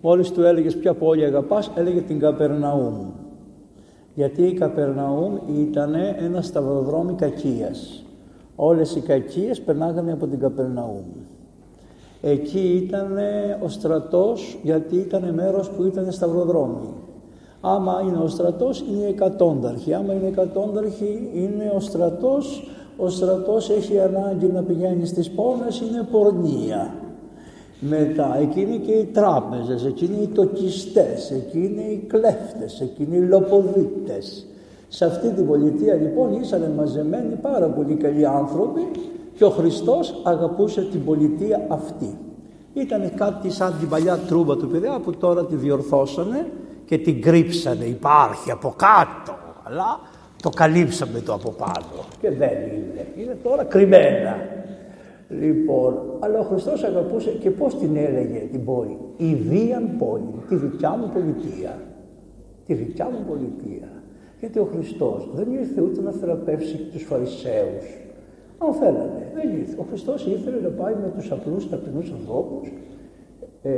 Μόλις του έλεγες ποια πόλη αγαπάς, έλεγε την Καπερναούμ. Γιατί η Καπερναούμ ήταν ένας σταυροδρόμι κακίας. Όλες οι κακίες περνάγανε από την Καπερναούμ. Εκεί ήταν ο στρατός γιατί ήταν μέρος που ήταν σταυροδρόμι. Άμα είναι ο στρατός είναι εκατόνταρχοι. Άμα είναι εκατόνταρχοι είναι ο στρατός. Ο στρατός έχει ανάγκη να πηγαίνει στις πόλεις, είναι πορνεία. Μετά, εκεί είναι και οι τράπεζες, εκεί είναι οι τοκιστές, εκεί είναι οι κλέφτες, εκεί είναι οι λοποδίτες. Σε αυτή την πολιτεία λοιπόν ήσαν μαζεμένοι πάρα πολύ καλοί άνθρωποι και ο Χριστός αγαπούσε την πολιτεία αυτή. Ήταν κάτι σαν την παλιά τρούμπα του Πειραιά που τώρα τη διορθώσανε και την κρύψανε. Υπάρχει από κάτω, αλλά το καλύψαμε το από πάνω. Και δεν είναι. Είναι τώρα κρυμμένα. Λοιπόν, αλλά ο Χριστός αγαπούσε και πώς την έλεγε την πόλη. Η βίαν πόλη, τη δικιά μου πολιτεία. Τη δικιά μου πολιτεία. Γιατί ο Χριστός δεν ήρθε ούτε να θεραπεύσει τους Φαρισαίους. Αν θέλανε, δεν ήρθε. Ο Χριστός ήθελε να πάει με τους απλούς ταπεινούς ανθρώπους. Ε,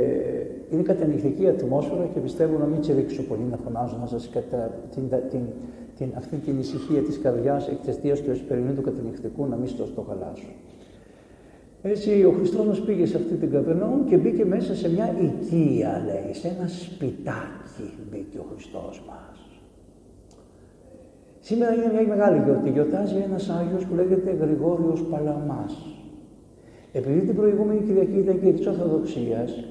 είναι κατανυχτική ατμόσφαιρα και πιστεύω να μην τσιρίξω πολύ να φωνάζω να σας κατά την, την, την, αυτή την ησυχία της καρδιάς εξαιτίας του εσπερινού του κατανυχτικού να μην στο, το χαλάσω. Έτσι ο Χριστός μας πήγε σε αυτή την Καπερναούμ και μπήκε μέσα σε μια οικία λέει, σε ένα σπιτάκι μπήκε ο Χριστός μας. Σήμερα είναι μια μεγάλη γιορτή. Γιορτάζει ένας Άγιος που λέγεται Γρηγόριος Παλαμάς. Επειδή την προηγούμενη Κυριακή ήταν και της Ορθοδοξίας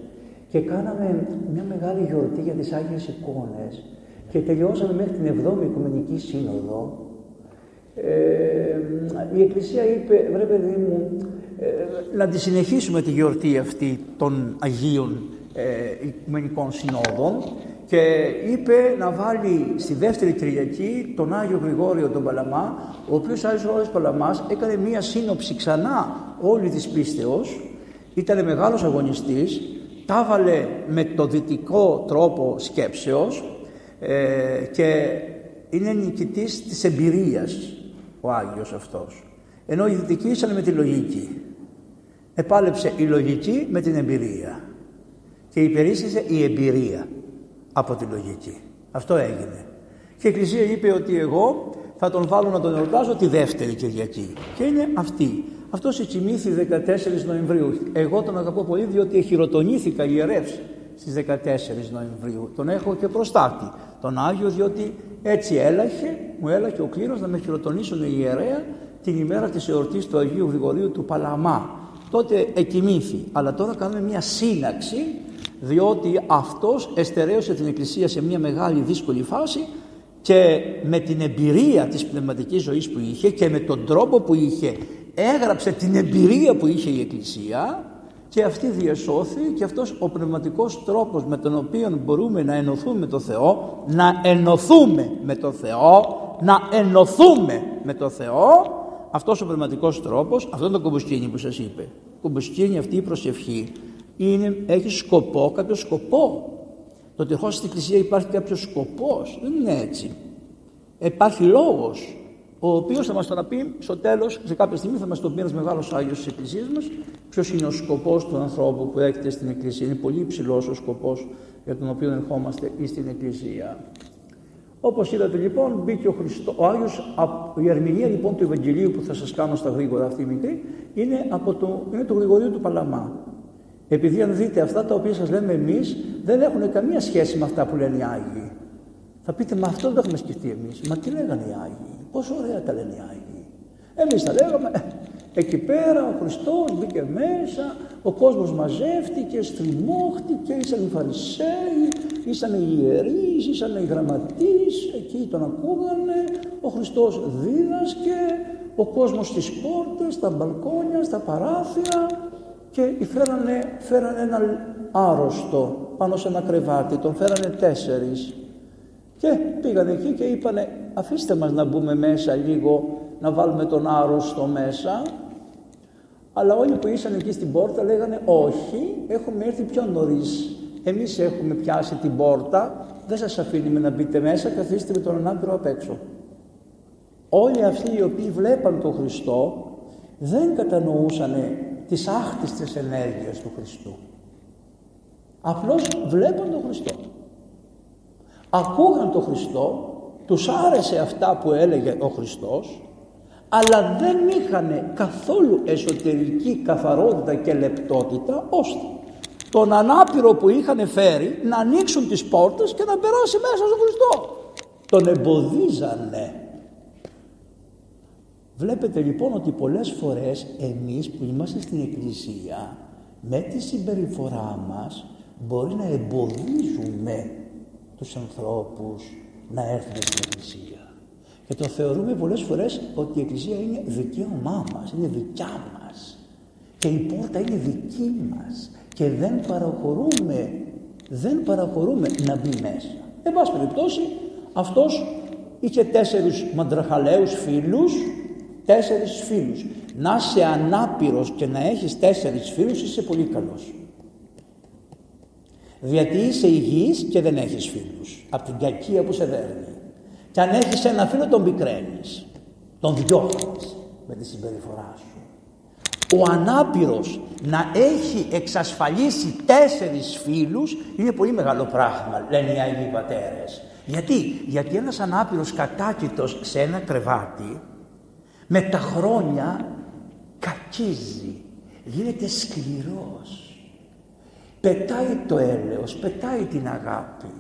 και κάναμε μια μεγάλη γιορτή για τις Άγιες εικόνες και τελειώσαμε μέχρι την 7η Οικουμενική Σύνοδο, ε, η Εκκλησία είπε, βρε παιδί μου, ε, να τη συνεχίσουμε τη γιορτή αυτή των Αγίων ε, Οικουμενικών Συνόδων και είπε να βάλει στη δεύτερη Κυριακή τον Άγιο Γρηγόριο τον Παλαμά, ο οποίος Άγιος Γρηγόριος Παλαμάς έκανε μία σύνοψη ξανά όλη της πίστεως, ήταν μεγάλος αγωνιστής, τα βάλε με το δυτικό τρόπο σκέψεως ε, και είναι νικητής της εμπειρίας ο Άγιος αυτός. Ενώ οι δυτικοί ήσαν με τη λογική. Επάλεψε η λογική με την εμπειρία και υπερίσχυσε η εμπειρία από τη λογική. Αυτό έγινε. Και η Εκκλησία είπε ότι εγώ θα τον βάλω να τον εορτάζω τη δεύτερη Κυριακή. Και είναι αυτή. Αυτός κοιμήθη 14 Νοεμβρίου. Εγώ τον αγαπώ πολύ διότι εχειροτονήθηκα ιερεύς στις 14 Νοεμβρίου. Τον έχω και προστάτη. Τον Άγιο διότι έτσι έλαχε, μου έλαχε ο κλήρος να με χειροτονήσουν οι ιερέα την ημέρα της εορτής του Αγίου Γρηγορίου του Παλαμά. Τότε εκοιμήθη. Αλλά τώρα κάνουμε μια σύναξη διότι αυτός εστερέωσε την Εκκλησία σε μια μεγάλη δύσκολη φάση και με την εμπειρία της πνευματικής ζωής που είχε και με τον τρόπο που είχε έγραψε την εμπειρία που είχε η Εκκλησία και αυτή διασώθη και αυτός ο πνευματικός τρόπος με τον οποίο μπορούμε να ενωθούμε με το Θεό, να ενωθούμε με το Θεό, να ενωθούμε με το Θεό, αυτός ο πνευματικός τρόπος, αυτό είναι το κομποσκίνη που σας είπε. Κομποσκίνη αυτή η προσευχή είναι, έχει σκοπό, κάποιο σκοπό. Το ότι ερχόσαστε στην Εκκλησία υπάρχει κάποιος σκοπός. Δεν είναι έτσι. Υπάρχει λόγος ο οποίος θα μας το πει στο τέλος, σε κάποια στιγμή θα μας το πει ένας μεγάλος Άγιος της Εκκλησίας μας, ποιος είναι ο σκοπός του ανθρώπου που έρχεται στην Εκκλησία. Είναι πολύ υψηλός ο σκοπός για τον οποίο ερχόμαστε ή στην Εκκλησία. Όπως είδατε λοιπόν μπήκε ο Χριστός, ο Άγιος, η ερμηνεία λοιπόν του Ευαγγελίου που θα σας κάνω στα γρήγορα αυτή η μικρή, είναι, από το, είναι του Γρηγορίου του Παλαμά. Επειδή αν δείτε αυτά τα οποία σας λέμε εμείς δεν έχουν καμία σχέση με αυτά που λένε οι Άγιοι. Θα πείτε, μα αυτό δεν το έχουμε σκεφτεί εμείς. Μα τι λέγανε οι Άγιοι. Πόσο ωραία τα λένε οι Άγιοι. Εμείς τα λέγαμε, εκεί πέρα ο Χριστός μπήκε μέσα, ο κόσμος μαζεύτηκε, στριμώχτηκε, ήσαν οι Φαρισαίοι, ήσαν οι ιερείς, ήσαν οι γραμματείς, εκεί τον ακούγανε, ο Χριστός δίδασκε, ο κόσμος στις πόρτες, στα μπαλκόνια, στα παράθυρα, και φέρανε, φέρανε έναν άρρωστο πάνω σε ένα κρεβάτι, τον φέρανε τέσσερις. Και πήγανε εκεί και είπανε αφήστε μας να μπούμε μέσα λίγο να βάλουμε τον άρρωστο μέσα αλλά όλοι που ήσαν εκεί στην πόρτα λέγανε όχι έχουμε έρθει πιο νωρίς εμείς έχουμε πιάσει την πόρτα δεν σας αφήνουμε να μπείτε μέσα καθίστε με τον ανάπηρο απ' έξω όλοι αυτοί οι οποίοι βλέπαν τον Χριστό δεν κατανοούσαν τις άχτιστες ενέργειες του Χριστού. Απλώς βλέπουν τον Χριστό. Ακούγαν τον Χριστό, τους άρεσε αυτά που έλεγε ο Χριστός, αλλά δεν είχαν καθόλου εσωτερική καθαρότητα και λεπτότητα, ώστε τον ανάπηρο που είχαν φέρει να ανοίξουν τις πόρτες και να περάσει μέσα στον Χριστό. Τον εμποδίζανε. Βλέπετε λοιπόν ότι πολλές φορές εμείς που είμαστε στην Εκκλησία με τη συμπεριφορά μας μπορεί να εμποδίζουμε τους ανθρώπους να έρθουν στην Εκκλησία. Και το θεωρούμε πολλές φορές ότι η Εκκλησία είναι δικαίωμά μας, είναι δικιά μας. Και η πόρτα είναι δική μας και δεν παραχωρούμε, δεν παραχωρούμε να μπει μέσα. Εν πάση περιπτώσει, αυτός είχε τέσσερις μαντραχαλαίους φίλους, τέσσερις φίλους. Να είσαι ανάπηρος και να έχεις τέσσερις φίλους είσαι πολύ καλός. Γιατί είσαι υγιής και δεν έχεις φίλους. Από την κακία που σε δέρνει. Και αν έχεις ένα φίλο τον πικραίνεις. Τον διώχνεις με τη συμπεριφορά σου. Ο ανάπηρος να έχει εξασφαλίσει τέσσερις φίλους είναι πολύ μεγάλο πράγμα, λένε οι Άγιοι Πατέρες. Γιατί, γιατί ένας ανάπηρος κατάκητος σε ένα κρεβάτι με τα χρόνια κακίζει, γίνεται σκληρός. Πετάει το έλεος, πετάει την αγάπη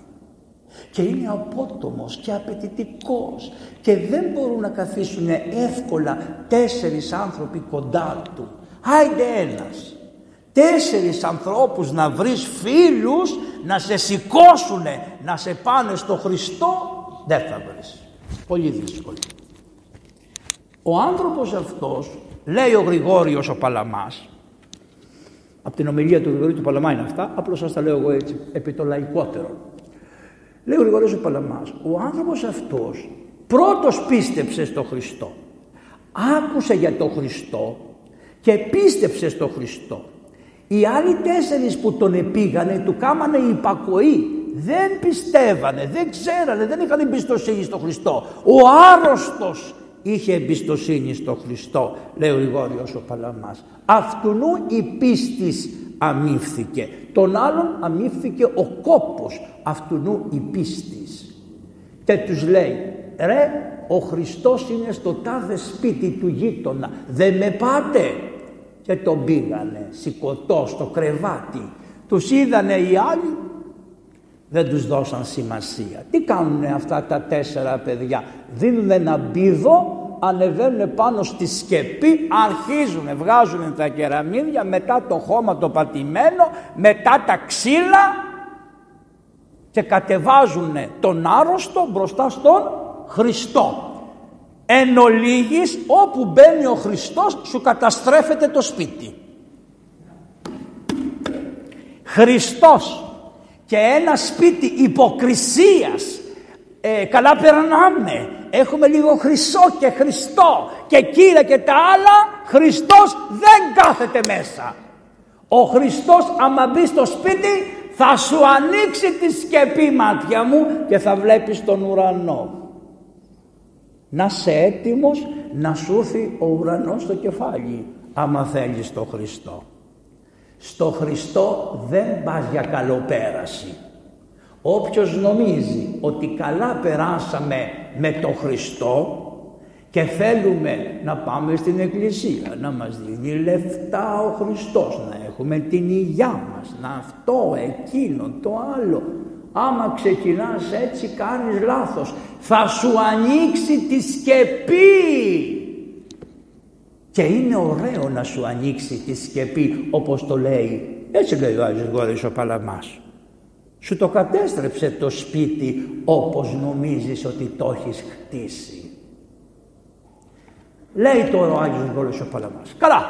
και είναι απότομος και απαιτητικός και δεν μπορούν να καθίσουν εύκολα τέσσερις άνθρωποι κοντά του Άιντε ένας. Τέσσερις ανθρώπους να βρεις φίλους να σε σηκώσουν, να σε πάνε στο Χριστό, δεν θα βρεις. Πολύ δύσκολο. Ο άνθρωπος αυτός, λέει ο Γρηγόριος ο Παλαμάς, από την ομιλία του Γρηγορίου του Παλαμά είναι αυτά, απλώς σας τα λέω εγώ έτσι, επί το λαϊκότερο. Λέει ο Γρηγόριος ο Παλαμάς, ο άνθρωπος αυτός πρώτος πίστεψε στο Χριστό. Άκουσε για τον Χριστό και πίστεψε στο Χριστό. Οι άλλοι τέσσερις που τον επήγανε του κάμανε υπακοή. Δεν πιστεύανε, δεν ξέρανε, δεν είχαν εμπιστοσύνη στο Χριστό. Ο άρρωστος είχε εμπιστοσύνη στο Χριστό, λέει ο Γρηγόριος ο Παλαμάς. Αυτουνού η πίστης αμύφθηκε. Τον άλλον αμύφθηκε ο κόπος, αυτουνού η πίστης. Και τους λέει, ρε ο Χριστός είναι στο τάδε σπίτι του γείτονα, δεν με πάτε και τον πήγανε σηκωτό στο κρεβάτι. Τους είδανε οι άλλοι, δεν τους δώσαν σημασία. Τι κάνουν αυτά τα τέσσερα παιδιά; Δίνουν ένα μπίδο, ανεβαίνουν πάνω στη σκεπή, αρχίζουν, βγάζουν τα κεραμίδια, μετά το χώμα το πατημένο, μετά τα ξύλα και κατεβάζουν τον άρρωστο μπροστά στον Χριστό. Εν ολίγης, όπου μπαίνει ο Χριστός σου καταστρέφεται το σπίτι. Χριστός και ένα σπίτι υποκρισίας. Ε, καλά περνάμε έχουμε λίγο χρυσό και Χριστό και κύριε και τα άλλα. Χριστός δεν κάθεται μέσα. Ο Χριστός άμα μπει στο σπίτι θα σου ανοίξει τη σκεπή μάτια μου και θα βλέπεις τον ουρανό να είσαι έτοιμος να σου έρθει ο ουρανός στο κεφάλι άμα θέλεις το Χριστό. Στο Χριστό δεν πας για καλοπέραση. Όποιος νομίζει ότι καλά περάσαμε με το Χριστό και θέλουμε να πάμε στην εκκλησία, να μας δίνει λεφτά ο Χριστός, να έχουμε την υγειά μας, να αυτό, εκείνο, το άλλο, Άμα ξεκινάς έτσι κάνεις λάθος. Θα σου ανοίξει τη σκεπή. Και είναι ωραίο να σου ανοίξει τη σκεπή όπως το λέει. Έτσι λέει ο Άγιος Γόρης ο Παλαμάς. Σου το κατέστρεψε το σπίτι όπως νομίζεις ότι το έχεις χτίσει. Λέει τώρα ο Άγιος Γόρης ο Παλαμάς. Καλά,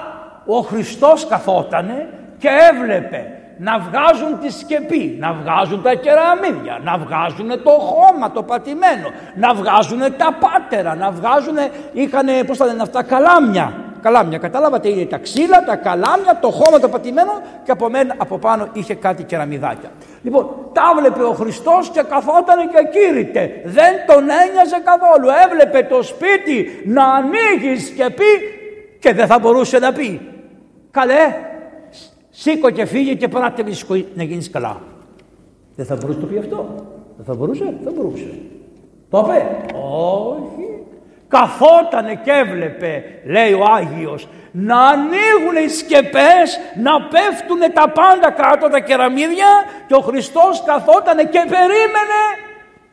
ο Χριστός καθότανε και έβλεπε να βγάζουν τη σκεπή, να βγάζουν τα κεραμίδια, να βγάζουν το χώμα το πατημένο, να βγάζουν τα πάτερα, να βγάζουν, είχαν, πώς θα λένε αυτά, καλάμια. Καλάμια, κατάλαβατε, είναι τα ξύλα, τα καλάμια, το χώμα το πατημένο και από, μένα, από πάνω είχε κάτι κεραμιδάκια. Λοιπόν, τα έβλεπε ο Χριστός και καθόταν και κήρυτε. Δεν τον ένοιαζε καθόλου. Έβλεπε το σπίτι να ανοίγει σκεπή και δεν θα μπορούσε να πει. Καλέ, Σήκω και φύγε και πράτε να γίνεις καλά. Δεν θα μπορούσε να το πει αυτό. Δεν θα μπορούσε. Δεν μπορούσε. Το είπε. Όχι. Καθότανε και έβλεπε, λέει ο Άγιος, να ανοίγουν οι σκεπές, να πέφτουν τα πάντα κάτω τα κεραμίδια και ο Χριστός καθότανε και περίμενε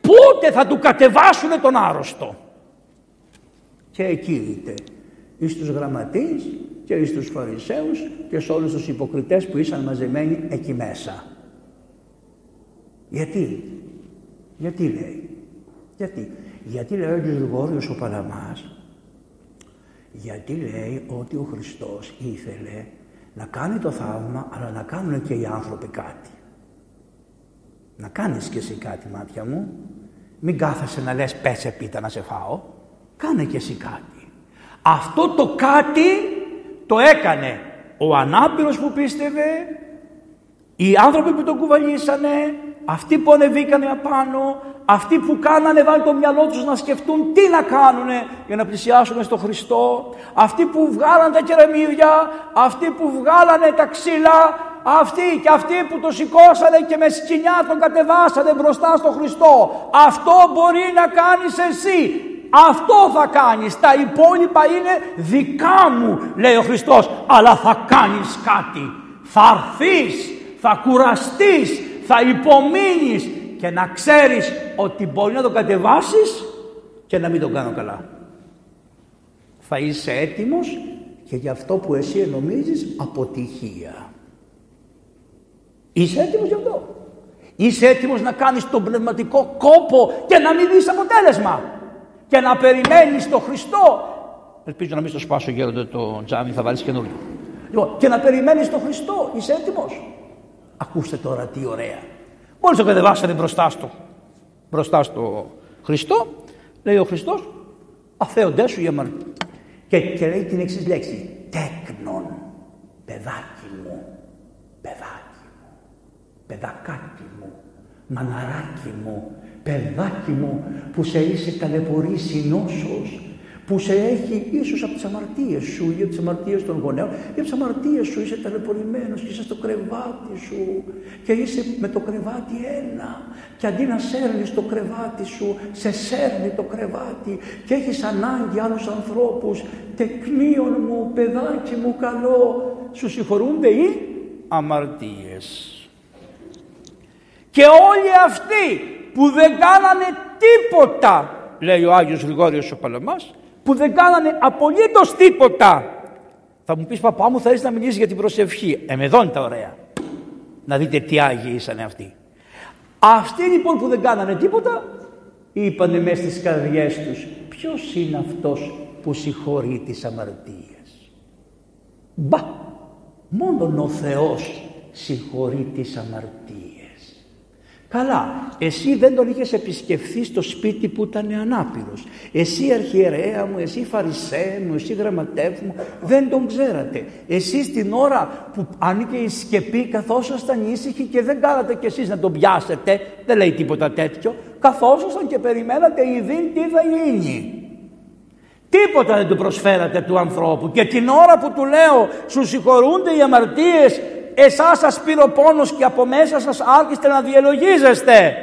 πότε θα του κατεβάσουν τον άρρωστο. Και εκεί είτε, εις τους γραμματείς και εις τους Φαρισαίους και σε όλους τους υποκριτές που ήσαν μαζεμένοι εκεί μέσα. Γιατί, γιατί λέει, γιατί, γιατί λέει ο Γρηγόριος ο Παλαμάς, γιατί λέει ότι ο Χριστός ήθελε να κάνει το θαύμα αλλά να κάνουν και οι άνθρωποι κάτι. Να κάνεις και εσύ κάτι μάτια μου. Μην κάθεσαι να λες πέσε πίτα να σε φάω. Κάνε και εσύ κάτι. Αυτό το κάτι το έκανε ο ανάπηρος που πίστευε, οι άνθρωποι που τον κουβαλήσανε, αυτοί που ανεβήκανε απάνω, αυτοί που κάνανε βάλει το μυαλό τους να σκεφτούν τι να κάνουν για να πλησιάσουν στο Χριστό, αυτοί που βγάλανε τα κεραμίδια, αυτοί που βγάλανε τα ξύλα, αυτοί και αυτοί που το σηκώσανε και με σκηνιά τον κατεβάσανε μπροστά στο Χριστό. Αυτό μπορεί να κάνεις εσύ. Αυτό θα κάνεις. Τα υπόλοιπα είναι δικά μου, λέει ο Χριστός. Αλλά θα κάνεις κάτι. Θα αρθείς, θα κουραστείς, θα υπομείνεις και να ξέρεις ότι μπορεί να το κατεβάσεις και να μην το κάνω καλά. Θα είσαι έτοιμος και για αυτό που εσύ νομίζεις αποτυχία. Είσαι έτοιμος γι' αυτό. Είσαι έτοιμος να κάνεις τον πνευματικό κόπο και να μην δεις αποτέλεσμα. Και να περιμένεις τον Χριστό. Ελπίζω να μην στο σπάσω γέροντα το τζάμι, θα βάλεις καινούριο. Λοιπόν, και να περιμένεις τον Χριστό. Είσαι έτοιμος. Ακούστε τώρα τι ωραία. Μόλις το κατεβάσανε μπροστά στο, μπροστά στο Χριστό, λέει ο Χριστός, αφέοντέ σου για μαρτυρία. Και, και λέει την εξής λέξη, τέκνον, παιδάκι μου, παιδάκι μου, παιδακάκι μου, μαναράκι μου, παιδάκι μου που σε είσαι ταλαιπωρήσει νόσος, που σε έχει ίσως από τις αμαρτίες σου ή από τις αμαρτίες των γονέων ή από τις αμαρτίες σου είσαι ταλαιπωρημένος και είσαι στο κρεβάτι σου και είσαι με το κρεβάτι ένα και αντί να σέρνεις το κρεβάτι σου σε σέρνει το κρεβάτι και έχεις ανάγκη άλλους ανθρώπους. Τεκνίον μου, παιδάκι μου καλό σου συγχωρούνται οι αμαρτίες και όλοι αυτοί που δεν κάνανε τίποτα λέει ο Άγιος Γρηγόριος ο Παλαμάς που δεν κάνανε απολύτως τίποτα. Θα μου πεις παπά μου θέλεις να μιλήσεις για την προσευχή. Ε, με εδώ είναι τα ωραία. Να δείτε τι Άγιοι ήσανε αυτοί. Αυτοί λοιπόν που δεν κάνανε τίποτα είπανε μέσα στις καρδιές τους ποιος είναι αυτός που συγχωρεί τις αμαρτίες; Μπα, μόνον ο Θεός συγχωρεί τις αμαρτίες. Καλά, εσύ δεν τον είχες επισκεφθεί στο σπίτι που ήταν ανάπηρος. Εσύ αρχιερέα μου, εσύ φαρισέ μου, εσύ γραμματεύ μου, δεν τον ξέρατε. Εσείς την ώρα που άνοιγε η σκεπή καθόσασταν ήσυχοι και δεν κάνατε κι εσείς να τον πιάσετε, δεν λέει τίποτα τέτοιο, καθόσασταν και περιμένατε η δίν τι θα γίνει. Τίποτα δεν του προσφέρατε του ανθρώπου και την ώρα που του λέω σου συγχωρούνται οι αμαρτίες εσάς σας πήρε ο πόνος και από μέσα σας άρχιστε να διαλογίζεστε.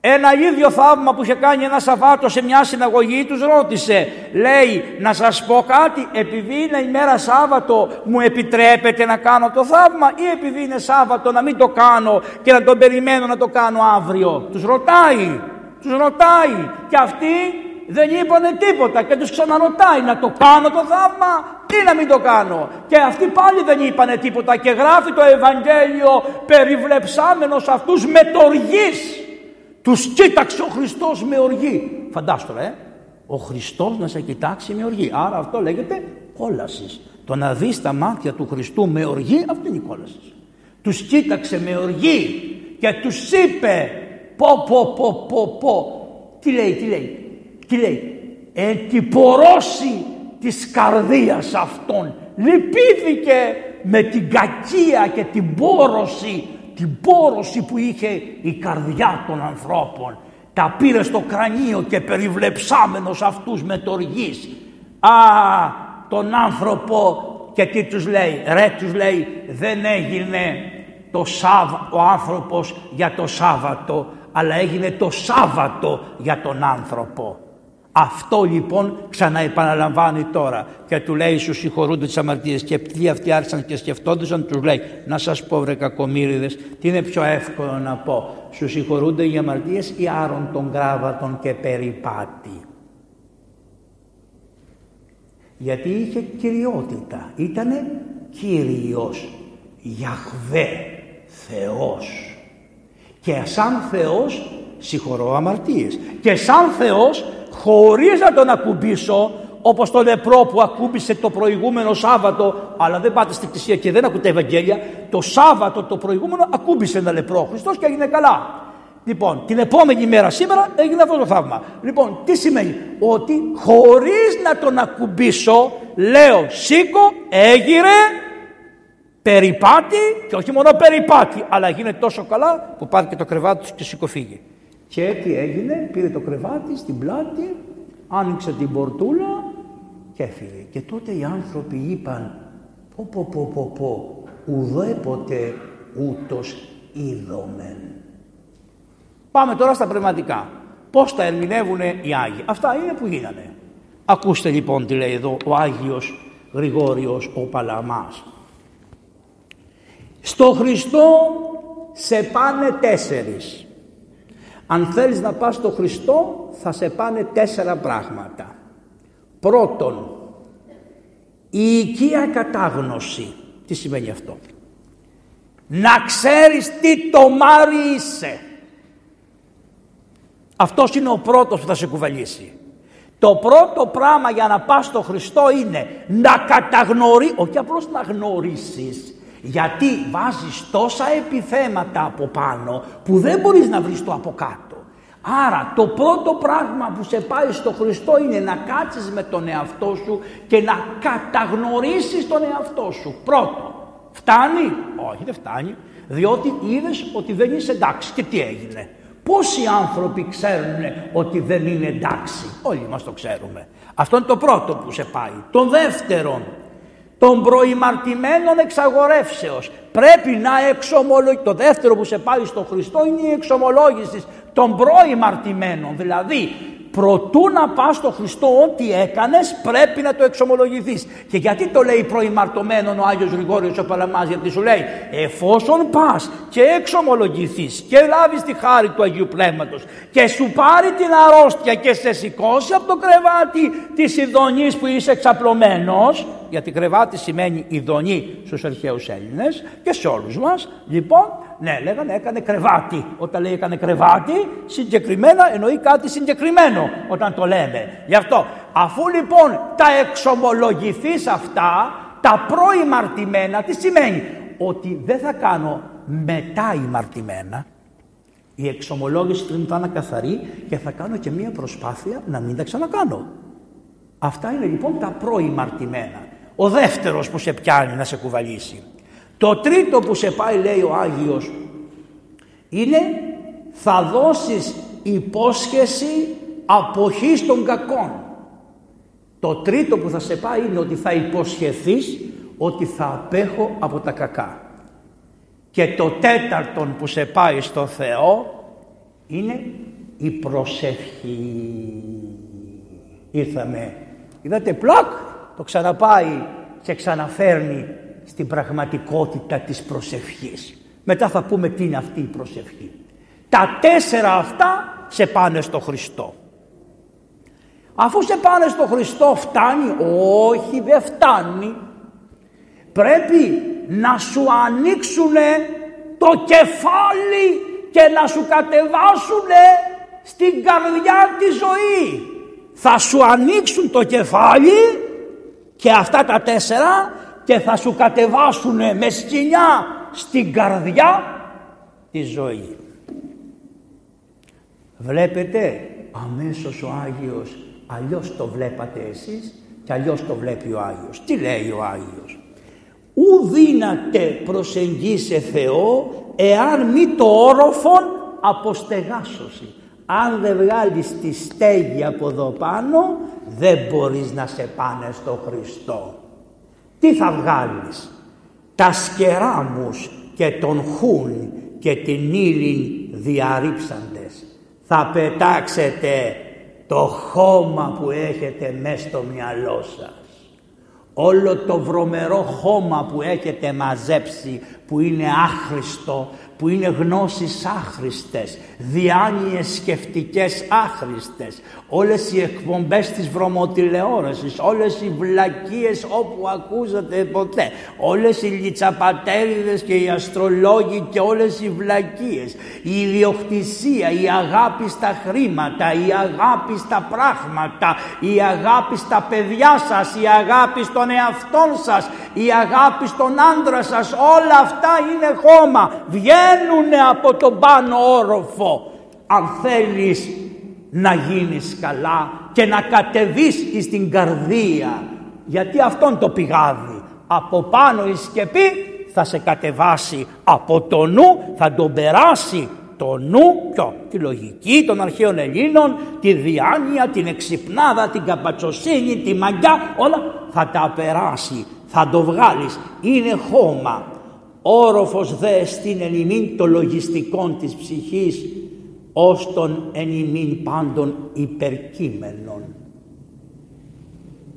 Ένα ίδιο θαύμα που είχε κάνει ένα Σαββάτο σε μια συναγωγή τους ρώτησε λέει να σας πω κάτι επειδή είναι η μέρα Σάββατο μου επιτρέπετε να κάνω το θαύμα ή επειδή είναι Σάββατο να μην το κάνω και να τον περιμένω να το κάνω αύριο τους ρωτάει τους ρωτάει και αυτοί δεν είπανε τίποτα και τους ξαναρωτάει να το κάνω το θαύμα ή να μην το κάνω. Και αυτοί πάλι δεν είπανε τίποτα και γράφει το Ευαγγέλιο περιβλεψάμενος αυτούς με τοργής. Τους κοίταξε ο Χριστός με οργή. Φαντάστο ε. Ο Χριστός να σε κοιτάξει με οργή. Άρα αυτό λέγεται κόλασης. Το να δεις τα μάτια του Χριστού με οργή αυτό είναι η κόλαση. Τους κοίταξε με οργή και τους είπε πω πω πω πω πω. Τι λέει, τι λέει. Τι λέει, εντυπωρώση της καρδίας αυτών. Λυπήθηκε με την κακία και την πόρωση, την πόρωση που είχε η καρδιά των ανθρώπων. Τα πήρε στο κρανίο και περιβλεψάμενος αυτούς με τοργής. Α, τον άνθρωπο και τι τους λέει. Ρε τους λέει δεν έγινε το Σάββα, ο άνθρωπος για το Σάββατο αλλά έγινε το Σάββατο για τον άνθρωπο. Αυτό λοιπόν ξαναεπαναλαμβάνει τώρα και του λέει στους συγχωρούνται τις αμαρτίες και ποιοι αυτοί άρχισαν και σκεφτόντουσαν τους λέει να σας πω βρε κακομύριδες τι είναι πιο εύκολο να πω στους συγχωρούνται οι αμαρτίες ή άρων των κράβατων και περιπάτη; Γιατί είχε κυριότητα, ήτανε Κύριος, Γιαχβέ, Θεός. Και σαν Θεός συγχωρώ αμαρτίες. Και σαν Θεός χωρίς να τον ακουμπήσω όπως το λεπρό που ακούμπησε το προηγούμενο Σάββατο αλλά δεν πάτε στην εκκλησία και δεν ακούτε Ευαγγέλια το Σάββατο το προηγούμενο ακούμπησε ένα λεπρό Χριστός και έγινε καλά. Λοιπόν την επόμενη μέρα σήμερα έγινε αυτό το θαύμα. Λοιπόν τι σημαίνει; Ότι χωρίς να τον ακουμπήσω λέω σήκω έγειρε περιπάτη και όχι μόνο περιπάτη αλλά γίνεται τόσο καλά που πάρει και το κρεβάτι του και σηκωφύγει και τι έγινε, πήρε το κρεβάτι στην πλάτη, άνοιξε την πορτούλα και έφυγε. Και τότε οι άνθρωποι είπαν, πω πω πω πω πω, ουδέποτε ούτως είδομεν. Πάμε τώρα στα πνευματικά. Πώς τα ερμηνεύουν οι Άγιοι. Αυτά είναι που γίνανε. Ακούστε λοιπόν τι λέει εδώ ο Άγιος Γρηγόριος ο Παλαμάς. Στο Χριστό σε πάνε τέσσερις. Αν θέλεις να πας στο Χριστό θα σε πάνε τέσσερα πράγματα. Πρώτον, η οικία κατάγνωση. Τι σημαίνει αυτό; Να ξέρεις τι το μάρι είσαι. Αυτός είναι ο πρώτος που θα σε κουβαλήσει. Το πρώτο πράγμα για να πας στο Χριστό είναι να καταγνωρί, όχι απλώς να γνωρίσεις, γιατί βάζεις τόσα επιθέματα από πάνω που δεν μπορείς να βρεις το από κάτω. Άρα το πρώτο πράγμα που σε πάει στο Χριστό είναι να κάτσεις με τον εαυτό σου και να καταγνωρίσεις τον εαυτό σου. Πρώτο. Φτάνει; Όχι δεν φτάνει. Διότι είδες ότι δεν είσαι εντάξει. Και τι έγινε; Πόσοι άνθρωποι ξέρουν ότι δεν είναι εντάξει; Όλοι μας το ξέρουμε. Αυτό είναι το πρώτο που σε πάει. Το δεύτερο των προημαρτημένων εξαγορεύσεως. Πρέπει να εξομολογήσει. Το δεύτερο που σε πάει στο Χριστό είναι η εξομολόγηση των προημαρτημένων. Δηλαδή προτού να πας στο Χριστό ό,τι έκανες πρέπει να το εξομολογηθείς. Και γιατί το λέει προημαρτωμένον ο Άγιος Γρηγόριος ο Παλαμάς γιατί σου λέει εφόσον πας και εξομολογηθείς και λάβεις τη χάρη του Αγίου Πνεύματος και σου πάρει την αρρώστια και σε σηκώσει από το κρεβάτι της ειδονής που είσαι εξαπλωμένος γιατί κρεβάτι σημαίνει ειδονή στους αρχαίους Έλληνες και σε όλους μας λοιπόν ναι, λέγανε έκανε κρεβάτι. Όταν λέει έκανε κρεβάτι, συγκεκριμένα εννοεί κάτι συγκεκριμένο όταν το λέμε. Γι' αυτό, αφού λοιπόν τα εξομολογηθείς αυτά, τα προημαρτημένα, τι σημαίνει; Ότι δεν θα κάνω μετά ημαρτημένα. Η εξομολόγηση πριν θα είναι καθαρή και θα κάνω και μία προσπάθεια να μην τα ξανακάνω. Αυτά είναι λοιπόν τα προημαρτημένα. Ο δεύτερος που σε πιάνει να σε κουβαλήσει. Το τρίτο που σε πάει λέει ο Άγιος είναι θα δώσεις υπόσχεση αποχής των κακών. Το τρίτο που θα σε πάει είναι ότι θα υποσχεθείς ότι θα απέχω από τα κακά. Και το τέταρτο που σε πάει στο Θεό είναι η προσευχή. Ήρθαμε, είδατε πλακ, το ξαναπάει και ξαναφέρνει στην πραγματικότητα της προσευχής. Μετά θα πούμε τι είναι αυτή η προσευχή. Τα τέσσερα αυτά σε πάνε στο Χριστό. Αφού σε πάνε στο Χριστό φτάνει, όχι δεν φτάνει. Πρέπει να σου ανοίξουν το κεφάλι και να σου κατεβάσουν στην καρδιά της ζωή. Θα σου ανοίξουν το κεφάλι και αυτά τα τέσσερα και θα σου κατεβάσουν με σκηνιά στην καρδιά τη ζωή. Βλέπετε αμέσως ο Άγιος αλλιώς το βλέπατε εσείς και αλλιώς το βλέπει ο Άγιος. Τι λέει ο Άγιος; Ου δύναται προσεγγίσε Θεό εάν μη το όροφον αποστεγάσωση. Αν δεν βγάλεις τη στέγη από εδώ πάνω δεν μπορείς να σε πάνε στο Χριστό. Τι θα βγάλεις; Τα σκεράμους και τον χούν και την ύλην διαρρήψαντες. Θα πετάξετε το χώμα που έχετε μέσα στο μυαλό σας. Όλο το βρωμερό χώμα που έχετε μαζέψει που είναι άχρηστο που είναι γνώσεις άχρηστες, διάνοιες σκεφτικές άχρηστες, όλες οι εκπομπές της βρωμοτηλεόρασης, όλες οι βλακίες όπου ακούσατε ποτέ, όλες οι λιτσαπατέριδες και οι αστρολόγοι και όλες οι βλακίες, η ιδιοκτησία, η αγάπη στα χρήματα, η αγάπη στα πράγματα, η αγάπη στα παιδιά σας, η αγάπη στον εαυτό σας, η αγάπη στον άντρα σας, όλα αυτά είναι χώμα. Βγαίνουν από τον πάνω όροφο. Αν θέλεις να γίνεις καλά και να κατεβείς στην καρδία. Γιατί αυτόν το πηγάδι. Από πάνω η σκεπή θα σε κατεβάσει από το νου, θα τον περάσει το νου, ποιο, τη λογική των αρχαίων Ελλήνων, τη διάνοια, την εξυπνάδα, την καπατσοσύνη, τη μαγιά, όλα θα τα περάσει, θα το βγάλεις. Είναι χώμα. Όροφος δε στην ενημίν το λογιστικών της ψυχής ως τον ενημίν πάντων υπερκείμενων.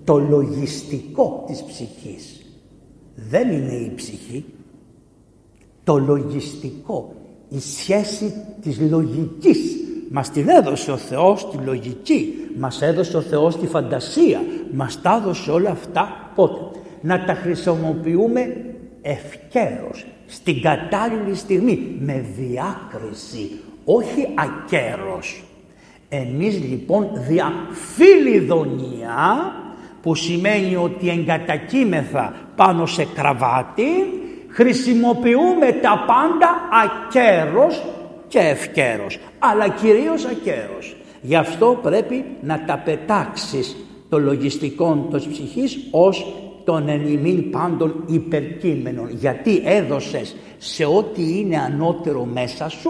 Το λογιστικό της ψυχής δεν είναι η ψυχή. Το λογιστικό, η σχέση της λογικής. Μας την έδωσε ο Θεός τη λογική, μας έδωσε ο Θεός τη φαντασία, μας τα έδωσε όλα αυτά πότε; Να τα χρησιμοποιούμε ευκαίρος, στην κατάλληλη στιγμή, με διάκριση, όχι ακέρος. Εμείς λοιπόν δια φιλιδονία, που σημαίνει ότι εγκατακείμεθα πάνω σε κραβάτι, χρησιμοποιούμε τα πάντα ακέρος και ευκαίρος, αλλά κυρίως ακέρος. Γι' αυτό πρέπει να τα πετάξεις το λογιστικό της ψυχής ως τον ενημίν πάντων υπερκείμενων. Γιατί έδωσες σε ό,τι είναι ανώτερο μέσα σου,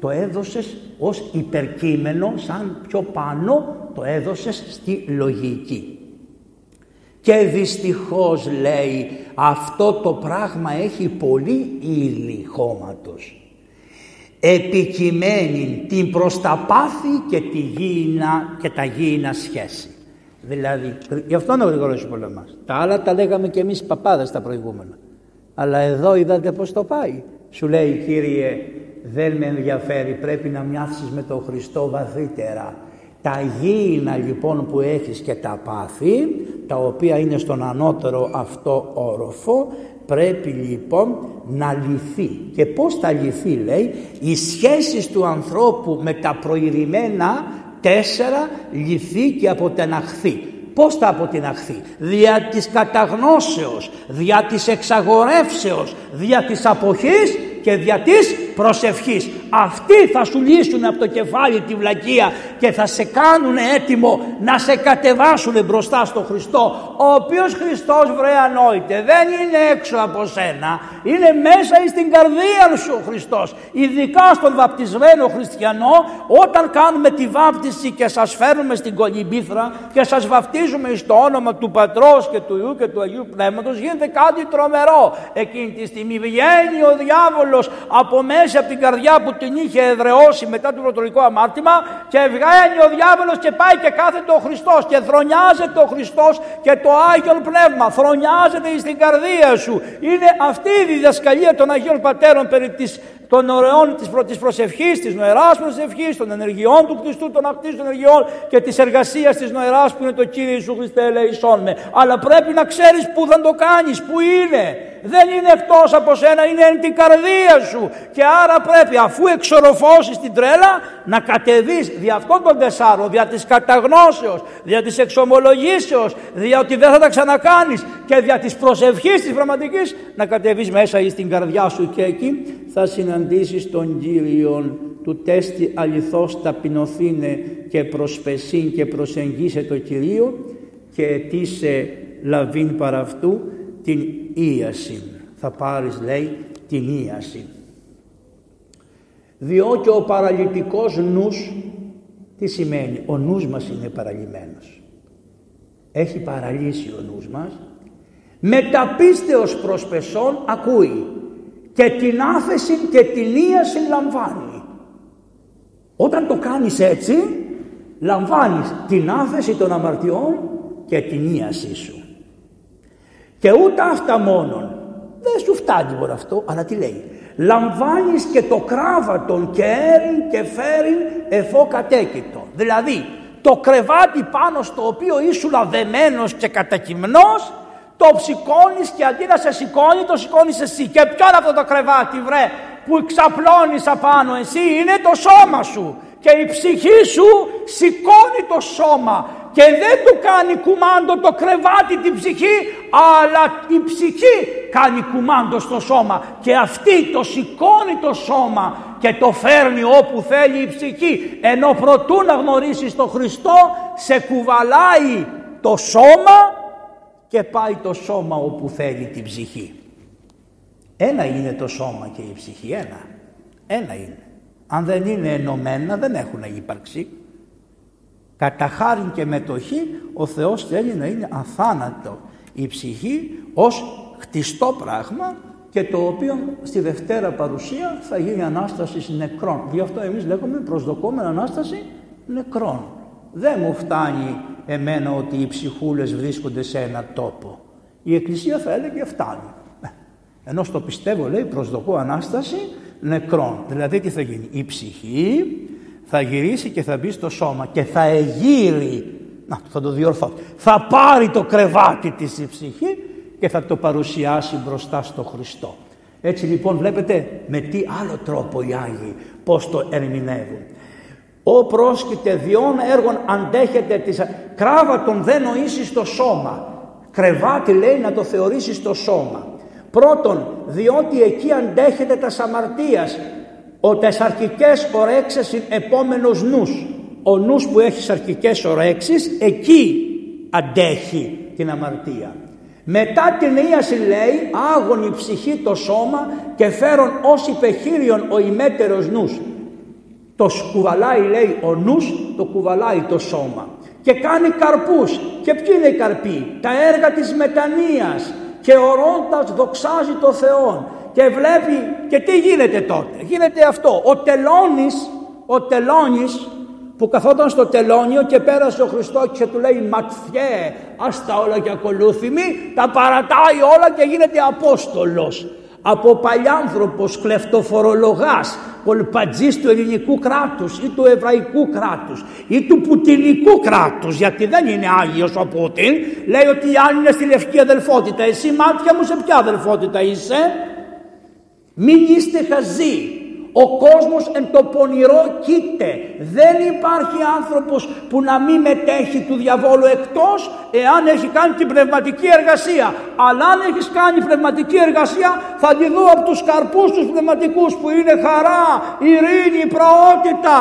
το έδωσες ως υπερκείμενο, σαν πιο πάνω το έδωσες στη λογική. Και δυστυχώς λέει αυτό το πράγμα έχει πολύ ύλη χώματος. Επικειμένη την προσταπάθη και, τη γήινα, και τα γήινα σχέση. Δηλαδή, γι' αυτό είναι ο γρηγορός πολεμάς. Τα άλλα τα λέγαμε και εμείς παπάδες τα προηγούμενα. Αλλά εδώ είδατε πώς το πάει. Σου λέει Κύριε δεν με ενδιαφέρει πρέπει να μοιάσεις με τον Χριστό βαθύτερα. Τα γήινα λοιπόν που έχεις και τα πάθη τα οποία είναι στον ανώτερο αυτό όροφο πρέπει λοιπόν να λυθεί. Και πώς θα λυθεί λέει οι σχέσεις του ανθρώπου με τα προηγημένα Τέσσερα, λυθεί και αποτεναχθεί. Πώς θα αποτεναχθεί; Δια της καταγνώσεως, δια της εξαγορεύσεως, δια της αποχής και δια της προσευχής. Αυτοί θα σου λύσουν από το κεφάλι τη βλακεία και θα σε κάνουν έτοιμο να σε κατεβάσουν μπροστά στο Χριστό ο οποίος Χριστός βρε ανόητε δεν είναι έξω από σένα. Είναι μέσα στην καρδία σου ο Χριστός. Ειδικά στον βαπτισμένο χριστιανό όταν κάνουμε τη βάπτιση και σας φέρνουμε στην κολυμπήθρα και σας βαπτίζουμε στο όνομα του Πατρός και του Ιού και του Αγίου Πνεύματος γίνεται κάτι τρομερό. Εκείνη τη στιγμή βγαίνει ο διάβολος από μέσα από την καρδιά που την είχε εδρεώσει μετά το πρωτολικό αμάρτημα και βγαίνει ο διάβολος και πάει και κάθεται ο Χριστός και θρονιάζεται ο Χριστός και το Άγιον Πνεύμα θρονιάζεται στην καρδία σου. Είναι αυτή η διδασκαλία των Αγίων Πατέρων περί της, των ωραίων της, προ, της προσευχής, της νοεράς προσευχής, των ενεργειών του Χριστού, των ακτήσεων ενεργειών και της εργασίας της νοεράς που είναι το Κύριε Ιησού Χριστέ ελεησόν με. Αλλά πρέπει να ξέρεις πού θα το κάνεις, πού είναι δεν είναι εκτός από σένα, είναι εν την καρδία σου. Και άρα πρέπει αφού εξοροφώσεις την τρέλα να κατεβείς δια αυτών των τεσσάρων, δια της καταγνώσεως, δια της εξομολογήσεως, δια ότι δεν θα τα ξανακάνεις και δια της προσευχής της πραγματικής να κατεβείς μέσα στην καρδιά σου και εκεί θα συναντήσεις τον Κύριον του τέστη αληθώς ταπεινωθήνε και προσπεσίν και προσεγγίσε το Κυρίο και ετήσε λαβήν παρά αυτού την ίαση. Θα πάρεις λέει την ίαση. Διότι ο παραλυτικός νους τι σημαίνει; Ο νους μας είναι παραλυμένος. Έχει παραλύσει ο νους μας Μεταπίστεως προς πεσόν ακούει και την άφεση και την ίαση λαμβάνει. Όταν το κάνεις έτσι, λαμβάνεις την άφεση των αμαρτιών και την ίασή σου. Και ούτε αυτά μόνον. Δεν σου φτάνει μόνο αυτό, αλλά τι λέει. Λαμβάνεις και το κράβατον και έριν και φέριν εφό κατέκητο. Δηλαδή, το κρεβάτι πάνω στο οποίο ήσουν αδεμένος και κατακυμνός, το ψηκώνεις και αντί να σε σηκώνει, το σηκώνεις εσύ. Και ποιο είναι αυτό το κρεβάτι, βρε, που ξαπλώνεις απάνω; Εσύ, είναι το σώμα σου. Και η ψυχή σου σηκώνει το σώμα και δεν του κάνει κουμάντο το κρεβάτι την ψυχή αλλά η ψυχή κάνει κουμάντο στο σώμα και αυτή το σηκώνει το σώμα και το φέρνει όπου θέλει η ψυχή ενώ προτού να γνωρίσεις τον Χριστό σε κουβαλάει το σώμα και πάει το σώμα όπου θέλει την ψυχή. Ένα είναι το σώμα και η ψυχή, ένα. Ένα είναι. Αν δεν είναι ενωμένα δεν έχουν ύπαρξη. Κατά χάρη και μετοχή ο Θεός θέλει να είναι αθάνατο η ψυχή ως χτιστό πράγμα και το οποίο στη Δευτέρα παρουσία θα γίνει Ανάσταση νεκρών. Γι' αυτό εμείς λέγουμε προσδοκόμενη Ανάσταση νεκρών. Δεν μου φτάνει εμένα ότι οι ψυχούλες βρίσκονται σε ένα τόπο. Η Εκκλησία θα έλεγε φτάνει. Ενώ στο πιστεύω λέει προσδοκώ Ανάσταση νεκρών. Δηλαδή τι θα γίνει; Η ψυχή θα γυρίσει και θα μπει στο σώμα και θα εγείρει. Να, θα το διορθώ. Θα πάρει το κρεβάτι της η ψυχή και θα το παρουσιάσει μπροστά στο Χριστό. Έτσι λοιπόν βλέπετε με τι άλλο τρόπο οι Άγιοι πώς το ερμηνεύουν. «Ο πρόσκειται διόν έργων αντέχεται της κράβατον δεν νοήσει στο σώμα». Κρεβάτι λέει να το θεωρήσει στο σώμα. Πρώτον, διότι εκεί αντέχεται τα σαμαρτίας ο τεσσαρκικές ορέξεις είναι επόμενος νους. Ο νους που έχει σαρκικές ορέξεις εκεί αντέχει την αμαρτία. Μετά την ίαση λέει άγωνη ψυχή το σώμα και φέρον ως υπεχείριον ο ημέτερος νους. Το κουβαλάει λέει ο νους, το κουβαλάει το σώμα. Και κάνει καρπούς. Και ποιοι είναι οι καρποί; Τα έργα της μετανοίας. Και ορώντας δοξάζει το Θεό και βλέπει και τι γίνεται τότε; Γίνεται αυτό. Ο τελώνης, ο τελώνης που καθόταν στο τελώνιο και πέρασε ο Χριστός και του λέει ματιέ άστα όλα και ακολούθημη τα παρατάει όλα και γίνεται Απόστολος από παλιάνθρωπος κλεφτοφορολογάς κολπατζής του ελληνικού κράτους ή του εβραϊκού κράτους ή του πουτινικού κράτους γιατί δεν είναι Άγιος ο Πούτιν λέει ότι οι άλλοι είναι στη λευκή αδελφότητα εσύ μάτια μου σε ποια αδελφότητα είσαι; Μην είστε χαζοί. Ο κόσμος εν το πονηρό κοίται. Δεν υπάρχει άνθρωπος που να μην μετέχει του διαβόλου εκτός εάν έχει κάνει την πνευματική εργασία. Αλλά αν έχεις κάνει πνευματική εργασία θα τη δω από τους καρπούς τους πνευματικούς που είναι χαρά, ειρήνη, προότητα.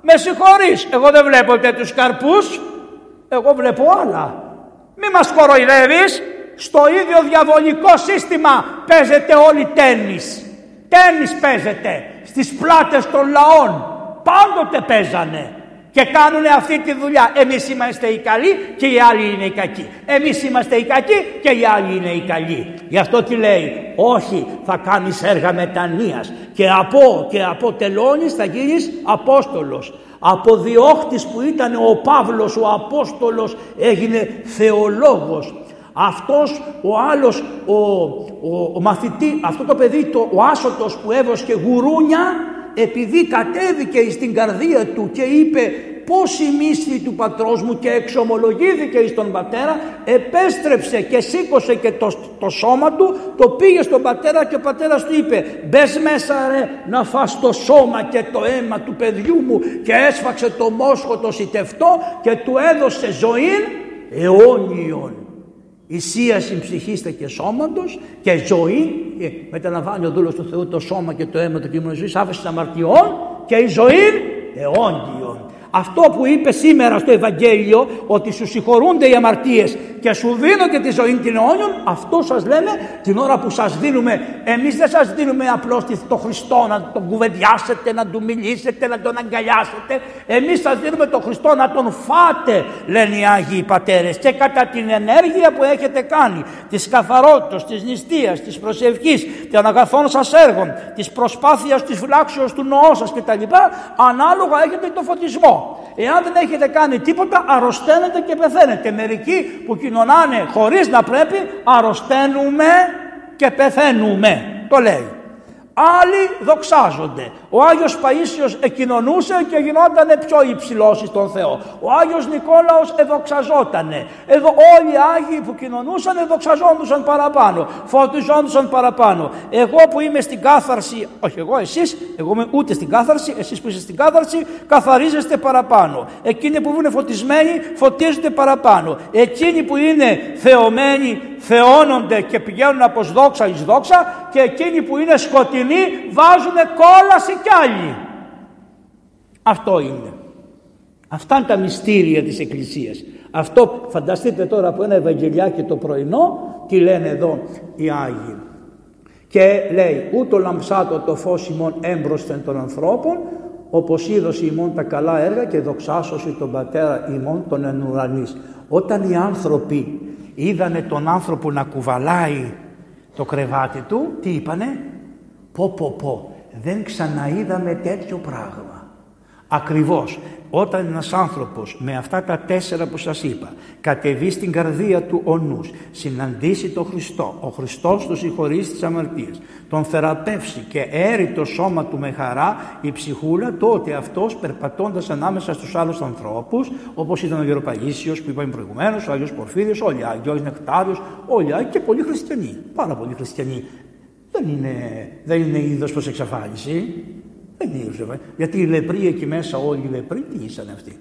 Με συγχωρείς, εγώ δεν βλέπω τέτοιους καρπούς, εγώ βλέπω άλλα. Μη μας κοροϊδεύεις, στο ίδιο διαβολικό σύστημα παίζετε όλοι τέννις. Τέννις παίζετε στις πλάτες των λαών. Πάντοτε παίζανε και κάνουν αυτή τη δουλειά. Εμείς είμαστε οι καλοί και οι άλλοι είναι οι κακοί. Εμείς είμαστε οι κακοί και οι άλλοι είναι οι καλοί. Γι' αυτό τι λέει, όχι θα κάνεις έργα μετανοίας και από, και από τελώνεις θα γίνεις Απόστολος. Από διώχτης που ήταν ο Παύλος ο Απόστολος έγινε θεολόγος αυτός ο άλλος ο, ο, ο μαθητή, αυτό το παιδί το, ο άσωτος που έβοσκε γουρούνια επειδή κατέβηκε στην καρδία του και είπε πόση μίσθη του πατρός μου και εξομολογήθηκε στον πατέρα επέστρεψε και σήκωσε και το, το σώμα του το πήγε στον πατέρα και ο πατέρας του είπε μπες μέσα ρε να φας το σώμα και το αίμα του παιδιού μου και έσφαξε το μόσχο το σιτευτό και του έδωσε ζωή αιώνιον Ισίαση ψυχήστε και σώματος και ζωή, και μεταλαμβάνει ο δούλος του Θεού το σώμα και το αίμα του Κείμενου ζωής, άφεσης αμαρτιών και η ζωή αιώντιον. Αυτό που είπε σήμερα στο Ευαγγέλιο ότι σου συγχωρούνται οι αμαρτίες και σου δίνω και τη ζωή την αιώνιον αυτό σας λέμε την ώρα που σας δίνουμε. Εμείς δεν σας δίνουμε απλώς το Χριστό να τον κουβεντιάσετε να του μιλήσετε να τον αγκαλιάσετε. Εμείς σας δίνουμε τον Χριστό να τον φάτε λένε οι Άγιοι Πατέρες και κατά την ενέργεια που έχετε κάνει της καθαρότητας, της νηστείας, της προσευχής των αγαθών σας έργων της προσπάθειας της φυλάξεως του νοό σας κτλ. ανάλογα έχετε το φωτισμό εάν δεν έχετε κάνει τίποτα αρρωσταίνετε και πεθαίνετε. Μερικοί που κοινωνάνε χωρίς να πρέπει αρρωσταίνουμε και πεθαίνουμε. Το λέει Άλλοι δοξάζονται. Ο Άγιος Παΐσιος εκοινωνούσε και γινόταν πιο υψηλός στον Θεό. Ο Άγιος Νικόλαος εδοξαζότανε. Εδώ όλοι οι Άγιοι που κοινωνούσαν εδοξαζόντουσαν παραπάνω. Φωτιζόντουσαν παραπάνω. Εγώ που είμαι στην κάθαρση, όχι εγώ εσείς, εγώ είμαι ούτε στην κάθαρση, εσείς που είστε στην κάθαρση καθαρίζεστε παραπάνω. Εκείνοι που είναι φωτισμένοι φωτίζονται παραπάνω. Εκείνοι που είναι θεωμένοι θεώνονται και πηγαίνουν από δόξα εις δόξα και εκείνοι που είναι σκοτεινοί βάζουν κόλαση κι άλλοι. Αυτό είναι. Αυτά είναι τα μυστήρια της Εκκλησίας. Αυτό φανταστείτε τώρα από ένα Ευαγγελιάκι το πρωινό τι λένε εδώ οι Άγιοι. Και λέει ούτω λαμψάτο το φως ημών έμπροσθεν των ανθρώπων όπως είδωσε ημών τα καλά έργα και δοξάσωση τον πατέρα ημών των ενουρανής. Όταν οι άνθρωποι είδανε τον άνθρωπο να κουβαλάει το κρεβάτι του, τι είπανε, πω πω πω, δεν ξαναείδαμε τέτοιο πράγμα. Ακριβώς όταν ένας άνθρωπος με αυτά τα τέσσερα που σας είπα κατεβεί στην καρδία του ο νους, συναντήσει τον Χριστό, ο Χριστός του συγχωρήσει τις αμαρτίες, τον θεραπεύσει και έρει το σώμα του με χαρά η ψυχούλα, τότε αυτός περπατώντας ανάμεσα στους άλλους ανθρώπους, όπως ήταν ο Γεροπαγίσιος που είπαμε προηγουμένως, ο Άγιος Πορφύριος, όλοι οι Άγιοι, ο Άγιος Νεκτάριος, όλοι οι Άγιοι και πολλοί χριστιανοί, πάρα πολλοί χριστιανοί. Δεν είναι, δεν είναι είδος προς εξαφάνιση. Δεν είναι Γιατί οι λεπροί εκεί μέσα, όλοι οι λεπροί, τι ήσαν αυτοί;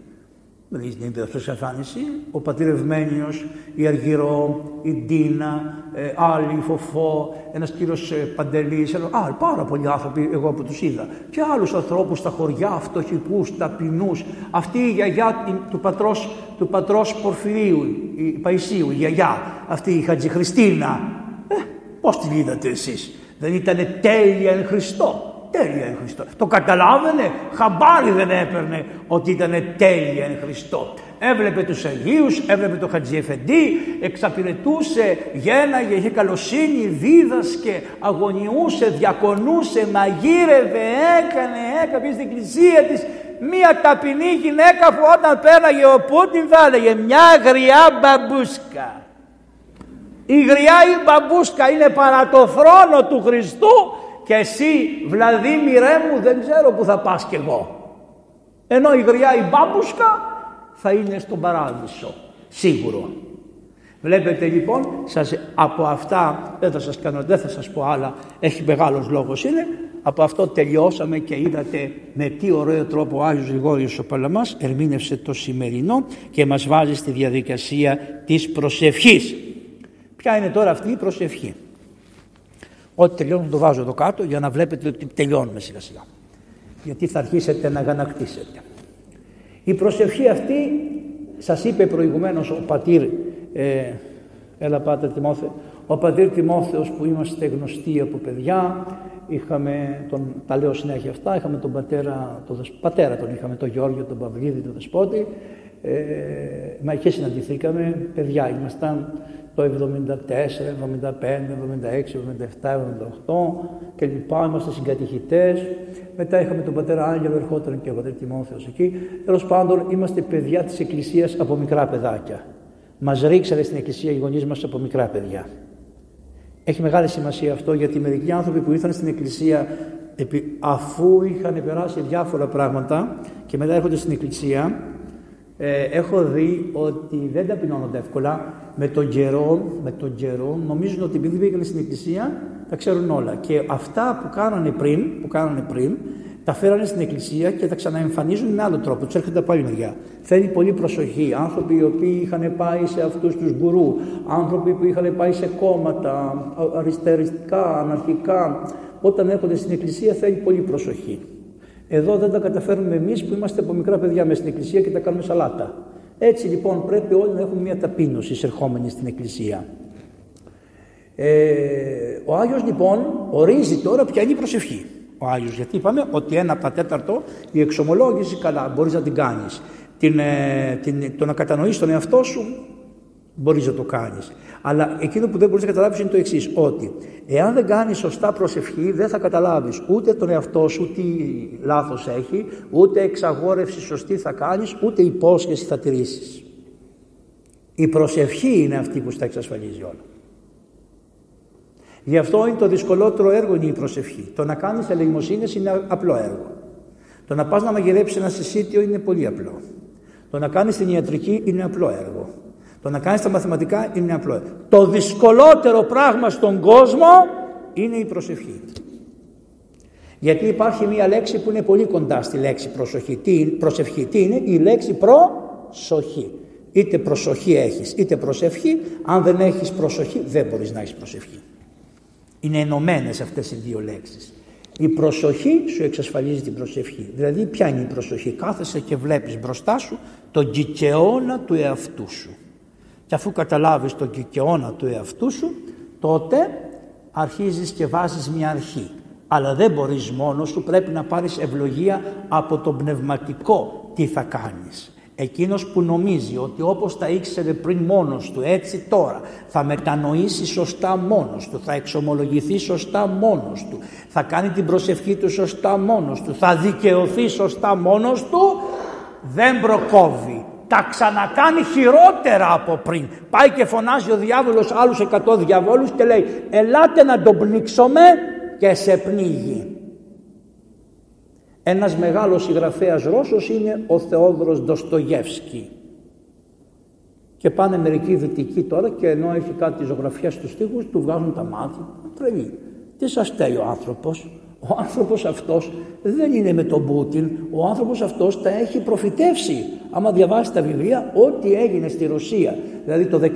Δεν είναι είδος προς εξαφάνιση. Ο πατηρευμένιος, η Αργυρό, η Ντίνα, ε, άλλοι, η Φοφό, ένας κύριος ε, Παντελής, άλλοι, πάρα πολλοί άνθρωποι εγώ που τους είδα. Και άλλους ανθρώπους στα χωριά, φτωχικούς, ταπεινούς. Αυτή η γιαγιά του πατρός, του πατρός Πορφυρίου, η Παϊσίου, η γιαγιά, αυτή η Χατζηχριστίνα. Ε, πώς την είδατε εσείς; Δεν ήταν τέλεια εν Χριστώ. Τέλεια εν Χριστώ. Το καταλάβαινε, χαμπάρι δεν έπαιρνε ότι ήταν τέλεια εν Χριστώ. Έβλεπε τους Αγίους, έβλεπε τον Χατζιεφεντή, εξαπηρετούσε, γέναγε, είχε καλοσύνη, δίδασκε, αγωνιούσε, διακονούσε, μαγείρευε, έκανε, έκανε στην εκκλησία της μία ταπεινή γυναίκα που όταν πέραγε ο Πούτιν θα έλεγε μια γριά μπαμπούσκα. Η γριά η μπαμπούσκα είναι παρά το θρόνο του Χριστού και εσύ Βλαδίμηρέ μου δεν ξέρω που θα πας κι εγώ. Ενώ η γριά η μπάμπουσκα θα είναι στον παράδεισο. Σίγουρο. Βλέπετε λοιπόν, σας, από αυτά δεν θα σας κάνω, δεν θα σας πω άλλα, έχει μεγάλος λόγος είναι. Από αυτό τελειώσαμε και είδατε με τι ωραίο τρόπο ο Άγιος Γρηγόριος ο Παλαμάς ερμήνευσε το σημερινό και μας βάζει στη διαδικασία της προσευχής. Ποια είναι τώρα αυτή η προσευχή; Ό,τι τελειώνω το βάζω εδώ κάτω για να βλέπετε ότι τελειώνουμε σιγά σιγά. Γιατί θα αρχίσετε να γανακτήσετε. Η προσευχή αυτή σας είπε προηγουμένως ο πατήρ, ε, έλα πάτε Τιμόθε, ο πατήρ Τιμόθεος που είμαστε γνωστοί από παιδιά, είχαμε τον, τα λέω συνέχεια αυτά, είχαμε τον πατέρα, τον πατέρα τον είχαμε, τον Γιώργιο, τον Παυλίδη, τον Δεσπότη, ε, μα και συναντηθήκαμε, παιδιά ήμασταν το 74, 75, 76, 77, 78 και λοιπά. Είμαστε συγκατοικητέ. Μετά είχαμε τον πατέρα Άγγελο, ερχόταν και ο πατέρα Τιμόθεος εκεί. Τέλος πάντων, είμαστε παιδιά της Εκκλησίας από μικρά παιδάκια. Μας ρίξανε στην Εκκλησία οι γονείς μας από μικρά παιδιά. Έχει μεγάλη σημασία αυτό γιατί μερικοί άνθρωποι που ήρθαν στην Εκκλησία αφού είχαν περάσει διάφορα πράγματα και μετά έρχονται στην Εκκλησία ε, έχω δει ότι δεν ταπεινώνονται εύκολα με τον καιρό, με τον καιρό νομίζουν ότι επειδή πήγαν στην εκκλησία τα ξέρουν όλα και αυτά που κάνανε πριν, που κάνανε πριν τα φέρανε στην εκκλησία και τα ξαναεμφανίζουν με άλλο τρόπο, τους έρχονται από άλλη μεριά. Θέλει πολύ προσοχή. Άνθρωποι οι οποίοι είχαν πάει σε αυτούς τους γκουρού, άνθρωποι που είχαν πάει σε κόμματα αριστεριστικά, αναρχικά, όταν έρχονται στην εκκλησία θέλει πολύ προσοχή. Εδώ δεν τα καταφέρουμε εμείς που είμαστε από μικρά παιδιά μες στην εκκλησία και τα κάνουμε σαλάτα. Έτσι λοιπόν πρέπει όλοι να έχουμε μια ταπείνωση εισερχόμενη στην εκκλησία. Ε, ο Άγιος λοιπόν ορίζει τώρα ποια είναι η προσευχή. Ο Άγιος γιατί είπαμε ότι ένα από τα τέταρτο η εξομολόγηση καλά μπορείς να την κάνεις. Την, ε, την, το να κατανοείς τον εαυτό σου μπορείς να το κάνεις. Αλλά εκείνο που δεν μπορείς να καταλάβεις είναι το εξής ότι εάν δεν κάνεις σωστά προσευχή δεν θα καταλάβεις ούτε τον εαυτό σου τι λάθος έχει, ούτε εξαγόρευση σωστή θα κάνεις, ούτε υπόσχεση θα τηρήσεις. Η προσευχή είναι αυτή που στα εξασφαλίζει όλα. Γι' αυτό είναι το δυσκολότερο έργο είναι η προσευχή. Το να κάνεις ελεημοσύνες είναι απλό έργο. Το να πας να μαγειρέψεις ένα συσίτιο είναι πολύ απλό. Το να κάνεις την ιατρική είναι απλό έργο. Το να κάνεις τα μαθηματικά είναι απλό έργο. Το δυσκολότερο πράγμα στον κόσμο είναι η προσευχή. Γιατί υπάρχει μία λέξη που είναι πολύ κοντά στη λέξη προσοχή. Τι, προσευχή. Τι είναι; Η λέξη προσοχή. Είτε προσοχή έχεις είτε προσευχή. Αν δεν έχεις προσοχή δεν μπορείς να έχεις προσευχή. Είναι ενωμένες αυτές οι δύο λέξεις. Η προσοχή σου εξασφαλίζει την προσευχή. Δηλαδή ποια είναι η προσοχή; Κάθεσαι και βλέπεις μπροστά σου τον κικαιώνα του εαυτού σου. Και αφού καταλάβεις τον κικαιώνα του εαυτού σου, τότε αρχίζεις και βάζεις μια αρχή. Αλλά δεν μπορείς μόνος σου, πρέπει να πάρεις ευλογία από τον πνευματικό τι θα κάνεις; Εκείνος που νομίζει ότι όπως τα ήξερε πριν μόνος του, έτσι τώρα θα μετανοήσει σωστά μόνος του, θα εξομολογηθεί σωστά μόνος του, θα κάνει την προσευχή του σωστά μόνος του, θα δικαιωθεί σωστά μόνος του, δεν προκόβει. Τα ξανακάνει χειρότερα από πριν. Πάει και φωνάζει ο διάβολος άλλους εκατό διαβόλους και λέει «Ελάτε να τον πνίξουμε» και σε πνίγει. Ένας μεγάλος συγγραφέας Ρώσος είναι ο Θεόδωρος Ντοστογεύσκη. Και πάνε μερικοί δυτικοί τώρα και ενώ έχει κάτι ζωγραφιά στους στίχους του βγάζουν τα μάτια. Τρελή. Τι σας στέλνει ο άνθρωπος; Ο άνθρωπος αυτός δεν είναι με τον Πούτιν. Ο άνθρωπος αυτός τα έχει προφητεύσει. Άμα διαβάσει τα βιβλία, ό,τι έγινε στη Ρωσία, δηλαδή το 17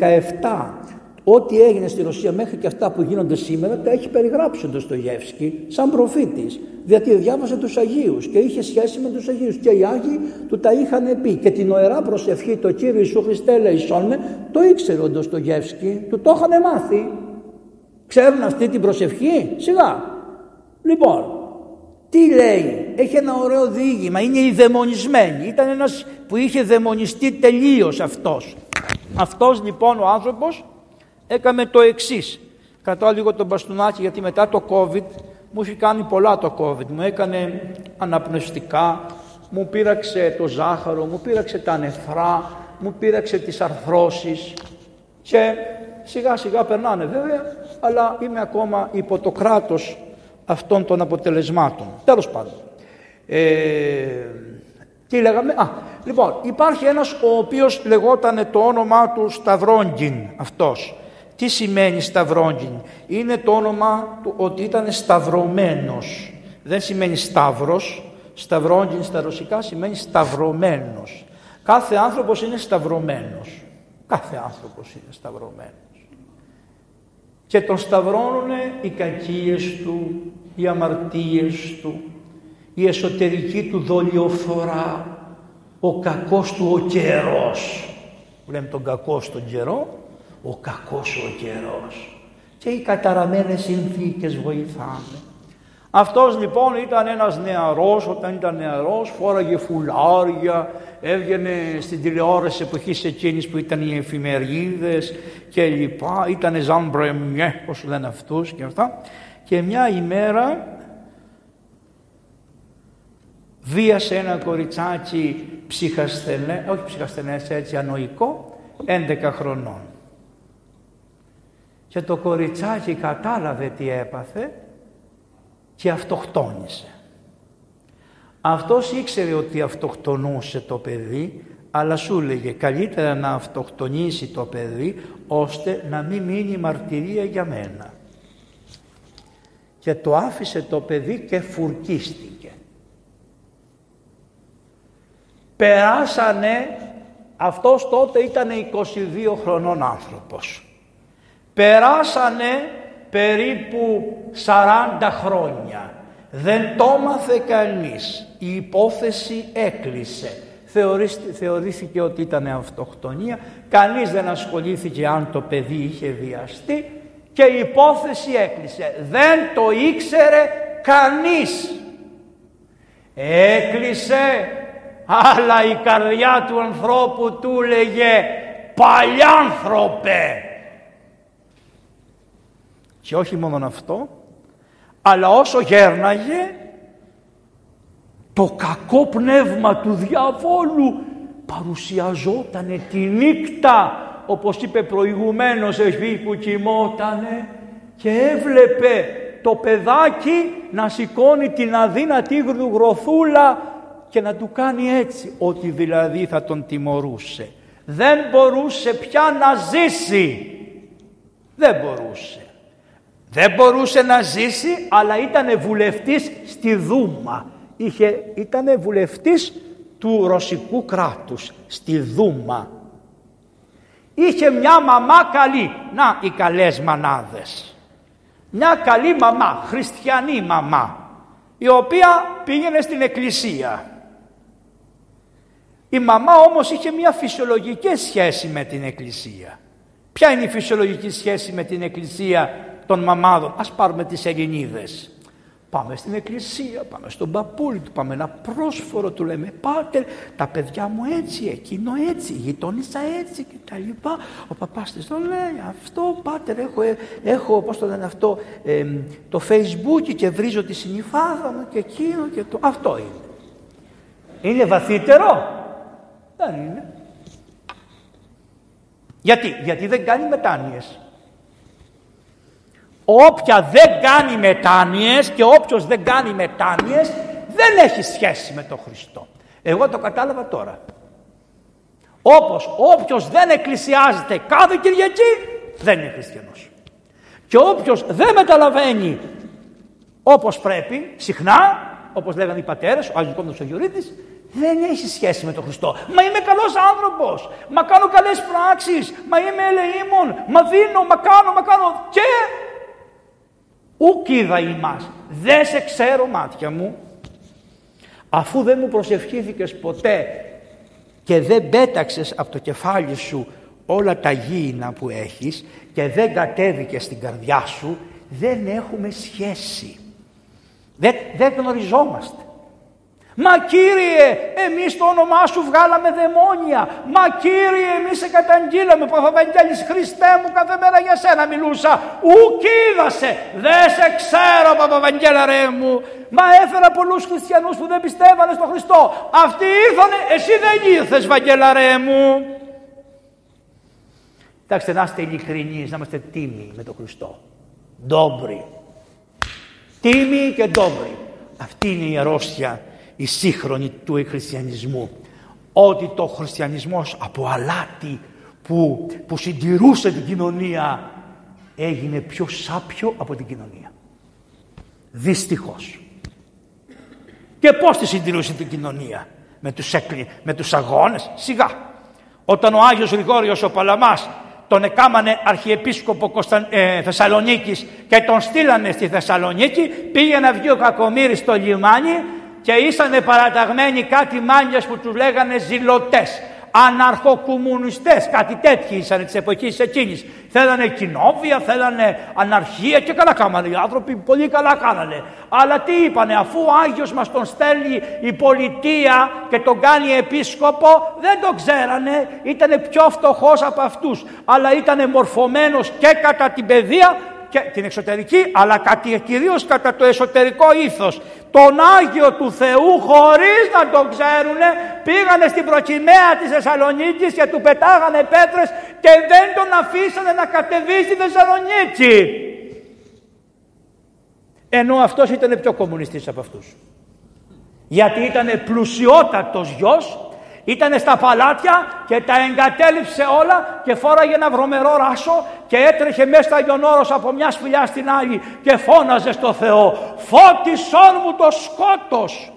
Ό,τι έγινε στη Ρωσία μέχρι και αυτά που γίνονται σήμερα τα έχει περιγράψει ο Ντοστογεύσκη σαν προφήτης. Γιατί διάβασε τους Αγίους και είχε σχέση με τους Αγίους και οι Άγιοι του τα είχαν πει. Και την οερά προσευχή το Κύριο Ιησού Χριστέ Λεϊσόν με το ήξερε ο Ντοστογεύσκη, του το είχαν μάθει. Ξέρουν αυτή την προσευχή, σιγά. Λοιπόν, τι λέει, έχει ένα ωραίο διήγημα, είναι η δαιμονισμένη. Ήταν ένας που είχε δαιμονιστεί τελείως αυτός. Αυτός λοιπόν ο άνθρωπος έκαμε το εξής. Κρατάω λίγο τον μπαστούνάκι γιατί μετά το COVID μου έχει κάνει πολλά το COVID. Μου έκανε αναπνευστικά, μου πήραξε το ζάχαρο, μου πήραξε τα νεφρά, μου πήραξε τις αρθρώσεις και σιγά σιγά περνάνε βέβαια, αλλά είμαι ακόμα υπό το κράτος αυτών των αποτελεσμάτων. Τέλος πάντων. Ε, τι λέγαμε, α, λοιπόν, υπάρχει ένας ο οποίος λεγόταν το όνομά του Σταυρόγγιν αυτός. Τι σημαίνει σταυρόγγιν; Είναι το όνομα του ότι ήταν σταυρωμένος. Δεν σημαίνει σταύρος. Σταυρόγγιν στα ρωσικά σημαίνει σταυρωμένος. Κάθε άνθρωπος είναι σταυρωμένος. Κάθε άνθρωπος είναι σταυρωμένος. Και τον σταυρώνουν οι κακίες του, οι αμαρτίες του, η εσωτερική του δολιοφορά, ο κακός του ο καιρός. Λέμε τον κακό στον καιρό ο κακός ο καιρός και οι καταραμένες συνθήκες βοηθάνε. Αυτός λοιπόν ήταν ένας νεαρός, όταν ήταν νεαρός φόραγε φουλάρια, έβγαινε στην τηλεόραση εποχής εκείνης που ήταν οι εφημερίδες και λοιπά, ήταν Ζαν Μπρεμιέ, πώς λένε αυτούς και αυτά. Και μια ημέρα βίασε ένα κοριτσάκι ψυχασθενέ, όχι ψυχασθενές έτσι ανοϊκό, 11 χρονών. Και το κοριτσάκι κατάλαβε τι έπαθε και αυτοκτόνησε. Αυτός ήξερε ότι αυτοκτονούσε το παιδί, αλλά σου έλεγε καλύτερα να αυτοκτονήσει το παιδί, ώστε να μην μείνει μαρτυρία για μένα. Και το άφησε το παιδί και φουρκίστηκε. Περάσανε, αυτός τότε ήταν 22 χρονών άνθρωπος. Περάσανε περίπου 40 χρόνια. Δεν το μάθε κανείς. Η υπόθεση έκλεισε. Θεωρήθηκε ότι ήταν αυτοκτονία. Κανείς δεν ασχολήθηκε αν το παιδί είχε βιαστεί και η υπόθεση έκλεισε. Δεν το ήξερε κανείς. Έκλεισε, αλλά η καρδιά του ανθρώπου του λέγε παλιάνθρωπε. Και όχι μόνο αυτό, αλλά όσο γέρναγε, το κακό πνεύμα του διαβόλου παρουσιαζόταν τη νύχτα, όπως είπε προηγουμένως εκεί που κοιμότανε και έβλεπε το παιδάκι να σηκώνει την αδύνατη γροθούλα και να του κάνει έτσι, ότι δηλαδή θα τον τιμωρούσε. Δεν μπορούσε πια να ζήσει. Δεν μπορούσε. Δεν μπορούσε να ζήσει, αλλά ήταν βουλευτής στη Δούμα. Είχε, ήταν βουλευτής του ρωσικού κράτους, στη Δούμα. Είχε μια μαμά καλή. Να οι καλές μανάδες. Μια καλή μαμά, χριστιανή μαμά, η οποία πήγαινε στην εκκλησία. Η μαμά όμως είχε μια φυσιολογική σχέση με την εκκλησία. Ποια είναι η φυσιολογική σχέση με την εκκλησία; Των μαμάδων. Ας πάρουμε τις Ελληνίδες. Πάμε στην εκκλησία, πάμε στον παππούλι του, πάμε ένα πρόσφορο, του λέμε «Πάτερ, τα παιδιά μου έτσι, εκείνο έτσι, η γειτόνισσα έτσι» και τα λοιπά. Ο παπάς της το λέει «Αυτό, πάτερ, έχω, ε, έχω πώς το λένε αυτό, το facebook και βρίζω τη συνειφάδα μου και εκείνο και το...» Αυτό είναι. Είναι βαθύτερο; Δεν είναι. Γιατί, γιατί δεν κάνει μετάνοιες. Όποια δεν κάνει μετάνοιες και όποιος δεν κάνει μετάνοιες δεν έχει σχέση με τον Χριστό. Εγώ το κατάλαβα τώρα. Όπως όποιος δεν εκκλησιάζεται κάθε Κυριακή δεν είναι χριστιανός. Και όποιος δεν μεταλαβαίνει όπως πρέπει, συχνά, όπως λέγανε οι πατέρες, ο Άγιος Κόντος ο Γιουρίτης, δεν έχει σχέση με τον Χριστό. Μα είμαι καλός άνθρωπος, μα κάνω καλές πράξεις, μα είμαι ελεήμων, μα δίνω, μα κάνω, μα κάνω και Ούκ είδα ημάς, δεν σε ξέρω μάτια μου, αφού δεν μου προσευχήθηκες ποτέ και δεν πέταξες από το κεφάλι σου όλα τα γήινα που έχεις και δεν κατέβηκε στην καρδιά σου, δεν έχουμε σχέση. Δεν, δεν γνωριζόμαστε. Μα Κύριε, εμείς το όνομά σου βγάλαμε δαιμόνια. Μα Κύριε, εμείς σε καταγγείλαμε. Παπαβαγγέλης Χριστέ μου, κάθε μέρα για σένα μιλούσα. Ουκ είδασε. Δεν σε ξέρω, Παπαβαγγέλα ρε μου. Μα έφερα πολλούς χριστιανούς που δεν πιστεύανε στον Χριστό. Αυτοί ήρθανε, εσύ δεν ήρθες, Βαγγέλα ρε μου. Κοιτάξτε, να είστε ειλικρινείς, να είμαστε τίμοι με τον Χριστό. Ντόμπροι. Τίμοι και ντόμπροι. Αυτή είναι η αρρώστια η σύγχρονη του χριστιανισμού ότι το χριστιανισμός από αλάτι που, που συντηρούσε την κοινωνία έγινε πιο σάπιο από την κοινωνία. Δυστυχώς. Και πώς τη συντηρούσε την κοινωνία; Με τους, με τους αγώνες; Σιγά. Όταν ο Άγιος Γρηγόριος ο Παλαμάς τον εκάμανε αρχιεπίσκοπο Κωνσταν... ε, Θεσσαλονίκης και τον στείλανε στη Θεσσαλονίκη πήγε να βγει ο Κακομύρης στο λιμάνι και ήσανε παραταγμένοι κάτι μάνιες που τους λέγανε ζηλωτές, αναρχοκομμουνιστές, κάτι τέτοιοι ήσανε της εποχής εκείνης. Θέλανε κοινόβια, θέλανε αναρχία και καλά κάνανε οι άνθρωποι, πολύ καλά κάνανε. Αλλά τι είπανε, αφού ο Άγιος μας τον στέλνει η πολιτεία και τον κάνει επίσκοπο, δεν τον ξέρανε, ήταν πιο φτωχός από αυτούς. Αλλά ήταν μορφωμένος και κατά την παιδεία και την εξωτερική, αλλά κυρίως κατά το εσωτερικό ήθος. Τον Άγιο του Θεού χωρίς να τον ξέρουν πήγανε στην προκυμαία της Θεσσαλονίκης και του πετάγανε πέτρες και δεν τον αφήσανε να κατεβεί στη Θεσσαλονίκη. Ενώ αυτός ήταν πιο κομμουνιστής από αυτούς. Γιατί ήταν πλουσιότατος γιος Ήτανε στα παλάτια και τα εγκατέλειψε όλα και φόραγε ένα βρωμερό ράσο και έτρεχε μέσα στα Όρος από μια σπηλιά στην άλλη και φώναζε στο Θεό «Φώτισόν μου το σκότος».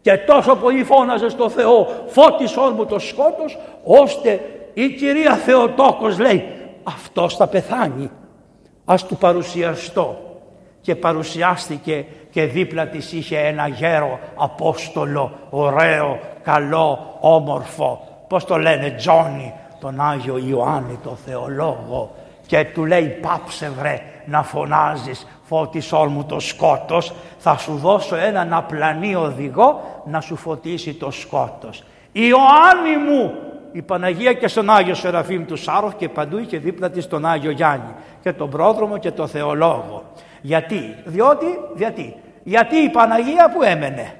Και τόσο πολύ φώναζε στο Θεό «Φώτισόν μου το σκότος» ώστε η κυρία Θεοτόκος λέει «Αυτός θα πεθάνει, ας του παρουσιαστώ». και παρουσιάστηκε και δίπλα της είχε ένα γέρο Απόστολο, ωραίο, καλό, όμορφο. Πώς το λένε, Τζόνι, τον Άγιο Ιωάννη, τον θεολόγο. Και του λέει πάψε βρε να φωνάζεις φώτισό μου το σκότος, θα σου δώσω έναν απλανή οδηγό να σου φωτίσει το σκότος. Ιωάννη μου, η Παναγία και στον Άγιο Σεραφείμ του Σάροφ και παντού είχε δίπλα της τον Άγιο Γιάννη και τον πρόδρομο και τον θεολόγο. Γιατί, διότι, γιατί, γιατί η Παναγία που έμενε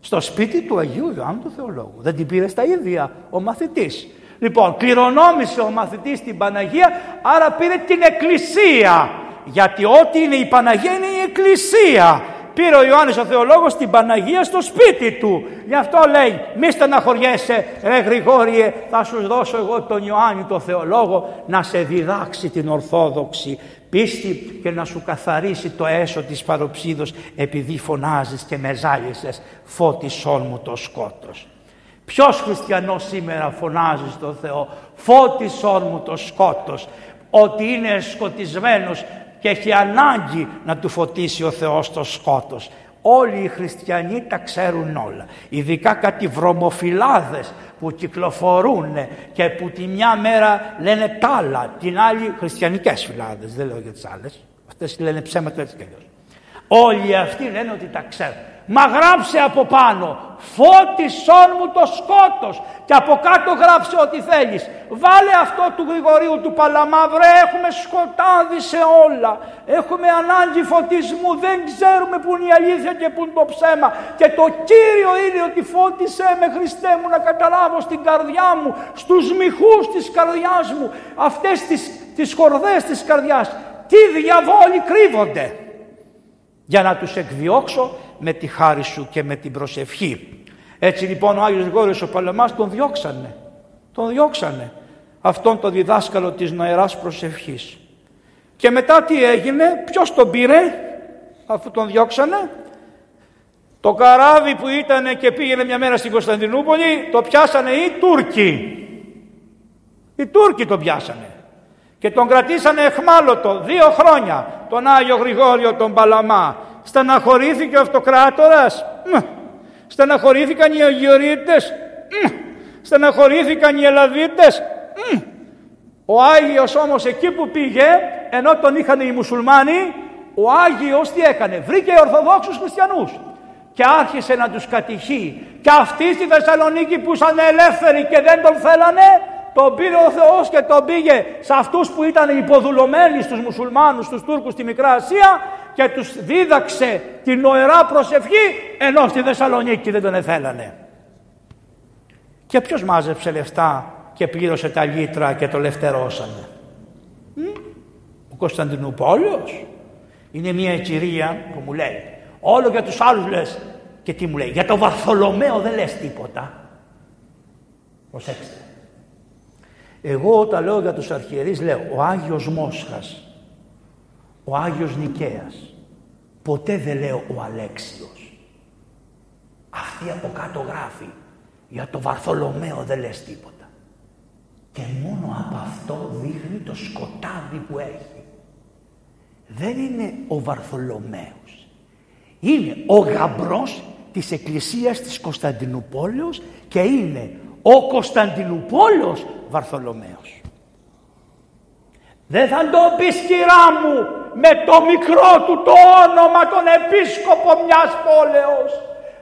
στο σπίτι του Αγίου Ιωάννου του Θεολόγου. Δεν την πήρε στα ίδια ο μαθητής. Λοιπόν, κληρονόμησε ο μαθητής την Παναγία, άρα πήρε την Εκκλησία. Γιατί ό,τι είναι η Παναγία είναι η Εκκλησία. Πήρε ο Ιωάννης ο Θεολόγος την Παναγία στο σπίτι του. Γι' αυτό λέει μη στεναχωριέσαι ρε Γρηγόριε θα σου δώσω εγώ τον Ιωάννη τον Θεολόγο να σε διδάξει την Ορθόδοξη πίστη και να σου καθαρίσει το έσω της παροψίδος επειδή φωνάζεις και μεζάλισες φώτισόν μου το σκότος. Ποιος χριστιανός σήμερα φωνάζεις στον Θεό φώτισόν μου το σκότος ότι είναι σκοτισμένος και έχει ανάγκη να του φωτίσει ο Θεός το σκότος. Όλοι οι χριστιανοί τα ξέρουν όλα. Ειδικά κάτι βρωμοφυλάδες που κυκλοφορούν και που τη μια μέρα λένε τάλα, την άλλη χριστιανικές φυλάδες, δεν λέω για τις άλλες. Αυτές λένε ψέματα έτσι κι αλλιώς. Όλοι αυτοί λένε ότι τα ξέρουν. Μα γράψε από πάνω φώτισόν μου το σκότος και από κάτω γράψε ό,τι θέλεις. Βάλε αυτό του Γρηγορίου του Παλαμά βρε έχουμε σκοτάδι σε όλα. Έχουμε ανάγκη φωτισμού δεν ξέρουμε που είναι η αλήθεια και που είναι το ψέμα. Και το Κύριο είναι ότι φώτισέ με Χριστέ μου να καταλάβω στην καρδιά μου, στους μυχούς της καρδιάς μου, αυτές τις, τις χορδές της καρδιάς. Τι διαβόλοι κρύβονται για να τους εκδιώξω με τη χάρη σου και με την προσευχή. Έτσι λοιπόν ο Άγιος Γρηγόριος ο Παλαμάς τον διώξανε. Τον διώξανε. Αυτόν τον διδάσκαλο της νοεράς προσευχής. Και μετά τι έγινε, ποιος τον πήρε αφού τον διώξανε; Το καράβι που ήταν και πήγαινε μια μέρα στην Κωνσταντινούπολη το πιάσανε οι Τούρκοι. Οι Τούρκοι τον πιάσανε. Και τον κρατήσανε εχμάλωτο δύο χρόνια τον Άγιο Γρηγόριο τον Παλαμά. Στεναχωρήθηκε ο αυτοκράτορας. Στεναχωρήθηκαν οι Αγιορείτες. Στεναχωρήθηκαν οι Ελλαδίτες. Ο Άγιος όμως εκεί που πήγε, ενώ τον είχαν οι μουσουλμάνοι, ο Άγιος τι έκανε, βρήκε Ορθοδόξους χριστιανούς και άρχισε να τους κατηχεί. Και αυτοί στη Θεσσαλονίκη που ήταν ελεύθεροι και δεν τον θέλανε, τον πήρε ο Θεός και τον πήγε σε αυτούς που ήταν υποδουλωμένοι στους μουσουλμάνους, στους Τούρκους στη Μικρά Ασία και τους δίδαξε την νοερά προσευχή ενώ στη Θεσσαλονίκη δεν τον εθέλανε. Και ποιος μάζεψε λεφτά και πλήρωσε τα λίτρα και το λευτερώσανε; Ο Κωνσταντινούπολιος είναι μια κυρία που μου λέει όλο για τους άλλους λες και τι μου λέει για το Βαρθολομαίο δεν λες τίποτα. Προσέξτε. Εγώ όταν λέω για τους αρχιερείς λέω ο Άγιος Μόσχας, ο Άγιος Νικαίας. Ποτέ δεν λέω ο Αλέξιος. Αυτή από κάτω γράφει για το Βαρθολομαίο δεν λες τίποτα. Και μόνο από αυτό δείχνει το σκοτάδι που έχει. Δεν είναι ο Βαρθολομαίος. Είναι ο γαμπρός της Εκκλησίας της Κωνσταντινούπολεως και είναι ο Κωνσταντινούπολος Βαρθολομαίος. Δεν θα το πεις κυρά μου με το μικρό του το όνομα τον επίσκοπο μιας πόλεως.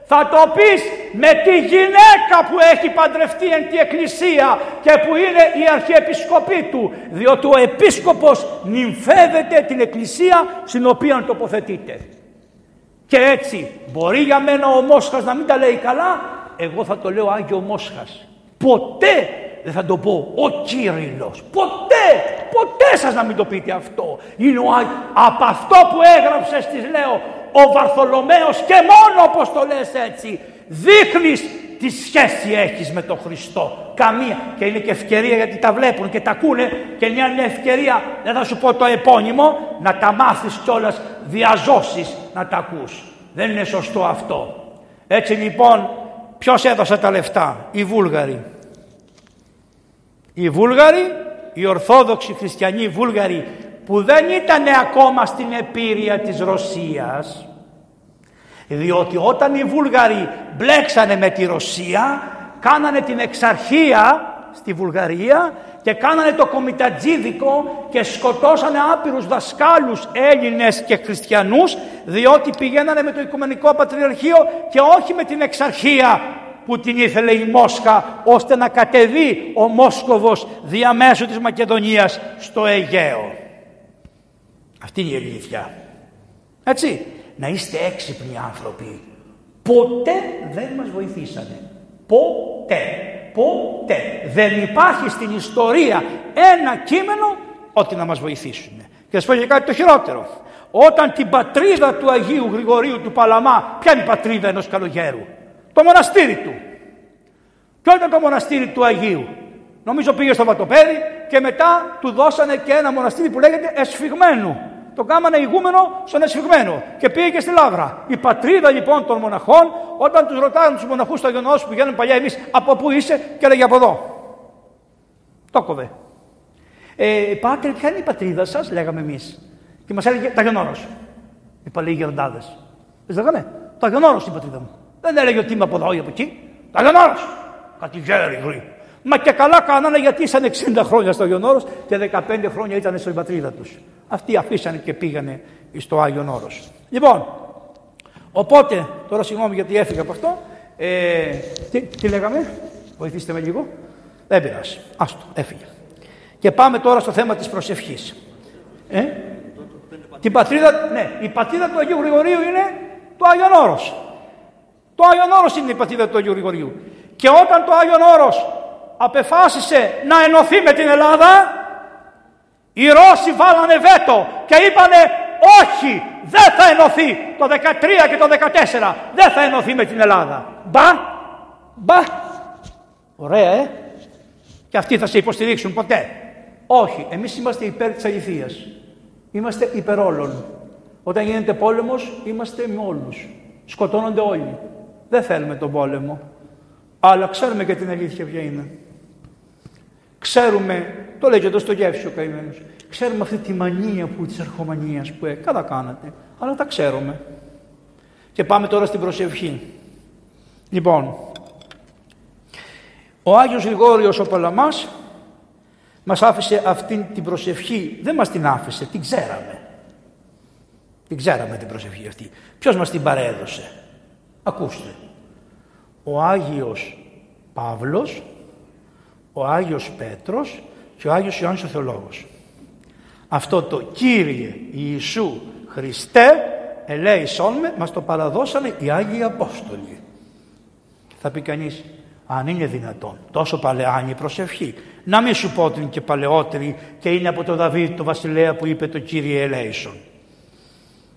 Θα το πεις με τη γυναίκα που έχει παντρευτεί εν τη εκκλησία και που είναι η αρχιεπισκοπή του. Διότι ο επίσκοπος νυμφεύεται την εκκλησία στην οποία τοποθετείται. Και έτσι μπορεί για μένα ο Μόσχας να μην τα λέει καλά, εγώ θα το λέω Άγιο Μόσχας. Ποτέ δεν θα το πω ο Κύριλλος. Ποτέ, ποτέ σας να μην το πείτε αυτό. Είναι ο, από αυτό που έγραψες στις λέω ο Βαρθολομαίος και μόνο όπως το λες έτσι δείχνεις τι σχέση έχεις με τον Χριστό. Καμία. Και είναι και ευκαιρία γιατί τα βλέπουν και τα ακούνε και μια είναι ευκαιρία, δεν θα σου πω το επώνυμο, να τα μάθεις κιόλας διαζώσεις να τα ακούς. Δεν είναι σωστό αυτό. Έτσι λοιπόν Ποιος έδωσε τα λεφτά, οι Βούλγαροι. Οι Βούλγαροι, οι Ορθόδοξοι Χριστιανοί Βούλγαροι που δεν ήταν ακόμα στην επίρρεια της Ρωσίας διότι όταν οι Βούλγαροι μπλέξανε με τη Ρωσία κάνανε την εξαρχία στη Βουλγαρία και κάνανε το κομιτατζίδικο και σκοτώσανε άπειρους δασκάλους Έλληνες και Χριστιανούς διότι πηγαίνανε με το Οικουμενικό Πατριαρχείο και όχι με την εξαρχία που την ήθελε η Μόσχα ώστε να κατεβεί ο Μόσκοβος διαμέσου της Μακεδονίας στο Αιγαίο. Αυτή είναι η αλήθεια. Έτσι, να είστε έξυπνοι άνθρωποι. Ποτέ δεν μας βοηθήσανε. Ποτέ. Ποτέ. Δεν υπάρχει στην ιστορία ένα κείμενο ότι να μας βοηθήσουν. Και σας πω και κάτι το χειρότερο. Όταν την πατρίδα του Αγίου Γρηγορίου του Παλαμά, ποια είναι η πατρίδα ενός καλογέρου; Το μοναστήρι του. Ποιο ήταν το μοναστήρι του Αγίου; Νομίζω πήγε στο Βατοπέδι και μετά του δώσανε και ένα μοναστήρι που λέγεται Εσφυγμένου. Το κάμανε ηγούμενο στον Εσφυγμένο και πήγε και στη Λάβρα. Η πατρίδα λοιπόν των μοναχών, όταν τους ρωτάνε τους μοναχούς στο Αγιονός που πηγαίνουν παλιά εμείς, από πού είσαι, και έλεγε από εδώ. Το κοβε. Ε, πάτε, ποια είναι η πατρίδα σας, λέγαμε εμείς. Και μας έλεγε τα Αγιονόρος. Οι παλαιοί γεροντάδες. Δεν λέγανε, το Αγιονόρος είναι η πατρίδα μου. Δεν έλεγε ότι είμαι από εδώ ή από εκεί. Τα Αγιονόρο. Κάτι γέρι, Μα και καλά κάνανε γιατί ήσαν 60 χρόνια στο Άγιον Όρος και 15 χρόνια ήταν στην πατρίδα τους. Αυτοί αφήσανε και πήγανε στο Άγιον Όρος. Λοιπόν, οπότε, τώρα συγγνώμη γιατί έφυγα από αυτό, ε, τι, τι λέγαμε, βοηθήστε με λίγο, δεν πειράζει, άστο, έφυγε. Και πάμε τώρα στο θέμα της προσευχής. Ε; Την πατρίδα, ναι, η πατρίδα του Αγίου Γρηγορίου είναι το Άγιον Όρος. Το Άγιον Όρος είναι η πατρίδα του Αγίου Γρηγορίου. Και όταν το Άγιον Όρος απεφάσισε να ενωθεί με την Ελλάδα, οι Ρώσοι βάλανε βέτο και είπανε όχι, δεν θα ενωθεί το 13 και το 14, δεν θα ενωθεί με την Ελλάδα. Μπα, μπα, ωραία ε, και αυτοί θα σε υποστηρίξουν ποτέ. Όχι, εμείς είμαστε υπέρ της αληθείας. Είμαστε υπέρ όλων. Όταν γίνεται πόλεμος, είμαστε με όλους. Σκοτώνονται όλοι. Δεν θέλουμε τον πόλεμο. Αλλά ξέρουμε και την αλήθεια ποια είναι. Ξέρουμε, το λέει και το στο γεύσιο ο καημένος. Ξέρουμε αυτή τη μανία που της αρχομανίας που έχει. Καλά κάνατε. Αλλά τα ξέρουμε. Και πάμε τώρα στην προσευχή. Λοιπόν, ο Άγιος Γρηγόριος ο Παλαμάς μας άφησε αυτή την προσευχή. Δεν μας την άφησε, την ξέραμε. Την ξέραμε την προσευχή αυτή. Ποιος μας την παρέδωσε; Ακούστε ο Άγιος Παύλος, ο Άγιος Πέτρος και ο Άγιος Ιωάννης ο Θεολόγος. Αυτό το Κύριε Ιησού Χριστέ ελέησόν με μας το παραδώσανε οι Άγιοι Απόστολοι. Θα πει κανείς, αν είναι δυνατόν, τόσο παλαιά είναι η προσευχή. Να μην σου πω ότι είναι και παλαιότερη και είναι από τον Δαβίδ, το βασιλέα που είπε το Κύριε ελέησον.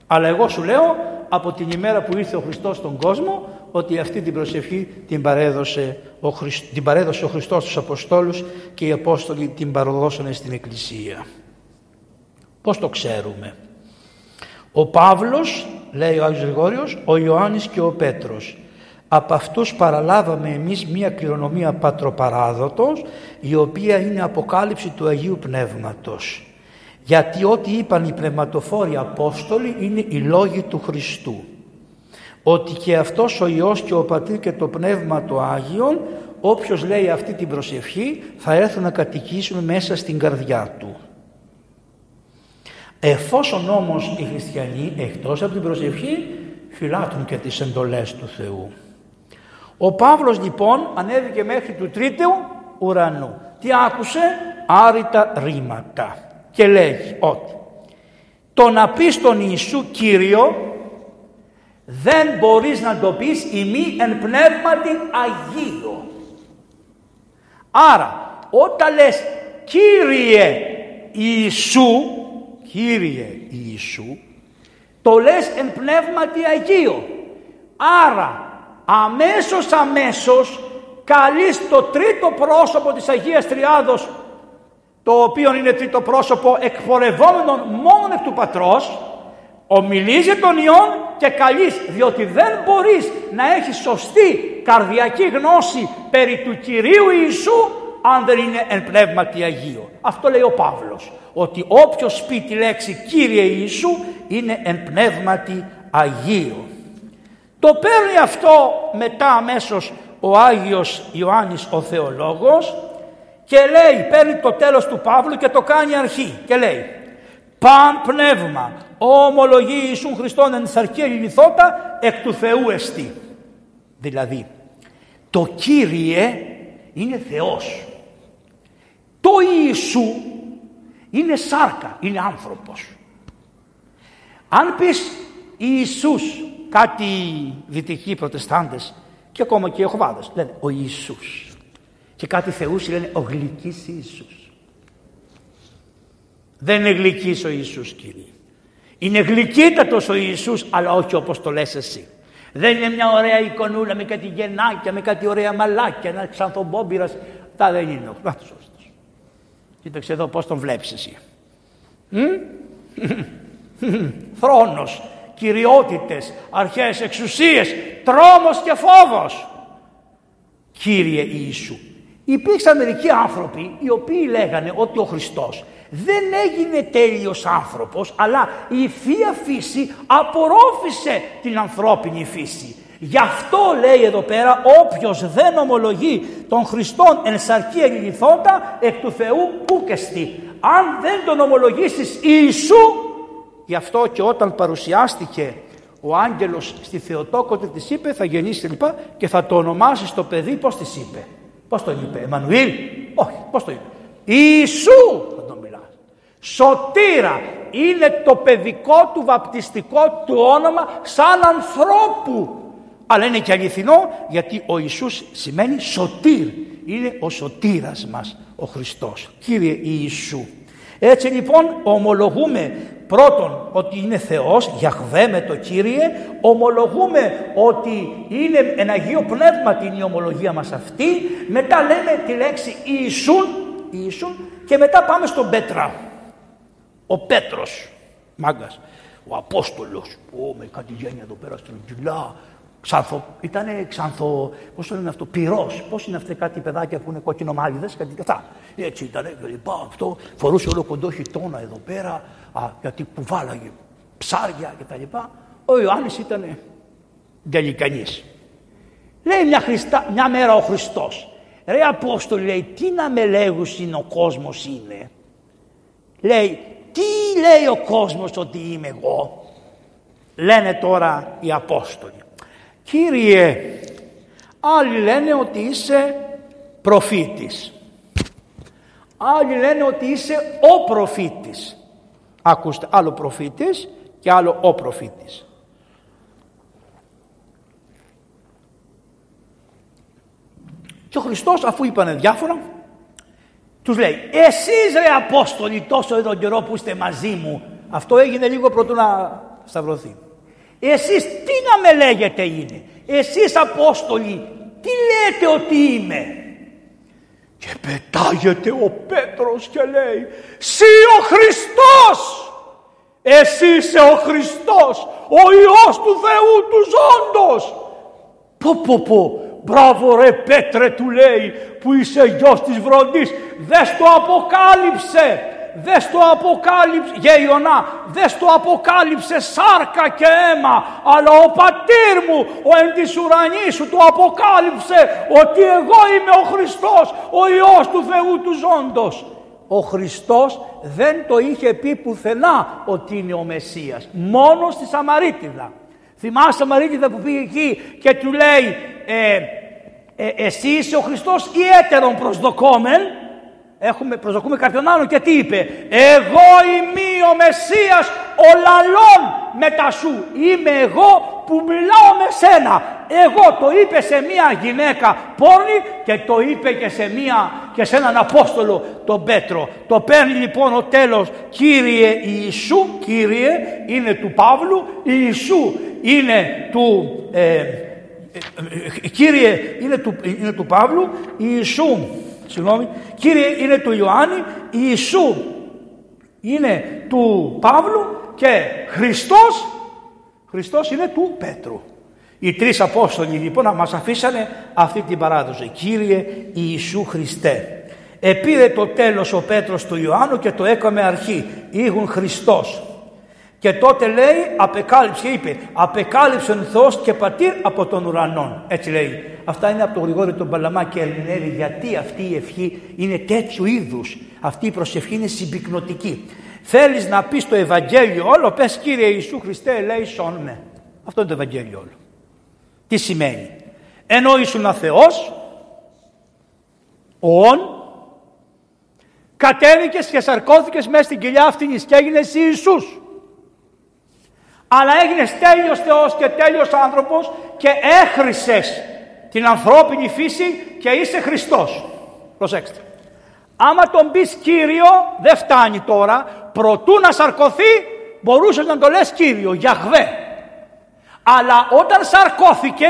Αλλά εγώ σου λέω από την ημέρα που ήρθε ο Χριστός στον κόσμο ότι αυτή την προσευχή την παρέδωσε ο, Χριστ, την παρέδωσε ο Χριστός στους Αποστόλους και οι Απόστολοι την παραδώσανε στην Εκκλησία. Πώς το ξέρουμε; Ο Παύλος, λέει ο Άγιος Γρηγόριος, ο Ιωάννης και ο Πέτρος. Από αυτούς παραλάβαμε εμείς μία κληρονομία πατροπαράδοτος η οποία είναι αποκάλυψη του Αγίου Πνεύματος. Γιατί ό,τι είπαν οι πνευματοφόροι Απόστολοι είναι οι λόγοι του Χριστού ότι και αυτός ο Υιός και ο Πατήρ και το Πνεύμα το Άγιον όποιος λέει αυτή την προσευχή θα έρθουν να κατοικήσουν μέσα στην καρδιά του. Εφόσον όμως οι χριστιανοί εκτός από την προσευχή φυλάτουν και τις εντολές του Θεού. Ο Παύλος λοιπόν ανέβηκε μέχρι του τρίτου ουρανού. Τι άκουσε, άρρητα ρήματα και λέγει ότι το να πεις στον Ιησού Κύριο δεν μπορείς να το πεις ημί εν πνεύματι Αγίο. Άρα όταν λες Κύριε Ιησού, Κύριε Ιησού, το λες εν πνεύματι Αγίο. Άρα αμέσως αμέσως καλείς το τρίτο πρόσωπο της Αγίας Τριάδος το οποίο είναι τρίτο πρόσωπο εκπορευόμενο μόνο εκ του Πατρός ομιλείς για τον Υιόν και καλείς διότι δεν μπορείς να έχεις σωστή καρδιακή γνώση περί του Κυρίου Ιησού αν δεν είναι εν πνεύματι Αγίο. Αυτό λέει ο Παύλος, ότι όποιος πει τη λέξη Κύριε Ιησού είναι εν πνεύματι Αγίο. Το παίρνει αυτό μετά αμέσως ο Άγιος Ιωάννης ο Θεολόγος και λέει, παίρνει το τέλος του Παύλου και το κάνει αρχή και λέει «Παν πνεύμα, ομολογεί Ιησούν Χριστόν εν σαρκία λιθότα εκ του Θεού εστί». Δηλαδή, το Κύριε είναι Θεός. Το Ιησού είναι σάρκα, είναι άνθρωπος. Αν πεις Ιησούς, κάτι δυτικοί προτεστάντες και ακόμα και οι οχβάδες λένε ο Ιησούς. Και κάτι θεούς λένε ο γλυκής Ιησούς. Δεν είναι γλυκής ο Ιησούς κύριε. Είναι γλυκύτατος ο Ιησούς αλλά όχι όπως το λες εσύ. Δεν είναι μια ωραία εικονούλα με κάτι γεννάκια, με κάτι ωραία μαλάκια, ένα ξανθομπόμπυρας. Τα δεν είναι. Να το σωστός. Κοίταξε εδώ πώς τον βλέπεις εσύ. Θρόνος, κυριότητες, αρχές, εξουσίες, τρόμος και φόβος. Κύριε Ιησού. Υπήρξαν μερικοί άνθρωποι οι οποίοι λέγανε ότι ο Χριστός δεν έγινε τέλειος άνθρωπος αλλά η Θεία Φύση απορρόφησε την ανθρώπινη φύση. Γι' αυτό λέει εδώ πέρα όποιος δεν ομολογεί τον Χριστόν εν σαρκή ελληνιθότα εκ του Θεού ούκεστη. Αν δεν τον ομολογήσεις Ιησού γι' αυτό και όταν παρουσιάστηκε ο άγγελος στη Θεοτόκοτε της είπε θα γεννήσεις λοιπά και θα το ονομάσεις το παιδί πώς της είπε. Πώς τον είπε, Εμμανουήλ; Όχι, πώς το είπε. Ιησού θα τον μιλά. Σωτήρα είναι το παιδικό του βαπτιστικό του όνομα σαν ανθρώπου. Αλλά είναι και αληθινό γιατί ο Ιησούς σημαίνει σωτήρ. Είναι ο σωτήρας μας ο Χριστός. Κύριε Ιησού. Έτσι λοιπόν ομολογούμε πρώτον ότι είναι Θεός, Γιαχβέ με το Κύριε, ομολογούμε ότι είναι ένα Αγίο Πνεύμα την η ομολογία μας αυτή, μετά λέμε τη λέξη Ιησούν, Ιησούν και μετά πάμε στον Πέτρα. Ο Πέτρος, μάγκας, ο Απόστολος, ο, με κάτι γένεια εδώ πέρα στην Τζιλά, Ξανθο, ήτανε ξανθο, πώς το λένε αυτό, πυρός. Πώς είναι αυτά κάτι παιδάκια που είναι κόκκινο μάλιδες, κάτι αυτά. Έτσι ήτανε και λοιπά, αυτό. Φορούσε όλο κοντό χιτόνα εδώ πέρα, α, γιατί κουβάλαγε ψάρια και τα λοιπά. Ο Ιωάννης ήταν τελικανής. Λέει μια, Χριστά, μια μέρα ο Χριστός. Ρε Απόστολη λέει, τι να με λέγουσιν ο κόσμος είναι; Λέει, τι λέει ο κόσμος ότι είμαι εγώ; Λένε τώρα οι Απόστολοι. Κύριε, άλλοι λένε ότι είσαι προφήτης. Άλλοι λένε ότι είσαι ο προφήτης. Ακούστε, άλλο προφήτης και άλλο ο προφήτης. Και ο Χριστός αφού είπανε διάφορα, τους λέει «Εσείς ρε Απόστολοι τόσο εδώ καιρό που είστε μαζί μου». Αυτό έγινε λίγο πρωτού να σταυρωθεί. Εσείς τι να με λέγετε είναι; Εσείς Απόστολοι τι λέτε ότι είμαι; Και πετάγεται ο Πέτρος και λέει «Συ ο Χριστός». Εσύ είσαι ο Χριστός, ο Υιός του Θεού του ζώντος. Πω πω πω, μπράβο ρε Πέτρε του λέει που είσαι γιος της βροντής, δες το αποκάλυψε δες το αποκάλυψε, γεϊονά, δες το αποκάλυψε σάρκα και αίμα, αλλά ο πατήρ μου, ο εν της ουρανής σου, το αποκάλυψε ότι εγώ είμαι ο Χριστός, ο Υιός του Θεού του ζώντος. Ο Χριστός δεν το είχε πει πουθενά ότι είναι ο Μεσσίας, μόνο στη Σαμαρίτιδα. Θυμάσαι Σαμαρίτιδα που πήγε εκεί και του λέει ε, ε, εσύ είσαι ο Χριστός ή έτερον προσδοκόμεν; Έχουμε, προσδοκούμε κάποιον άλλον και τι είπε. Εγώ είμαι ο Μεσσίας ο λαλών μετά σου. Είμαι εγώ που μιλάω με σένα. Εγώ το είπε σε μια γυναίκα πόρνη και το είπε και σε, μια, και σε έναν Απόστολο τον Πέτρο. Το παίρνει λοιπόν ο τέλος Κύριε Ιησού, Κύριε είναι του Παύλου, Ιησού είναι του... Ε, ε, ε κύριε είναι του, είναι του Παύλου, Ιησού συγγνώμη, Κύριε είναι του Ιωάννη, Ιησού είναι του Παύλου και Χριστός, Χριστός είναι του Πέτρου. Οι τρεις Απόστολοι λοιπόν μας αφήσανε αυτή την παράδοση. Κύριε Ιησού Χριστέ. Επήρε το τέλος ο Πέτρος του Ιωάννου και το έκαμε αρχή. Ήγουν Χριστός. Και τότε λέει, απεκάλυψε, είπε, απεκάλυψε ο Θεός και πατήρ από τον ουρανό. Έτσι λέει. Αυτά είναι από τον Γρηγόρη τον Παλαμά και ερμηνεύει γιατί αυτή η ευχή είναι τέτοιου είδους. Αυτή η προσευχή είναι συμπυκνωτική. Θέλεις να πεις το Ευαγγέλιο όλο, πες Κύριε Ιησού Χριστέ, λέει με. Αυτό είναι το Ευαγγέλιο όλο. Τι σημαίνει; Ενώ ήσουν Θεός, όν, κατέβηκες και σαρκώθηκες μέσα στην κοιλιά αυτήν και έγινες Ιησούς αλλά έγινες τέλειος Θεός και τέλειος άνθρωπος και έχρισες την ανθρώπινη φύση και είσαι Χριστός. Προσέξτε. Άμα τον πεις Κύριο δεν φτάνει τώρα. Προτού να σαρκωθεί μπορούσες να το λες Κύριο, Γιαχβέ. Αλλά όταν σαρκώθηκε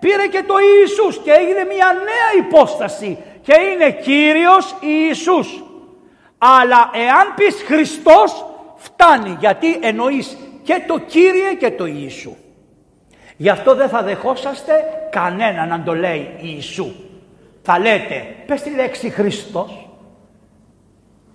πήρε και το Ιησούς και έγινε μια νέα υπόσταση και είναι Κύριος Ιησούς. Αλλά εάν πεις Χριστός φτάνει γιατί εννοείς και το Κύριε και το Ιησού. Γι' αυτό δεν θα δεχόσαστε κανένα να το λέει Ιησού. Θα λέτε, πες τη λέξη Χριστός.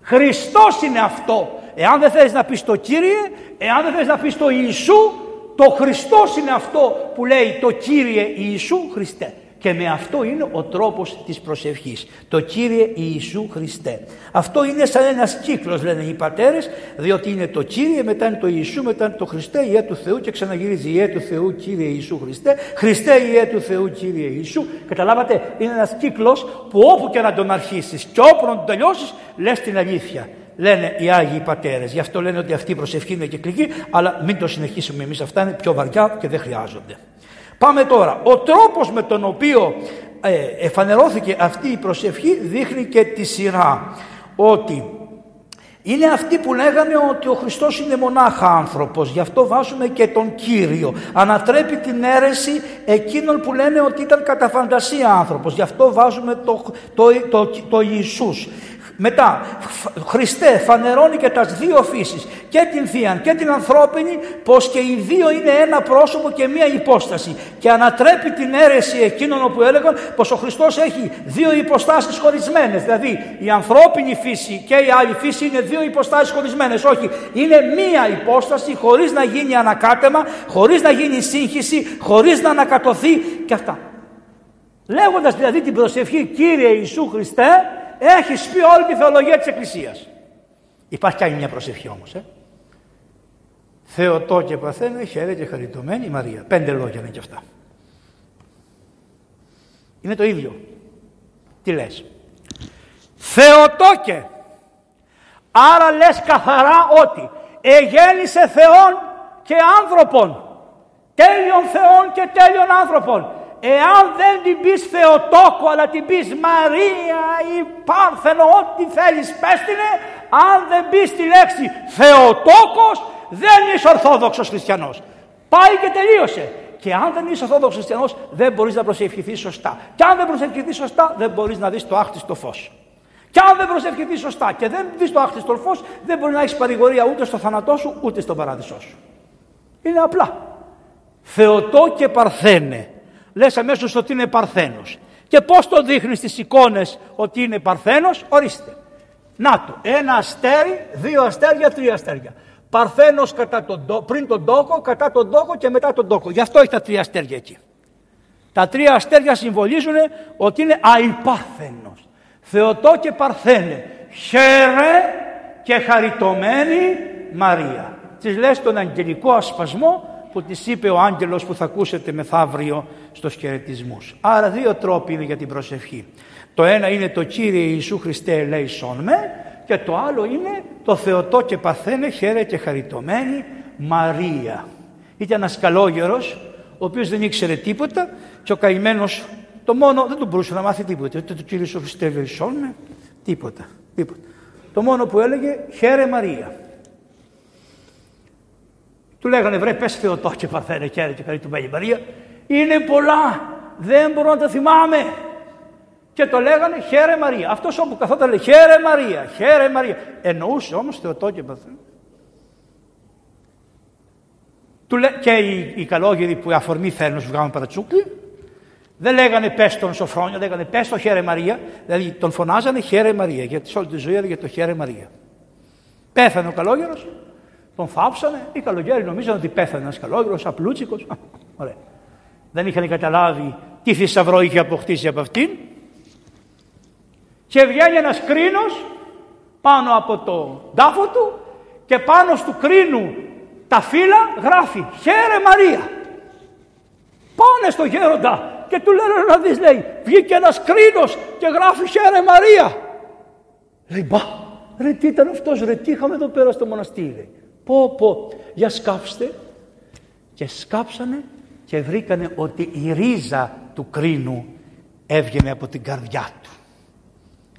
Χριστός είναι αυτό. Εάν δεν θες να πεις το Κύριε, εάν δεν θες να πεις το Ιησού, το Χριστός είναι αυτό που λέει το Κύριε Ιησού Χριστέ. Και με αυτό είναι ο τρόπος της προσευχής. Το Κύριε Ιησού Χριστέ. Αυτό είναι σαν ένας κύκλος λένε οι πατέρες, διότι είναι το Κύριε, μετά είναι το Ιησού, μετά είναι το Χριστέ, Ιε του Θεού και ξαναγυρίζει Ιε του Θεού Κύριε Ιησού Χριστέ, Χριστέ Ιε του Θεού Κύριε Ιησού. Καταλάβατε, είναι ένας κύκλος που όπου και να τον αρχίσεις και όπου να τον τελειώσεις, λες την αλήθεια λένε οι Άγιοι Πατέρες. Γι' αυτό λένε ότι αυτή η προσευχή είναι κυκλική, αλλά μην το συνεχίσουμε εμείς. Αυτά είναι πιο βαριά και δεν χρειάζονται. Πάμε τώρα. Ο τρόπος με τον οποίο ε, εφανερώθηκε αυτή η προσευχή δείχνει και τη σειρά. Ότι είναι αυτοί που λέγανε ότι ο Χριστός είναι μονάχα άνθρωπος, γι' αυτό βάζουμε και τον Κύριο. Ανατρέπει την αίρεση εκείνων που λένε ότι ήταν κατά φαντασία άνθρωπος, γι' αυτό βάζουμε το, το, το, το, το Ιησούς. Μετά, Χριστέ φανερώνει και τας δύο φύσεις, και την θεία και την ανθρώπινη, πως και οι δύο είναι ένα πρόσωπο και μία υπόσταση. Και ανατρέπει την αίρεση εκείνων που έλεγαν πως ο Χριστός έχει δύο υποστάσεις χωρισμένες. Δηλαδή η ανθρώπινη φύση και η άλλη φύση είναι δύο υποστάσεις χωρισμένες. Όχι, είναι μία υπόσταση χωρίς να γίνει ανακάτεμα, χωρίς να γίνει σύγχυση, χωρίς να ανακατωθεί και αυτά. Λέγοντας δηλαδή την προσευχή Κύριε Ιησού Χριστέ, έχεις πει όλη τη θεολογία της Εκκλησίας. Υπάρχει κι άλλη μια προσευχή όμως. Ε. Θεοτό και παθαίνε, χαίρε και χαριτωμένη Μαρία. Πέντε λόγια είναι και αυτά. Είναι το ίδιο. Τι λες; Θεοτόκε. Άρα λες καθαρά ότι εγέννησε Θεόν και άνθρωπον. Τέλειον Θεόν και τέλειον άνθρωπον. Εάν δεν την πεις Θεοτόκο αλλά την πεις Μαρία ή Πάρθενο ό,τι θέλεις πες αν δεν πεις τη λέξη Θεοτόκος δεν είσαι Ορθόδοξος Χριστιανός. Πάει και τελείωσε. Και αν δεν είσαι Ορθόδοξος Χριστιανός δεν μπορείς να προσευχηθείς σωστά. Και αν δεν προσευχηθείς σωστά δεν μπορείς να δεις το άχτιστο φως. Και αν δεν προσευχηθείς σωστά και δεν δεις το άχτιστο φως δεν μπορεί να έχεις παρηγορία ούτε στο θάνατό σου ούτε στον παράδεισό σου. Είναι απλά. Θεοτό και Παρθένε λες αμέσως ότι είναι Παρθένος. Και πώς το δείχνεις στις εικόνες ότι είναι Παρθένος, ορίστε. Να το, ένα αστέρι, δύο αστέρια, τρία αστέρια. Παρθένος κατά τον, πριν τον τόκο, κατά τον τόκο και μετά τον τόκο. Γι' αυτό έχει τα τρία αστέρια εκεί. Τα τρία αστέρια συμβολίζουν ότι είναι αϊπάρθενος. Θεοτό και Παρθένε. Χαίρε και χαριτωμένη Μαρία. Της λες τον αγγελικό ασπασμό που της είπε ο άγγελος που θα ακούσετε μεθαύριο στους χαιρετισμού. Άρα δύο τρόποι είναι για την προσευχή. Το ένα είναι το Κύριε Ιησού Χριστέ ελέησόν με και το άλλο είναι το Θεοτό και παθαίνε χαίρε και χαριτωμένη Μαρία. Ήταν ένας καλόγερος ο οποίος δεν ήξερε τίποτα και ο καημένος το μόνο δεν του μπορούσε να μάθει τίποτα. Ούτε το Κύριε Ιησού Χριστέ ελέησόν με, τίποτα, τίποτα. Το μόνο που έλεγε χαίρε Μαρία. Του λέγανε βρε πες Θεοτό και παθαίνε χαίρε και χαριτωμένη Μαρία. Είναι πολλά. Δεν μπορώ να τα θυμάμαι. Και το λέγανε χαίρε Μαρία. Αυτός όπου καθόταν λέει χαίρε Μαρία, χαίρε Μαρία. Εννοούσε όμως Θεοτό και παθαίνε. Του λέ... Και οι, οι καλόγεροι που αφορμή θέλουν να σου βγάλουν παρατσούκλι, Δεν λέγανε πες τον Σοφρόνιο, λέγανε πες το χαίρε Μαρία. Δηλαδή τον φωνάζανε χαίρε Μαρία, γιατί σε όλη τη ζωή έλεγε το χαίρε Μαρία. Πέθανε ο καλόγερος, τον φάψανε. Οι καλογέροι νομίζανε ότι πέθανε ένας καλόγερο, απλούτσικος. Ωραία. Δεν είχαν καταλάβει τι θησαυρό είχε αποκτήσει από αυτήν. Και βγαίνει ένας κρίνος πάνω από το τάφο του και πάνω του κρίνου τα φύλλα γράφει «Χαίρε Μαρία». Πάνε στο γέροντα και του λένε να δεις λέει βγήκε ένας κρίνος και γράφει «Χαίρε Μαρία». Λέει μπα ρε τι ήταν αυτός ρε τι είχαμε εδώ πέρα στο μοναστήρι. Πω πω για σκάψτε και σκάψανε και βρήκανε ότι η ρίζα του κρίνου έβγαινε από την καρδιά του.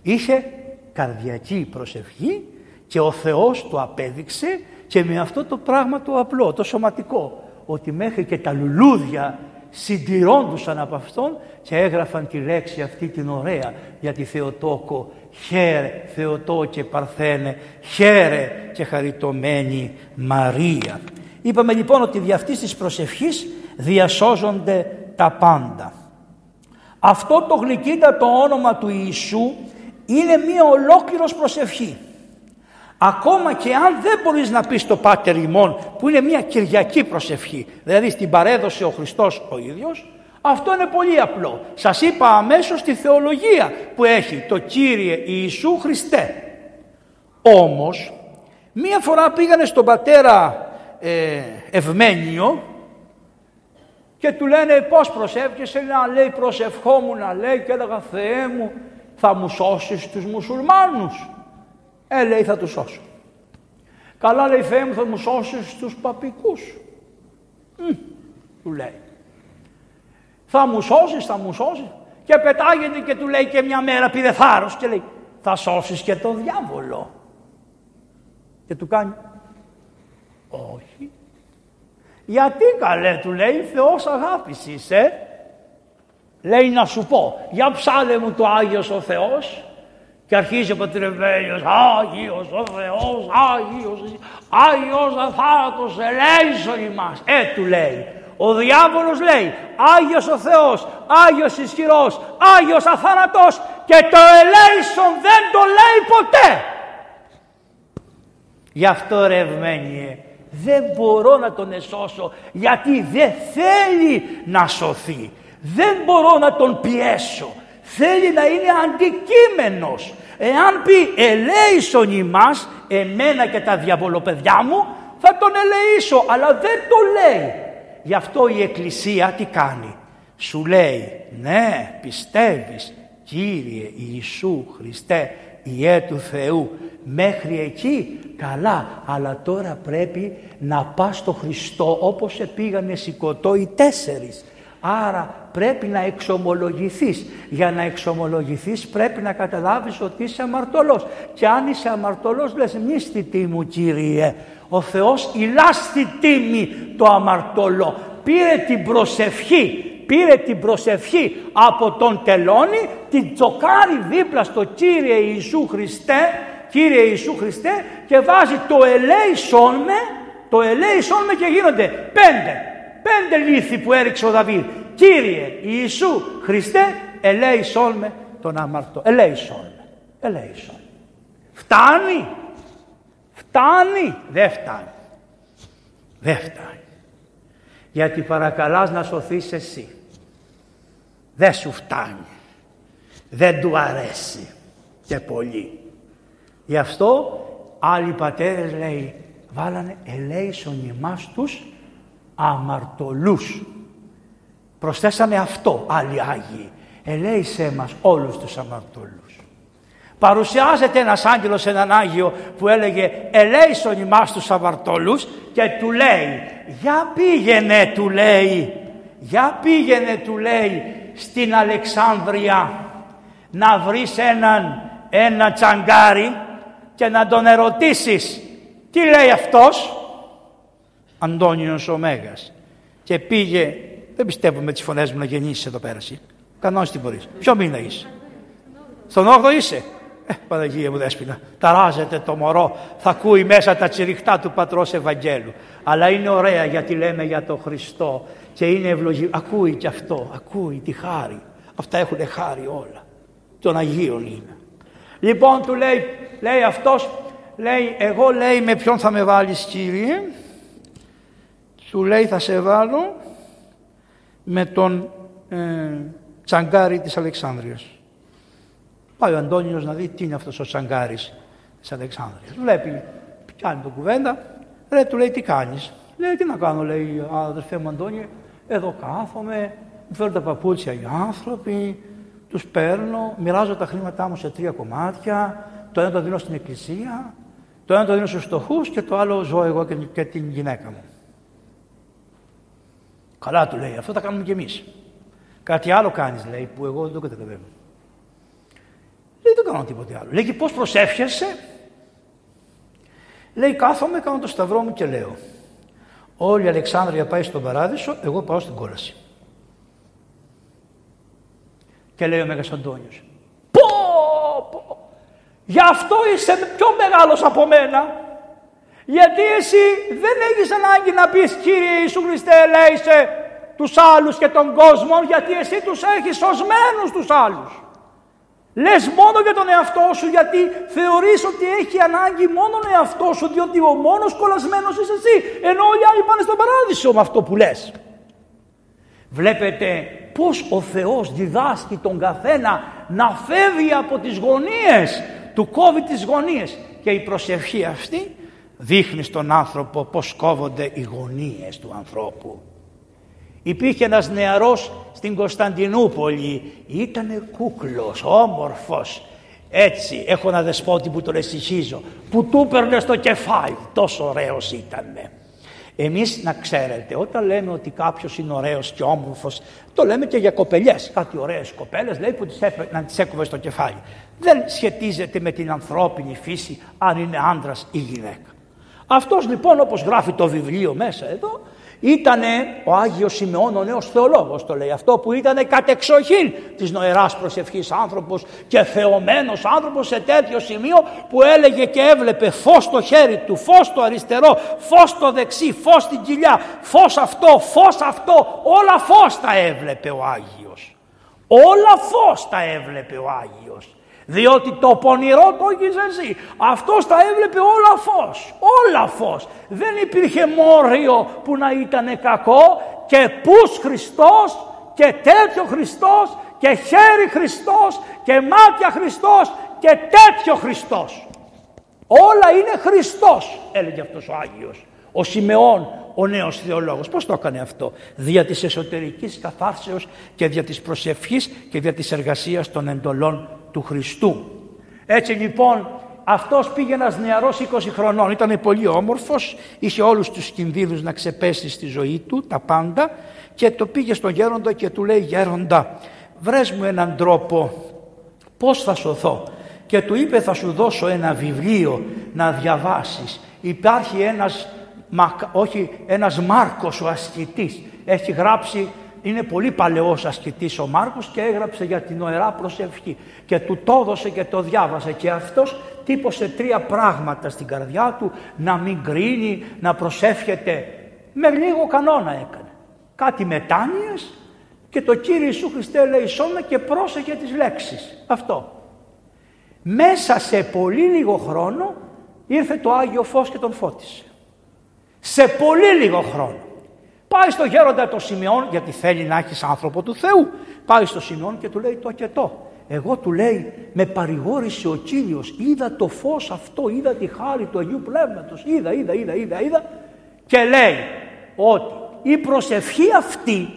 Είχε καρδιακή προσευχή και ο Θεός το απέδειξε και με αυτό το πράγμα το απλό, το σωματικό, ότι μέχρι και τα λουλούδια συντηρόντουσαν από αυτόν και έγραφαν τη λέξη αυτή την ωραία για τη Θεοτόκο «Χαίρε Θεοτό και Παρθένε, χαίρε και χαριτωμένη Μαρία». Είπαμε λοιπόν ότι δι' αυτής της προσευχής διασώζονται τα πάντα. Αυτό το γλυκύτατο όνομα του Ιησού είναι μία ολόκληρος προσευχή. Ακόμα και αν δεν μπορείς να πεις το Πάτερ ημών που είναι μια κυριακή προσευχή, δηλαδή στην παρέδωσε ο Χριστός ο ίδιος, αυτό είναι πολύ απλό. Σας είπα αμέσως τη θεολογία που έχει το Κύριε Ιησού Χριστέ. Όμως, μία φορά πήγανε στον πατέρα ε, Ευμένιο και του λένε πώς προσεύχεσαι, να λέει προσευχόμουν να λέει και έλεγα Θεέ μου θα μου σώσεις τους μουσουλμάνους. Ε, λέει, θα τους σώσω. Καλά, λέει, Θεέ μου, θα μου σώσεις τους παπικούς. Μ, του λέει. Θα μου σώσεις, θα μου σώσεις. Και πετάγεται και του λέει και μια μέρα πήρε θάρρος και λέει, θα σώσεις και τον διάβολο. Και του κάνει, όχι. Γιατί καλέ, του λέει, Θεός αγάπης είσαι. Λέει να σου πω, για ψάλε μου το Άγιος ο Θεός και αρχίζει ο πατρευέλιος, Άγιος ο Θεός, Άγιος, Άγιος αθάνατος, ελέησον ημάς. Ε, του λέει. Ο διάβολος λέει, Άγιος ο Θεός, Άγιος ισχυρός, Άγιος αθάνατος και το ελέησον δεν το λέει ποτέ. Γι' αυτό ρε δεν μπορώ να τον εσώσω γιατί δεν θέλει να σωθεί. Δεν μπορώ να τον πιέσω θέλει να είναι αντικείμενος. Εάν πει ελέησον ημάς, εμένα και τα διαβολοπαιδιά μου, θα τον ελεήσω, αλλά δεν το λέει. Γι' αυτό η Εκκλησία τι κάνει; Σου λέει, ναι, πιστεύεις, Κύριε Ιησού Χριστέ, Ιε του Θεού, μέχρι εκεί καλά, αλλά τώρα πρέπει να πας στο Χριστό όπως πήγανε σηκωτό οι τέσσερις Άρα πρέπει να εξομολογηθείς. Για να εξομολογηθείς πρέπει να καταλάβεις ότι είσαι αμαρτωλός. Και αν είσαι αμαρτωλός λες μη στη τίμου Κύριε. Ο Θεός ηλά στη τίμη το αμαρτωλό. Πήρε την προσευχή πήρε την προσευχή από τον τελώνη, την τσοκάρει δίπλα στο Κύριε Ιησού Χριστέ, Κύριε Ιησού Χριστέ και βάζει το ελέησόν με, το ελέησόν με και γίνονται πέντε. Πέντε λύθη που έριξε ο Δαβίδ. Κύριε Ιησού Χριστέ, ελέησόν με τον αμαρτώ. Ελέησόν με. Ελέησόν. Φτάνει. Φτάνει. Δεν φτάνει. Δεν φτάνει. Γιατί παρακαλάς να σωθείς εσύ. Δεν σου φτάνει. Δεν του αρέσει και πολύ. Γι' αυτό άλλοι πατέρες λέει βάλανε ελέησον εμάς τους αμαρτωλούς. Προσθέσανε αυτό άλλοι Άγιοι. Ελέησέ μας όλους τους αμαρτωλούς. Παρουσιάζεται ένας άγγελος σε έναν Άγιο που έλεγε ελέησον ημάς τους αμαρτωλούς και του λέει για πήγαινε του λέει για πήγαινε του λέει στην Αλεξάνδρεια να βρεις έναν ένα τσαγκάρι και να τον ερωτήσεις τι λέει αυτός; Αντώνιος ο Μέγας και πήγε, δεν πιστεύω με τις φωνές μου να γεννήσεις εδώ πέρα εσύ. Κανόνες τι μπορείς. Ποιο μήνα είσαι; Στον 8ο είσαι; Ε, Παναγία μου δέσποινα, ταράζεται το μωρό, θα ακούει μέσα τα τσιριχτά του Πατρός Ευαγγέλου. Αλλά είναι ωραία γιατί λέμε για τον Χριστό και είναι ευλογή. Ακούει και αυτό, ακούει τη χάρη. Αυτά έχουν χάρη όλα. Των Αγίων είναι. Λοιπόν του λέει, λέει αυτός, λέει εγώ λέει με ποιον θα με βάλεις Κύριε; Του λέει θα σε βάλω με τον ε, τσαγκάρι της Αλεξάνδρειας. Πάει ο Αντώνιος να δει τι είναι αυτός ο τσαγκάρης της Αλεξάνδρειας. Βλέπει, πιάνει το κουβέντα, ρε του λέει τι κάνεις; Λέει τι να κάνω λέει αδερφέ μου Αντώνιο, εδώ κάθομαι, μου φέρνουν τα παπούτσια οι άνθρωποι, τους παίρνω, μοιράζω τα χρήματά μου σε τρία κομμάτια, το ένα το δίνω στην εκκλησία, το ένα το δίνω στους φτωχούς και το άλλο ζω εγώ και την γυναίκα μου. Καλά του λέει, αυτό τα κάνουμε κι εμείς. Κάτι άλλο κάνεις λέει που εγώ δεν το καταλαβαίνω. Λέει δεν κάνω τίποτε άλλο. Λέει και πώς προσεύχεσαι; Λέει κάθομαι, κάνω το σταυρό μου και λέω. Όλη η Αλεξάνδρεια πάει στον παράδεισο, εγώ πάω στην κόλαση. Και λέει ο Μέγας Αντώνιος. Πω, πω, γι' αυτό είσαι πιο μεγάλος από μένα. Γιατί εσύ δεν έχεις ανάγκη να πεις Κύριε Ιησού Χριστέ ελέησε τους άλλους και τον κόσμο γιατί εσύ τους έχεις σωσμένους τους άλλους. Λες μόνο για τον εαυτό σου γιατί θεωρείς ότι έχει ανάγκη μόνο τον εαυτός σου διότι ο μόνος κολλασμένος είσαι εσύ ενώ όλοι οι άλλοι πάνε στον παράδεισο με αυτό που λες. Βλέπετε πώς ο Θεός διδάσκει τον καθένα να φεύγει από τις γωνίες, του κόβει τις γωνίες και η προσευχή αυτή δείχνει στον άνθρωπο πώς κόβονται οι γωνίες του ανθρώπου. Υπήρχε ένας νεαρός στην Κωνσταντινούπολη, ήταν κούκλος, όμορφος, έτσι, έχω ένα δεσπότη που τον εσυχίζω, που του έπαιρνε στο κεφάλι, τόσο ωραίος ήτανε. Εμείς να ξέρετε, όταν λέμε ότι κάποιος είναι ωραίος και όμορφος, το λέμε και για κοπελιές. Κάτι ωραίες κοπέλες λέει που τις έπαι, να τις έκοβε στο κεφάλι. Δεν σχετίζεται με την ανθρώπινη φύση αν είναι άντρας ή γυναίκα. Αυτός λοιπόν όπως γράφει το βιβλίο μέσα εδώ ήταν ο Άγιος Σιμεών ο νέος θεολόγος το λέει αυτό που ήταν κατεξοχήν της νοεράς προσευχής άνθρωπος και θεωμένος άνθρωπος σε τέτοιο σημείο που έλεγε και έβλεπε φως στο χέρι του, φως στο αριστερό, φως στο δεξί, φως στην κοιλιά, φως αυτό, φως αυτό, όλα φως τα έβλεπε ο Άγιος. Όλα φως τα έβλεπε ο Άγιος. Διότι το πονηρό το έχεις εσύ. Αυτός τα έβλεπε όλα φως. Όλα φως. Δεν υπήρχε μόριο που να ήταν κακό και πούς Χριστός και τέτοιο Χριστός και χέρι Χριστός και μάτια Χριστός και τέτοιο Χριστός. Όλα είναι Χριστός έλεγε αυτός ο Άγιος. Ο Σιμεών, ο νέος θεολόγος. Πώς το έκανε αυτό; Δια της εσωτερικής καθάρσεως και δια της προσευχής και δια της εργασίας των εντολών του Χριστού. Έτσι λοιπόν αυτός πήγε ένας νεαρός 20 χρονών, ήταν πολύ όμορφος, είχε όλους τους κινδύνους να ξεπέσει στη ζωή του, τα πάντα και το πήγε στον γέροντα και του λέει «Γέροντα, βρες μου έναν τρόπο, πώς θα σωθώ» και του είπε θα σου δώσω ένα βιβλίο να διαβάσεις. Υπάρχει ένας, όχι, ένας Μάρκος ο ασκητής, έχει γράψει είναι πολύ παλαιός ασκητής ο Μάρκος και έγραψε για την οερά προσευχή. Και του το έδωσε και το διάβασε. Και αυτός τύπωσε τρία πράγματα στην καρδιά του να μην κρίνει, να προσεύχεται. Με λίγο κανόνα έκανε. Κάτι μετάνοιες και το Κύριε Ιησού Χριστέ λέει σώμα και πρόσεχε τις λέξεις αυτό. Μέσα σε πολύ λίγο χρόνο ήρθε το Άγιο Φως και τον φώτισε. Σε πολύ λίγο χρόνο Πάει στο γέροντα το Σιμεών, γιατί θέλει να έχεις άνθρωπο του Θεού. Πάει στο Σιμεών και του λέει το και το. Εγώ του λέει με παρηγόρησε ο Κύριος, είδα το φως αυτό, είδα τη χάρη του Αγίου Πνεύματος, είδα, είδα, είδα, είδα, είδα και λέει ότι η προσευχή αυτή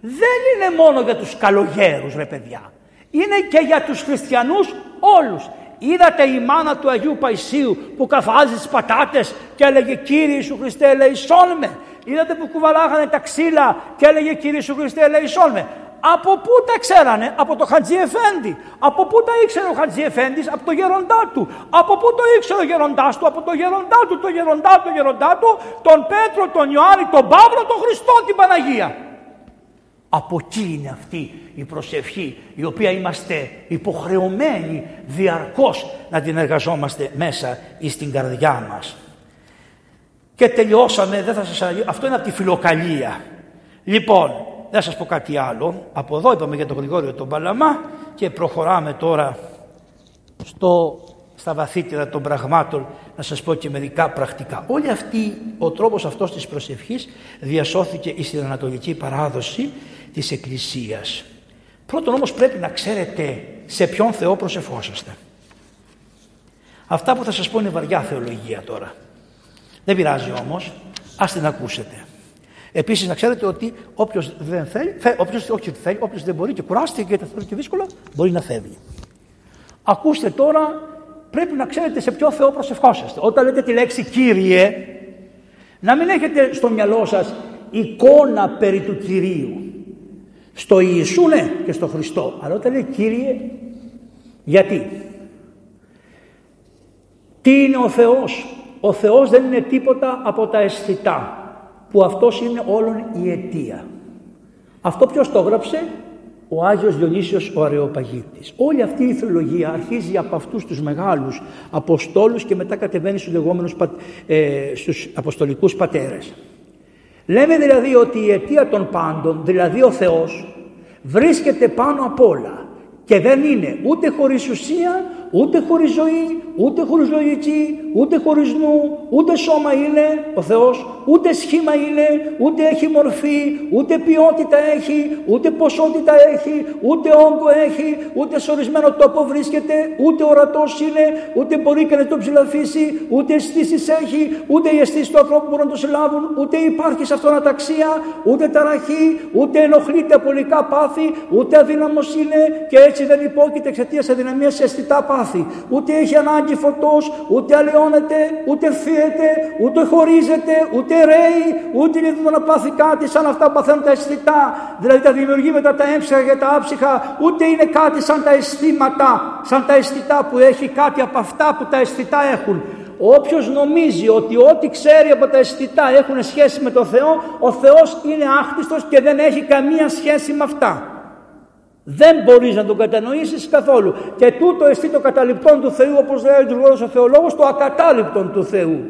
δεν είναι μόνο για τους καλογέρους ρε παιδιά, είναι και για τους χριστιανούς όλους. Είδατε η μάνα του Αγίου Παϊσίου που καθάζει τις πατάτες και έλεγε Κύριε Ιησού Χριστέ ελεησόν με. Είδατε που κουβαλάγανε τα ξύλα και έλεγε Κύριε Ιησού Χριστέ ελεησόν με. Από πού τα ξέρανε, από το Χατζή Εφέντη. Από πού τα ήξερε ο Χατζή Εφέντης, από το γεροντά του. Από πού το ήξερε ο γεροντάς του, από το γεροντά του, το γεροντά του, το γεροντά του, τον Πέτρο, τον Ιωάννη, τον Παύλο, τον Χριστό, την Παναγία. Από εκεί είναι αυτή η προσευχή η οποία είμαστε υποχρεωμένοι διαρκώς να την εργαζόμαστε μέσα ή στην καρδιά μας. Και τελειώσαμε, δεν θα σας... αυτό είναι από τη φιλοκαλία. Λοιπόν, δεν σας πω κάτι άλλο. Από εδώ είπαμε για τον Γρηγόριο τον Παλαμά και προχωράμε τώρα στο, στα βαθύτερα των πραγμάτων να σας πω και μερικά πρακτικά. Όλη αυτή ο τρόπος αυτός της προσευχής διασώθηκε στην ανατολική παράδοση της Εκκλησίας. Πρώτον όμως πρέπει να ξέρετε σε ποιον Θεό προσευχόσαστε. Αυτά που θα σας πω είναι βαριά θεολογία τώρα. Δεν πειράζει όμως, ας την ακούσετε. Επίσης να ξέρετε ότι όποιος δεν θέλει, όποιος, όχι θέλει, όποιος δεν μπορεί και κουράστηκε και θέλει και δύσκολο, μπορεί να φεύγει. Ακούστε τώρα, πρέπει να ξέρετε σε ποιο Θεό προσευχόσαστε. Όταν λέτε τη λέξη Κύριε, να μην έχετε στο μυαλό σας εικόνα περί του Κυρίου. Στο Ιησού ναι και στο Χριστό. Αλλά όταν λέει Κύριε, γιατί; Τι είναι ο Θεός; Ο Θεός δεν είναι τίποτα από τα αισθητά. Που αυτός είναι όλων η αιτία. Αυτό ποιος το έγραψε. Ο Άγιος Διονύσιος ο Αρεοπαγίτης. Όλη αυτή η θεολογία αρχίζει από αυτούς τους μεγάλους Αποστόλους και μετά κατεβαίνει στους λεγόμενους ε, στους Αποστολικούς Πατέρες. Λέμε δηλαδή ότι η αιτία των πάντων, δηλαδή ο Θεός, βρίσκεται πάνω απ' όλα και δεν είναι ούτε χωρίς ουσία, ούτε χωρίς ζωή, ούτε χωρίς λογική, ούτε χωρίς νου, ούτε σώμα είναι ο Θεός, ούτε σχήμα είναι, ούτε έχει μορφή, ούτε ποιότητα έχει, ούτε ποσότητα έχει, ούτε όγκο έχει, ούτε σε ορισμένο τόπο βρίσκεται, ούτε ορατός είναι, ούτε μπορεί και να το ψηλαφίσει, ούτε αισθήσεις έχει, ούτε οι αισθήσεις του ανθρώπου μπορούν να το συλλάβουν, ούτε υπάρχει σε αυτόν αταξία, ούτε ταραχή, ούτε ενοχλείται από λικά πάθη, ούτε αδύναμος είναι και έτσι δεν υπόκειται εξαιτίας αδυναμίας σε αισθητά πάθη. Ούτε έχει ανάγκη φωτός, ούτε αλλοιώνεται, ούτε φύεται, ούτε χωρίζεται, ούτε ρέει, ούτε είναι να πάθει κάτι σαν αυτά που παθαίνουν τα αισθητά, δηλαδή τα δημιουργήματα, τα έμψυχα και τα άψυχα, ούτε είναι κάτι σαν τα αισθήματα, σαν τα αισθητά που έχει κάτι από αυτά που τα αισθητά έχουν. Όποιος νομίζει ότι ό,τι ξέρει από τα αισθητά έχουν σχέση με το Θεό, ο Θεός είναι άκτιστος και δεν έχει καμία σχέση με αυτά. Δεν μπορείς να τον κατανοήσεις καθόλου. Και τούτο εστί το καταληπτόν του Θεού, όπως λέει ο ο θεολόγος, το ακατάληπτον του Θεού.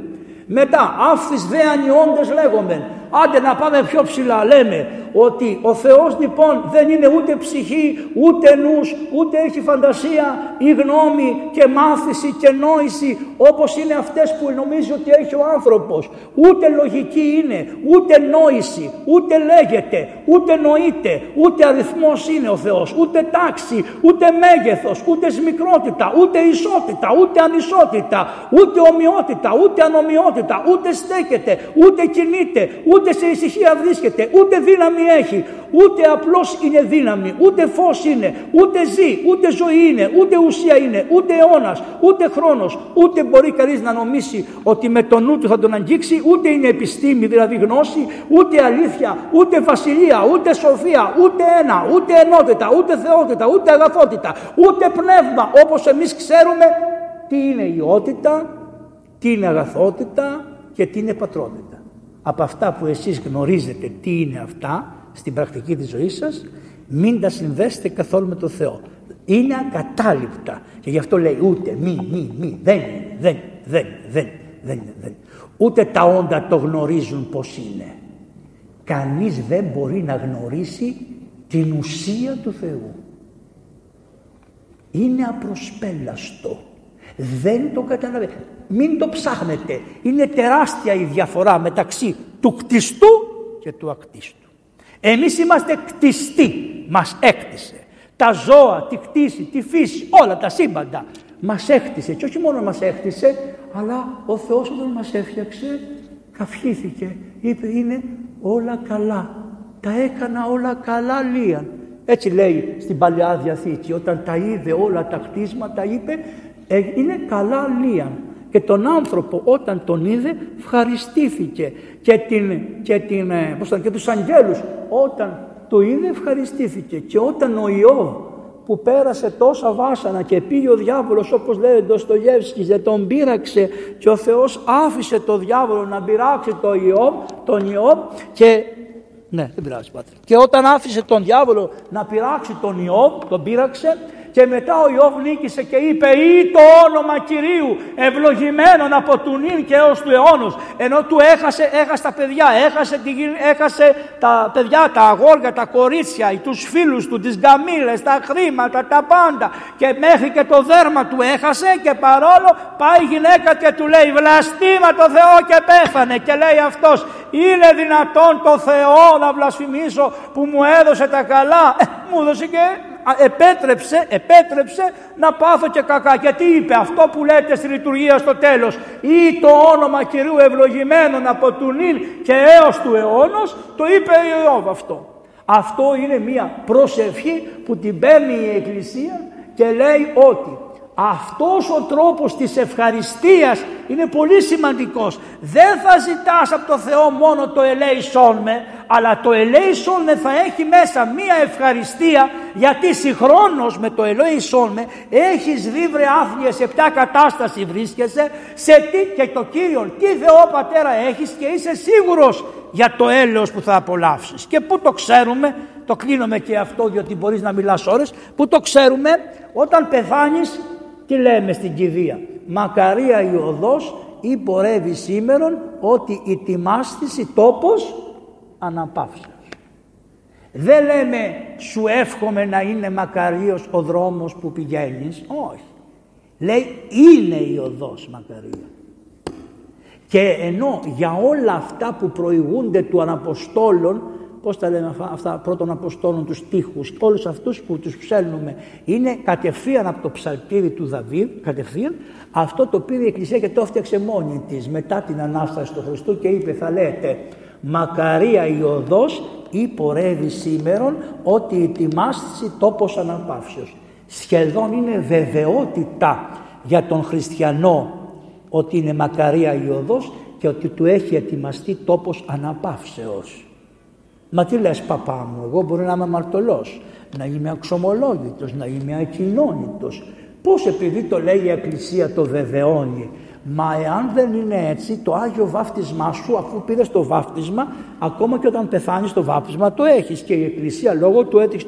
Μετά, άφθης δε ανιώντες λέγομεν. Άντε να πάμε πιο ψηλά. Λέμε ότι ο Θεός λοιπόν δεν είναι ούτε ψυχή, ούτε νους, ούτε έχει φαντασία ή γνώμη και μάθηση και νόηση όπως είναι αυτές που νομίζει ότι έχει ο άνθρωπος. Ούτε λογική είναι, ούτε νόηση, ούτε λέγεται, ούτε νοείται, ούτε αριθμός είναι ο Θεός, ούτε τάξη, ούτε μέγεθος, ούτε σμικρότητα, ούτε ισότητα, ούτε ανισότητα, ούτε ομοιότητα, ούτε ανομοιότητα, ούτε στέκεται, ούτε κινείται, ούτε σε ησυχία βρίσκεται, ούτε δύναμη έχει, ούτε απλώς είναι δύναμη, ούτε φως είναι, ούτε ζει, ούτε ζωή είναι, ούτε ουσία είναι, ούτε αιώνας, ούτε χρόνος, ούτε μπορεί κανείς να νομίσει ότι με το νου του θα τον αγγίξει, ούτε είναι επιστήμη, δηλαδή γνώση, ούτε αλήθεια, ούτε βασιλεία, ούτε σοφία, ούτε ένα, ούτε ενότητα, ούτε θεότητα, ούτε αγαθότητα, ούτε πνεύμα, όπως εμείς ξέρουμε τι είναι ιότητα, τι είναι αγαθότητα και τι είναι πατρότητα από αυτά που εσείς γνωρίζετε τι είναι αυτά στην πρακτική της ζωής σας, μην τα συνδέσετε καθόλου με το Θεό. Είναι ακατάληπτα και γι' αυτό λέει ούτε μη, μη, μη, δεν είναι, δεν, δεν, δεν, δεν, δεν. Ούτε τα όντα το γνωρίζουν πως είναι. Κανείς δεν μπορεί να γνωρίσει την ουσία του Θεού. Είναι απροσπέλαστο. Δεν το καταλαβαίνει. Μην το ψάχνετε. Είναι τεράστια η διαφορά μεταξύ του κτιστού και του ακτίστου. Εμείς είμαστε κτιστοί. Μας έκτισε. Τα ζώα, τη κτήση, τη φύση, όλα τα σύμπαντα. Μας έκτισε. Και όχι μόνο μας έκτισε, αλλά ο Θεός όταν μας έφτιαξε, καυχήθηκε. Είπε είναι όλα καλά. Τα έκανα όλα καλά λίαν. Έτσι λέει στην Παλαιά Διαθήκη. Όταν τα είδε όλα τα κτίσματα είπε ε, είναι καλά λίαν και τον άνθρωπο όταν τον είδε ευχαριστήθηκε. Και, την, και, την, ε, πώς και τους αγγέλους. Όταν το είδε ευχαριστήθηκε. Και όταν ο Ιώβ που πέρασε τόσα βάσανα και πήγε ο διάβολος όπως λέει ο Στογεύσκης δεν τον πείραξε και ο Θεός άφησε το διάβολο να πειράξει το Ιώβ, τον Ιώβ και Ναι, δεν πειράζει πάτερ. Και όταν άφησε τον διάβολο να πειράξει τον Ιώβ, τον πείραξε και μετά ο Ιώβ νίκησε και είπε «Ή το όνομα Κυρίου ευλογημένον από του νυν και έως του αιώνος». Ενώ του έχασε, έχασε τα παιδιά, έχασε, τη, έχασε τα παιδιά, τα αγόρια, τα κορίτσια, τους φίλους του, τις γκαμίλες, τα χρήματα, τα πάντα και μέχρι και το δέρμα του έχασε και παρόλο πάει η γυναίκα και του λέει «Βλαστήμα το Θεό και πέθανε» και λέει αυτός «Είναι δυνατόν το Θεό να βλασφημίσω που μου έδωσε τα καλά». Ε, μου έδωσε και επέτρεψε, επέτρεψε να πάθω και κακά. Και τι είπε αυτό που λέτε στη λειτουργία στο τέλος. Ή το όνομα Κυρίου ευλογημένων από του νυν και έως του αιώνος, το είπε ο Ιώβ αυτό. Αυτό είναι μια προσευχή που την παίρνει η Εκκλησία και λέει ότι αυτός ο τρόπος της ευχαριστίας είναι πολύ σημαντικός. Δεν θα ζητάς από το Θεό μόνο το ελέησόν με, αλλά το ελέησόν με θα έχει μέσα μία ευχαριστία γιατί συγχρόνως με το ελέησόν με έχεις δει βρε άθλια σε ποια κατάσταση βρίσκεσαι σε τι και το Κύριο τι Θεό Πατέρα έχεις και είσαι σίγουρος για το έλεος που θα απολαύσεις. Και πού το ξέρουμε, το κλείνουμε και αυτό διότι μπορείς να μιλάς ώρες, πού το ξέρουμε όταν πεθάνεις τι λέμε στην κηδεία; Μακαρία η οδός ή πορεύει σήμερον ότι η τιμάστηση τόπος αναπαύσεως. Δεν λέμε σου εύχομαι να είναι μακαρίος ο δρόμος που πηγαίνεις. Όχι. Λέει είναι η οδός μακαρία. Και ενώ για όλα αυτά που προηγούνται του αναποστόλων πώς τα λέμε αυτά, πρώτων Αποστόλων, τους στίχους, όλους αυτούς που τους ψέλνουμε, είναι κατευθείαν από το ψαλτήρι του Δαβίδ, κατευθείαν, αυτό το πήρε η Εκκλησία και το έφτιαξε μόνη της μετά την Ανάσταση του Χριστού και είπε θα λέτε «Μακαρία η οδός ή πορεύει σήμερον ότι η τιμάστηση τόπος αναπαύσεως». Σχεδόν είναι βεβαιότητα για τον χριστιανό ότι είναι μακαρία η οδός και ότι του έχει ετοιμαστεί τόπος αναπαύσεως. Μα τι λες παπά μου, εγώ μπορεί να είμαι αμαρτωλός, να είμαι αξιωμολόγητος, να είμαι ακοινώνητος. Πώς επειδή το λέει η Εκκλησία το βεβαιώνει. Μα εάν δεν είναι έτσι, το Άγιο Βάφτισμά σου, αφού πήρες το βάφτισμα, ακόμα και όταν πεθάνεις το βάπτισμα, το έχεις. Και η Εκκλησία λόγω του έτυχε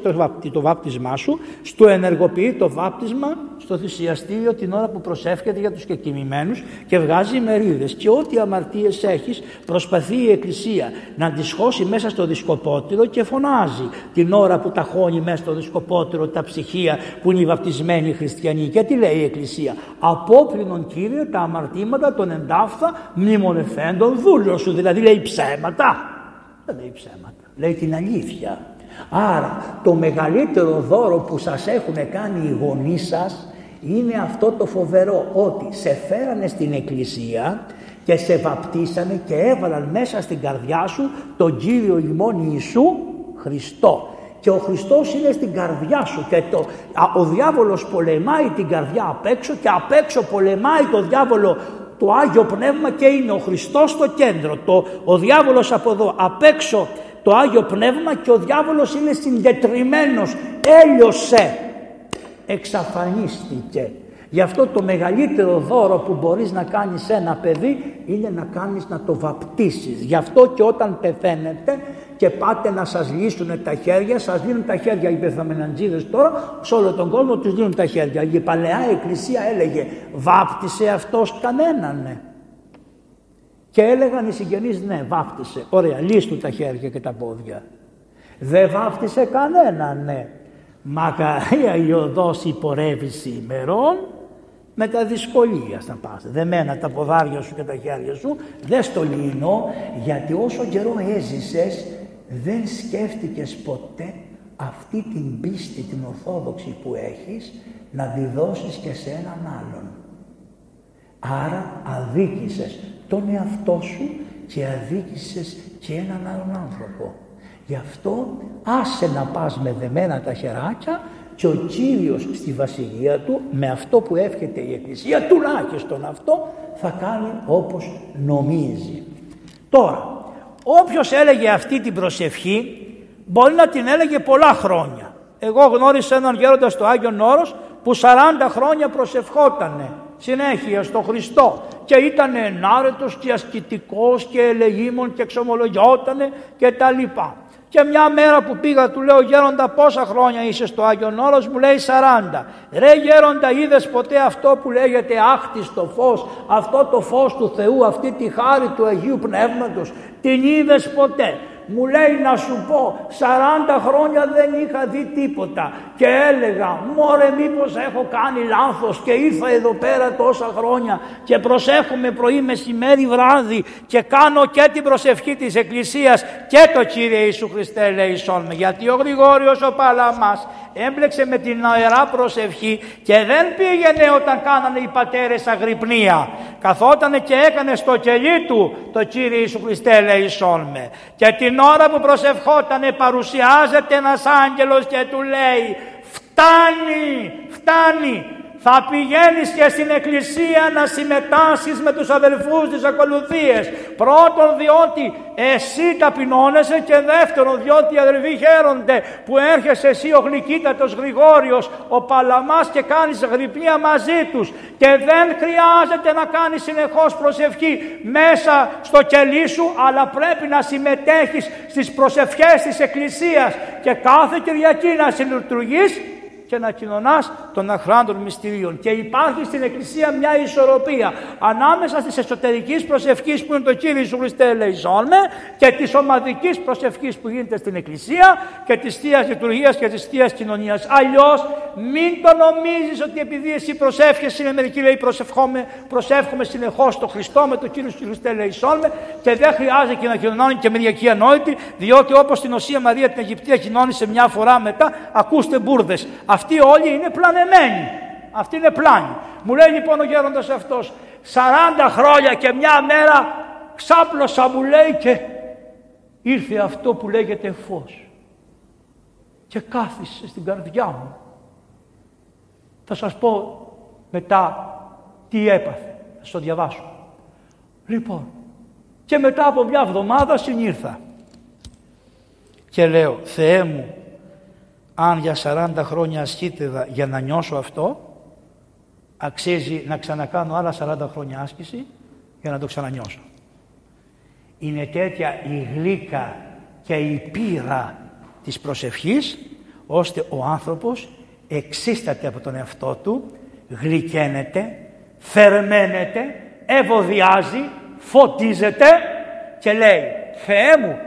το, βάπτισμά σου, στο ενεργοποιεί το βάπτισμα στο θυσιαστήριο την ώρα που προσεύχεται για τους κεκοιμημένου και βγάζει μερίδες. Και ό,τι αμαρτίες έχεις, προσπαθεί η Εκκλησία να τις χώσει μέσα στο δισκοπότηρο και φωνάζει την ώρα που τα χώνει μέσα στο δισκοπότηρο τα ψυχία που είναι οι βαπτισμένοι χριστιανοί. Και τι λέει η Εκκλησία, Απόπληνον Κύριε τα αμαρτήματα των εντάφθα μνημονευθέντων δούλων σου. Δηλαδή λέει ψέματα. Δεν λέει ψέματα. Λέει την αλήθεια. Άρα το μεγαλύτερο δώρο που σας έχουν κάνει οι γονείς σας είναι αυτό το φοβερό ότι σε φέρανε στην εκκλησία και σε βαπτίσανε και έβαλαν μέσα στην καρδιά σου τον Κύριο ημών Ιησού Χριστό. Και ο Χριστός είναι στην καρδιά σου και το, ο διάβολος πολεμάει την καρδιά απ' έξω και απ' έξω πολεμάει το διάβολο το Άγιο Πνεύμα και είναι ο Χριστός στο κέντρο. Το, ο διάβολος από εδώ απ' έξω το Άγιο Πνεύμα και ο διάβολος είναι συγκεντρημένος, έλειωσε, εξαφανίστηκε. Γι' αυτό το μεγαλύτερο δώρο που μπορείς να κάνεις σε ένα παιδί είναι να κάνεις να το βαπτίσεις. Γι' αυτό και όταν πεθαίνετε και πάτε να σας λύσουν τα χέρια, σας δίνουν τα χέρια οι πεθαμεναντζίδες τώρα, σε όλο τον κόσμο τους δίνουν τα χέρια. Η Παλαιά Εκκλησία έλεγε βάπτισε αυτός κανέναν. Ναι. Και έλεγαν οι συγγενείς ναι βάπτισε. Ωραία λύσου τα χέρια και τα πόδια. Δεν βάπτισε κανέναν ναι. Μακαρία η οδός υπορεύει σήμερον με τα δυσκολία θα πας. Δεμένα τα ποδάρια σου και τα χέρια σου, δεν στο λύνω, γιατί όσο καιρό έζησες δεν σκέφτηκες ποτέ αυτή την πίστη, την ορθόδοξη που έχεις, να τη δώσεις και σε έναν άλλον. Άρα αδίκησες τον εαυτό σου και αδίκησες και έναν άλλον άνθρωπο. Γι' αυτό άσε να πας με δεμένα τα χεράκια και ο Κύριος στη βασιλεία του με αυτό που εύχεται η Εκκλησία τουλάχιστον αυτό θα κάνει όπως νομίζει. Τώρα, όποιος έλεγε αυτή την προσευχή μπορεί να την έλεγε πολλά χρόνια. Εγώ γνώρισα έναν γέροντα στο Άγιον Όρος που 40 χρόνια προσευχότανε συνέχεια στο Χριστό και ήταν ενάρετος και ασκητικός και ελεγήμων και εξομολογιότανε και τα λοιπά. Και μια μέρα που πήγα του λέω γέροντα πόσα χρόνια είσαι στο Άγιον Όρος; Μου λέει 40. Ρε γέροντα είδες ποτέ αυτό που λέγεται άχτιστο φως, αυτό το φως του Θεού, αυτή τη χάρη του Αγίου Πνεύματος; Την είδες ποτέ; Μου λέει να σου πω 40 χρόνια δεν είχα δει τίποτα και έλεγα μωρέ μήπως έχω κάνει λάθος και ήρθα εδώ πέρα τόσα χρόνια και προσέχομαι πρωί μεσημέρι βράδυ και κάνω και την προσευχή της Εκκλησίας και το Κύριε Ιησού Χριστέ λέει με γιατί ο Γρηγόριος ο Παλαμάς έμπλεξε με την αερά προσευχή και δεν πήγαινε όταν κάνανε οι πατέρες αγρυπνία. Καθότανε και έκανε στο κελί του το Κύριε Ιησού Χριστέ λέει με. Και την ώρα που προσευχότανε παρουσιάζεται ένας άγγελος και του λέει φτάνει, φτάνει, θα πηγαίνεις και στην εκκλησία να συμμετάσχεις με τους αδελφούς της ακολουθίες. Πρώτον διότι εσύ ταπεινώνεσαι και δεύτερον διότι οι αδελφοί χαίρονται που έρχεσαι εσύ ο γλυκύτατος Γρηγόριος, ο Παλαμάς και κάνεις γρυπνία μαζί τους και δεν χρειάζεται να κάνεις συνεχώς προσευχή μέσα στο κελί σου αλλά πρέπει να συμμετέχεις στις προσευχές της Εκκλησίας και κάθε Κυριακή να συλλειτουργείς και να κοινωνάς των αχράντων μυστηρίων. Και υπάρχει στην Εκκλησία μια ισορροπία ανάμεσα τη εσωτερικής προσευχής που είναι το Κύριε Ιησού Χριστέ Λεϊζόνμε και της ομαδικής προσευχής που γίνεται στην Εκκλησία και της θείας λειτουργίας και της θείας κοινωνίας. Αλλιώς μην το νομίζεις ότι επειδή εσύ προσεύχεσαι, είναι μερικοί λέει προσευχόμαι, προσεύχομαι συνεχώς το Χριστό με το Κύριο Ιησού Χριστέ Λεϊζόνμε και δεν χρειάζεται και να κοινωνώνει και μερικοί ανόητοι, διότι όπως την Οσία Μαρία την Αιγυπτία κοινώνησε μια φορά μετά, ακούστε μπουρδες. Αυτοί όλοι είναι πλανεμένοι. Αυτοί είναι πλάνοι. Μου λέει λοιπόν ο γέροντας αυτός 40 χρόνια και μια μέρα ξάπλωσα μου λέει και ήρθε αυτό που λέγεται φως και κάθισε στην καρδιά μου. Θα σας πω μετά τι έπαθε. Θα σας το διαβάσω. Λοιπόν, και μετά από μια εβδομάδα συνήρθα και λέω Θεέ μου αν για 40 χρόνια ασκήτευα για να νιώσω αυτό, αξίζει να ξανακάνω άλλα 40 χρόνια άσκηση για να το ξανανιώσω. Είναι τέτοια η γλύκα και η πείρα της προσευχής, ώστε ο άνθρωπος εξίσταται από τον εαυτό του, γλυκαίνεται, θερμαίνεται, ευωδιάζει, φωτίζεται και λέει «Θεέ μου,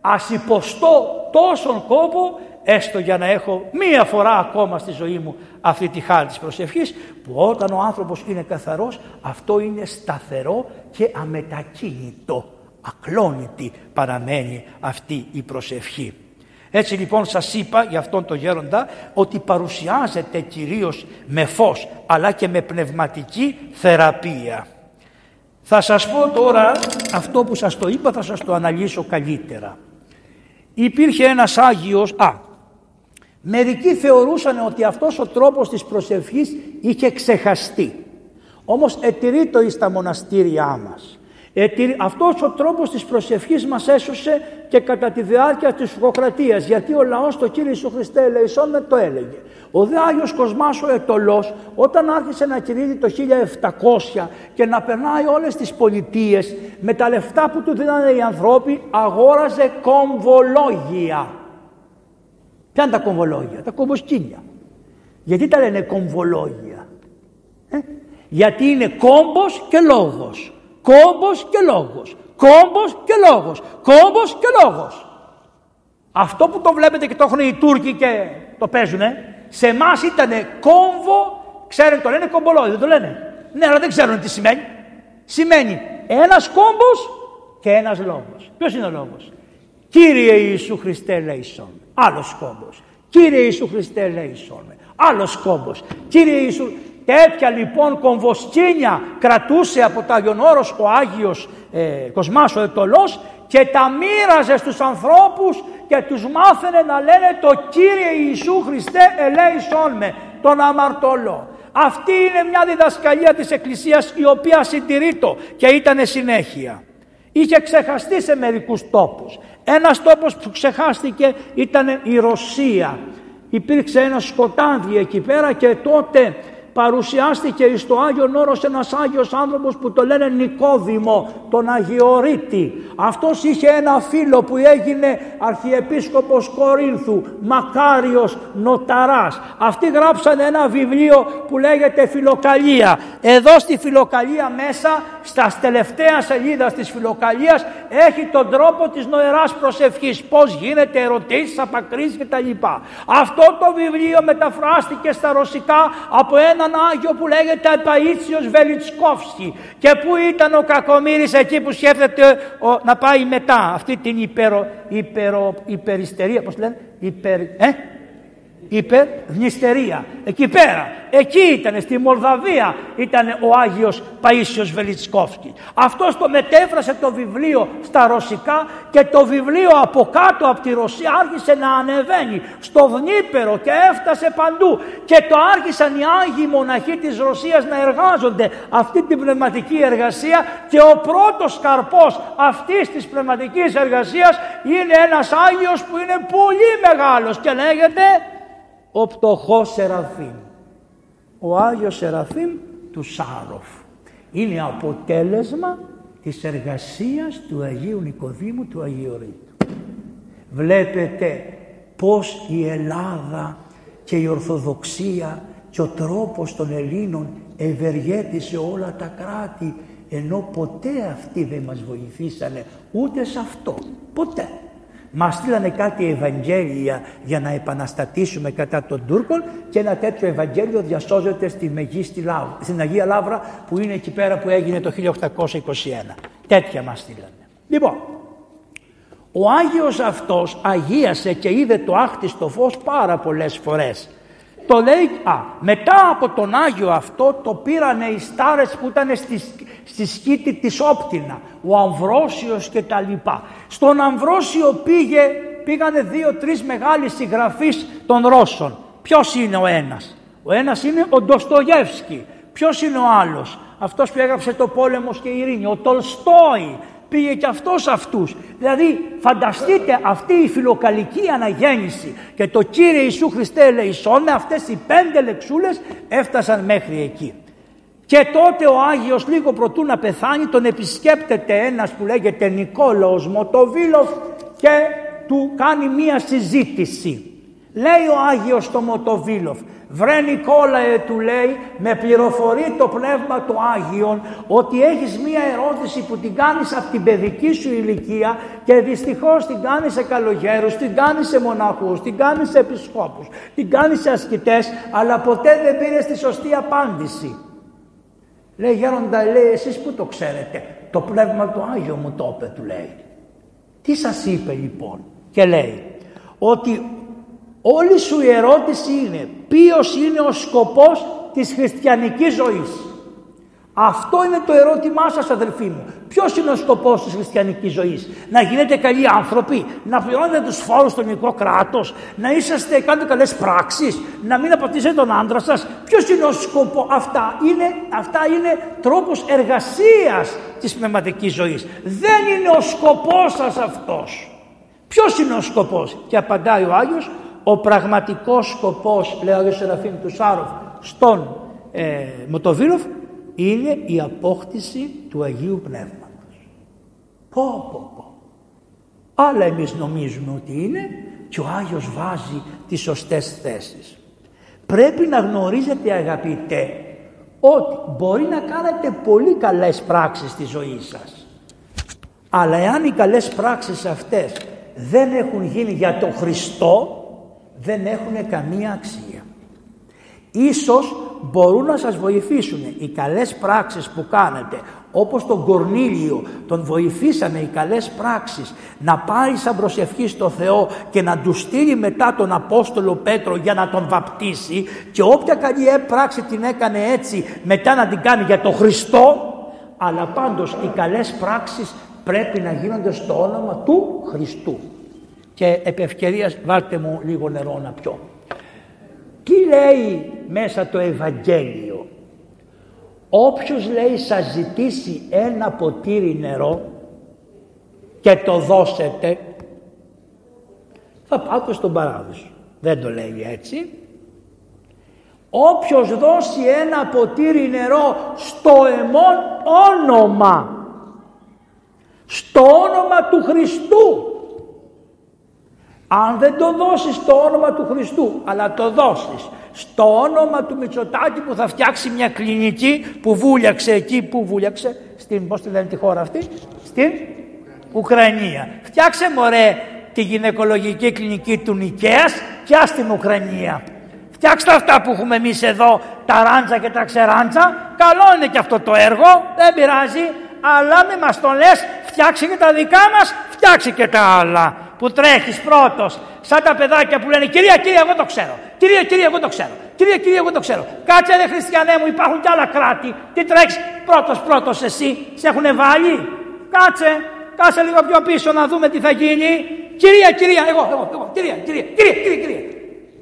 ας υποστώ τόσον κόπο έστω για να έχω μία φορά ακόμα στη ζωή μου αυτή τη χάρη της προσευχής που όταν ο άνθρωπος είναι καθαρός αυτό είναι σταθερό και αμετακίνητο ακλόνητη παραμένει αυτή η προσευχή έτσι λοιπόν σας είπα για αυτόν τον γέροντα ότι παρουσιάζεται κυρίως με φως αλλά και με πνευματική θεραπεία. Θα σας πω τώρα αυτό που σας το είπα θα σας το αναλύσω καλύτερα. Υπήρχε ένας Άγιος, α Μερικοί θεωρούσαν ότι αυτός ο τρόπος της προσευχής είχε ξεχαστεί. Όμως ετηρείτο εις τα μοναστήριά μας. αυτός ο τρόπος της προσευχής μας έσωσε και κατά τη διάρκεια της Φουκοκρατίας γιατί ο λαός το Κύριε Ιησού Χριστέ ελεησόν με το έλεγε. Ο δε Άγιος Κοσμάς ο Ετωλός όταν άρχισε να κηρύττει το 1700 και να περνάει όλες τις πολιτείες με τα λεφτά που του δίνανε οι ανθρώποι αγόραζε κομβολόγια Ποια είναι τα κομβολόγια, τα κομποσκίνια. Γιατί τα λένε κομβολόγια; Ε; Γιατί είναι κόμπος και λόγος. Κόμπος και λόγος. Κόμπος και λόγος. Κόμπος και λόγος. Αυτό που το βλέπετε και το έχουν οι Τούρκοι και το παίζουνε, σε εμάς ήταν κόμβο, ξέρετε το λένε κομπολόγια, δεν το λένε. Ναι, αλλά δεν ξέρουν τι σημαίνει. Σημαίνει ένας κόμπος και ένας λόγος. Ποιος είναι ο λόγος; Κύριε Ιησού Χριστέ Λέισον. Άλλος κόμπος. Κύριε Ιησού Χριστέ Λέισον. Άλλος κόμπος. Κύριε Ιησού. Τέτοια λοιπόν κομβοσκίνια κρατούσε από το Άγιον Όρος ο Άγιος ε, Κοσμάς ο Ετωλός και τα μοίραζε στους ανθρώπους και τους μάθαινε να λένε το Κύριε Ιησού Χριστέ ελέησόν με τον αμαρτωλό. Αυτή είναι μια διδασκαλία της Εκκλησίας η οποία συντηρείτο και ήταν συνέχεια. Είχε ξεχαστεί σε μερικούς τόπους. Ένας τόπος που ξεχάστηκε ήταν η Ρωσία. Υπήρξε ένα σκοτάδι εκεί πέρα και τότε παρουσιάστηκε στο Άγιο Όρος ένας Άγιος άνθρωπος που το λένε Νικόδημο, τον Αγιορείτη. Αυτός είχε ένα φίλο που έγινε Αρχιεπίσκοπος Κορίνθου, Μακάριος Νοταράς. Αυτοί γράψαν ένα βιβλίο που λέγεται Φιλοκαλία. Εδώ στη Φιλοκαλία μέσα, στα τελευταία σελίδα της Φιλοκαλίας έχει τον τρόπο της νοεράς προσευχής. Πώς γίνεται ερωτήσεις, απακρίσεις κτλ. Αυτό το βιβλίο μεταφράστηκε στα ρωσικά από έναν Άγιο που λέγεται Παΐτσιος Βελιτσκόφσκι και που ήταν ο Κακομύρης εκεί που σκέφτεται ο, να πάει μετά. Αυτή την υπερο, υπερο, υπεριστερία, πώς λένε, υπερ, ε; Υπερνηστερία. Εκεί πέρα, εκεί ήταν, στη Μολδαβία ήταν ο Άγιος Παΐσιος Βελιτσκόφσκι. Αυτός το μετέφρασε το βιβλίο στα ρωσικά και το βιβλίο από κάτω από τη Ρωσία άρχισε να ανεβαίνει στο Δνήπερο και έφτασε παντού και το άρχισαν οι Άγιοι Μοναχοί της Ρωσίας να εργάζονται αυτή την πνευματική εργασία και ο πρώτος καρπός αυτής της πνευματικής εργασίας είναι ένας Άγιος που είναι πολύ μεγάλος και λέγεται ο πτωχός Σεραφείμ. Ο Άγιος Σεραφείμ του Σάροφ. Είναι αποτέλεσμα της εργασίας του Αγίου Νικοδήμου του Αγιορείτου. Βλέπετε πως η Ελλάδα και η Ορθοδοξία και ο τρόπος των Ελλήνων ευεργέτησε όλα τα κράτη ενώ ποτέ αυτοί δεν μας βοηθήσανε ούτε σε αυτό. Ποτέ. Μα στείλανε κάτι Ευαγγέλια για να επαναστατήσουμε κατά των Τούρκων και ένα τέτοιο Ευαγγέλιο διασώζεται στη Μεγίστη Λάβρα, στην Αγία Λάβρα που είναι εκεί πέρα που έγινε το 1821. Τέτοια μας στείλανε. Λοιπόν, ο Άγιος αυτός αγίασε και είδε το άχτιστο φως πάρα πολλές φορές. Το λέει, α, μετά από τον Άγιο αυτό το πήρανε οι στάρες που ήταν στη, στη σκήτη της Όπτινα, ο Αμβρόσιος και τα λοιπά. Στον Αμβρόσιο πήγε, πήγανε δύο-τρεις μεγάλοι συγγραφείς των Ρώσων. Ποιος είναι ο ένας; Ο ένας είναι ο Ντοστογεύσκη. Ποιος είναι ο άλλος; Αυτός που έγραψε το πόλεμος και η ειρήνη. Ο Τολστόη πήγε και αυτός αυτούς. Δηλαδή φανταστείτε αυτή η φιλοκαλική αναγέννηση και το Κύριε Ιησού Χριστέ ελεησόν με αυτές οι πέντε λεξούλες έφτασαν μέχρι εκεί. Και τότε ο Άγιος λίγο προτού να πεθάνει τον επισκέπτεται ένας που λέγεται Νικόλαος Μοτοβίλοφ και του κάνει μία συζήτηση. Λέει ο Άγιος στο Μοτοβίλοφ Βρε Νικόλαε του λέει με πληροφορεί το Πνεύμα του Άγιον ότι έχεις μία ερώτηση που την κάνεις από την παιδική σου ηλικία και δυστυχώς την κάνεις σε καλογέρους, την κάνεις σε μοναχούς, την κάνεις σε επισκόπους, την κάνεις σε ασκητές αλλά ποτέ δεν πήρες τη σωστή απάντηση. Λέει γέροντα λέει εσείς που το ξέρετε; Το Πνεύμα του Άγιο μου το είπε του λέει. Τι σας είπε λοιπόν; Και λέει ότι Όλη σου η ερώτηση είναι ποιος είναι ο σκοπός της χριστιανικής ζωής; Αυτό είναι το ερώτημά σας αδελφοί μου. Ποιος είναι ο σκοπός της χριστιανικής ζωής; Να γίνετε καλοί άνθρωποι, να πληρώνετε τους φόρους στο ελληνικό κράτος, να είσαστε, κάνετε καλές πράξεις, να μην απατήσετε τον άντρα σας. Ποιος είναι ο σκοπός; Αυτά είναι, αυτά είναι τρόπος εργασίας της πνευματικής ζωής. Δεν είναι ο σκοπός σας αυτός. Ποιος είναι ο σκοπός; Και απαντάει ο Άγιος ο πραγματικός σκοπός, λέει ο Άγιος Σεραφείμ του Σάροφ, στον ε, Μοτοβίλοφ είναι η απόκτηση του Αγίου Πνεύματος. Πω, πω, πω. Αλλά εμείς νομίζουμε ότι είναι και ο Άγιος βάζει τις σωστές θέσεις. Πρέπει να γνωρίζετε αγαπητέ ότι μπορεί να κάνετε πολύ καλές πράξεις στη ζωή σας. Αλλά εάν οι καλές πράξεις αυτές δεν έχουν γίνει για τον Χριστό δεν έχουν καμία αξία. Ίσως μπορούν να σας βοηθήσουν οι καλές πράξεις που κάνετε όπως τον Κορνήλιο τον βοηθήσανε οι καλές πράξεις να πάει σαν προσευχή στο Θεό και να τους στείλει μετά τον Απόστολο Πέτρο για να τον βαπτίσει και όποια καλή πράξη την έκανε έτσι μετά να την κάνει για τον Χριστό αλλά πάντως οι καλές πράξεις πρέπει να γίνονται στο όνομα του Χριστού και επ' ευκαιρίας βάλτε μου λίγο νερό να πιω. Τι λέει μέσα το Ευαγγέλιο; Όποιος λέει σας ζητήσει ένα ποτήρι νερό και το δώσετε θα πάτε στον παράδεισο. Δεν το λέει έτσι. Όποιος δώσει ένα ποτήρι νερό στο εμόν όνομα, στο όνομα του Χριστού, αν δεν το δώσεις στο όνομα του Χριστού, αλλά το δώσεις στο όνομα του Μητσοτάκη που θα φτιάξει μια κλινική που βούλιαξε εκεί, που βούλιαξε, στην, πώς τη λένε τη χώρα αυτή, στην Ουκρανία. Φτιάξε μωρέ τη γυναικολογική κλινική του Νικαίας και στην Ουκρανία. Φτιάξτε αυτά που έχουμε εμείς εδώ, τα ράντζα και τα ξεράντζα. Καλό είναι και αυτό το έργο, δεν πειράζει. Αλλά μην μας το λες, φτιάξει και τα δικά μας, φτιάξει και τα άλλα. Που τρέχεις πρώτος, σαν τα παιδάκια που λένε «Κυρία, κυρία, εγώ το ξέρω». «Κυρία, κυρία, εγώ το ξέρω». «Κυρία, κυρία, εγώ το ξέρω». Κάτσε ρε χριστιανέ μου, υπάρχουν κι άλλα κράτη. Τι τρέχεις πρώτος, πρώτος εσύ, σε έχουν βάλει. Κάτσε, κάτσε λίγο πιο πίσω να δούμε τι θα γίνει. Κυρία, κυρία, εγώ, εγώ, εγώ, κυρία, κυρία, κυρία, κυρία, κυρία.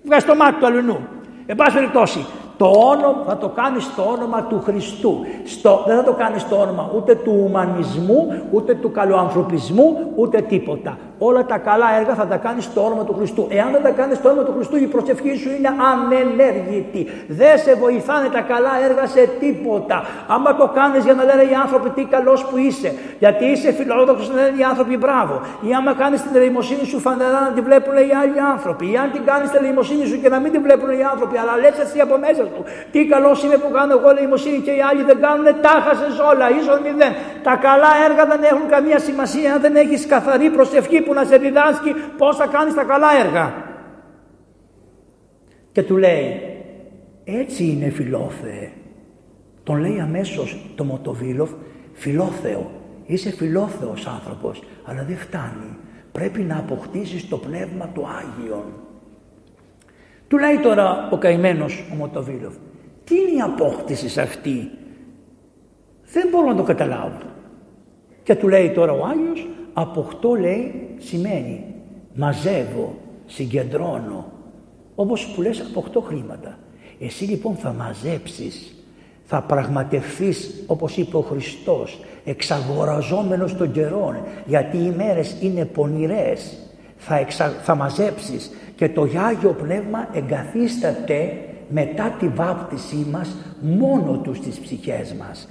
Βγάζει το μάτι του αλλού. Εν πάση περιπτώσει, το όνομα θα το κάνεις στο όνομα του Χριστού. Στο, δεν θα το κάνεις στο όνομα ούτε του ουμανισμού, ούτε του καλοανθρωπισμού, ούτε τίποτα. Όλα τα καλά έργα θα τα κάνεις στο όνομα του Χριστού. Εάν δεν τα κάνεις στο όνομα του Χριστού, η προσευχή σου είναι ανενέργητη. Δεν σε βοηθάνε τα καλά έργα σε τίποτα. Άμα το κάνεις για να λένε οι άνθρωποι τι καλός που είσαι, γιατί είσαι φιλόδοξος να λένε οι άνθρωποι μπράβο. Ή άμα κάνεις την ελεημοσύνη σου φανερά να τη βλέπουν οι άλλοι άνθρωποι. Ή αν την κάνεις την ελεημοσύνη σου και να μην την βλέπουν οι άνθρωποι, αλλά λες εσύ από μέσα του. Τι καλός είναι που κάνω εγώ ελεημοσύνη και οι άλλοι δεν κάνουν, τα όλα, ίσως μηδέν. Τα καλά έργα δεν έχουν καμία σημασία αν δεν έχεις καθαρή προσευχή που να σε διδάσκει πώς θα κάνεις τα καλά έργα. Και του λέει, έτσι είναι φιλόθεε. Τον λέει αμέσως το Μοτοβίλοφ, φιλόθεο. Είσαι φιλόθεος άνθρωπος, αλλά δεν φτάνει. Πρέπει να αποκτήσεις το πνεύμα του Άγιον. Του λέει τώρα ο καημένος ο Μοτοβίλοφ, τι είναι η απόκτηση αυτή; Δεν μπορώ να το καταλάβω. Και του λέει τώρα ο Άγιος, αποκτώ λέει σημαίνει μαζεύω, συγκεντρώνω. Όπως που λες αποκτώ χρήματα. Εσύ λοιπόν θα μαζέψεις, θα πραγματευθείς όπως είπε ο Χριστός, εξαγοραζόμενος των καιρών, γιατί οι μέρες είναι πονηρές. Θα, εξα... θα μαζέψεις και το Άγιο Πνεύμα εγκαθίσταται μετά τη βάπτισή μας μόνο τους στις ψυχές μας.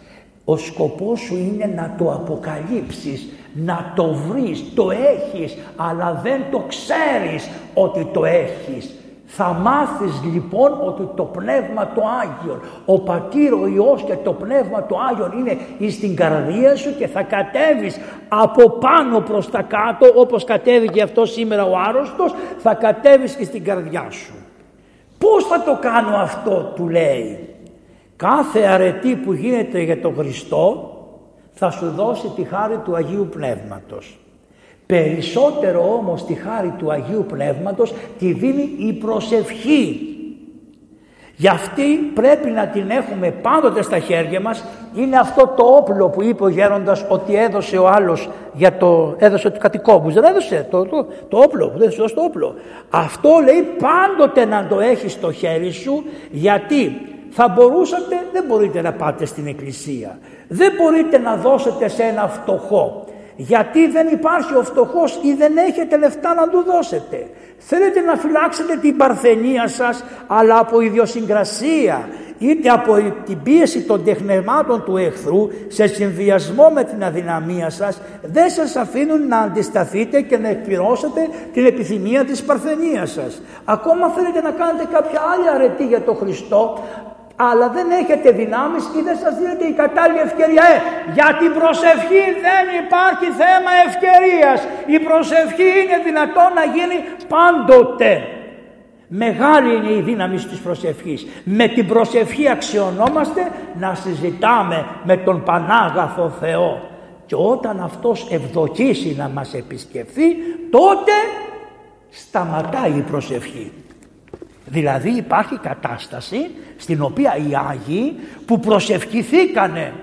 Ο σκοπός σου είναι να το αποκαλύψεις, να το βρεις, το έχεις, αλλά δεν το ξέρεις ότι το έχεις. Θα μάθεις λοιπόν ότι το Πνεύμα το Άγιον, ο Πατήρ, ο Υιός και το Πνεύμα το Άγιον είναι στην καρδία σου και θα κατέβεις από πάνω προς τα κάτω όπως κατέβηκε αυτό σήμερα ο άρρωστος, θα κατέβεις και στην καρδιά σου. Πώς θα το κάνω αυτό του λέει. Κάθε αρετή που γίνεται για τον Χριστό θα σου δώσει τη χάρη του Αγίου Πνεύματος. Περισσότερο όμως τη χάρη του Αγίου Πνεύματος τη δίνει η προσευχή. Γι' αυτή πρέπει να την έχουμε πάντοτε στα χέρια μας. Είναι αυτό το όπλο που είπε ο γέροντας ότι έδωσε ο άλλος για το έδωσε του κατοικόπους. Δεν έδωσε το, το, το όπλο, δεν έδωσε το όπλο. Αυτό λέει πάντοτε να το έχεις στο χέρι σου γιατί θα μπορούσατε, δεν μπορείτε να πάτε στην εκκλησία. Δεν μπορείτε να δώσετε σε ένα φτωχό. Γιατί δεν υπάρχει ο φτωχός ή δεν έχετε λεφτά να του δώσετε. Θέλετε να φυλάξετε την παρθενία σας αλλά από ιδιοσυγκρασία είτε από την πίεση των τεχνεμάτων του εχθρού σε συνδυασμό με την αδυναμία σας δεν σας αφήνουν να αντισταθείτε και να εκπληρώσετε την επιθυμία της παρθενίας σας. Ακόμα θέλετε να κάνετε κάποια άλλη αρετή για τον Χριστό αλλά δεν έχετε δυνάμεις ή δεν σας δίνετε η κατάλληλη ευκαιρία. Ε, για την προσευχή δεν υπάρχει θέμα ευκαιρίας. Η προσευχή είναι δυνατόν να γίνει πάντοτε. Μεγάλη είναι η δύναμη της προσευχής. Με την προσευχή αξιωνόμαστε να συζητάμε με τον Πανάγαθο Θεό. Και όταν Αυτός ευδοκίσει να μας επισκεφθεί, τότε σταματάει η προσευχή. Δηλαδή υπάρχει κατάσταση στην οποία οι Άγιοι που προσευχηθήκανε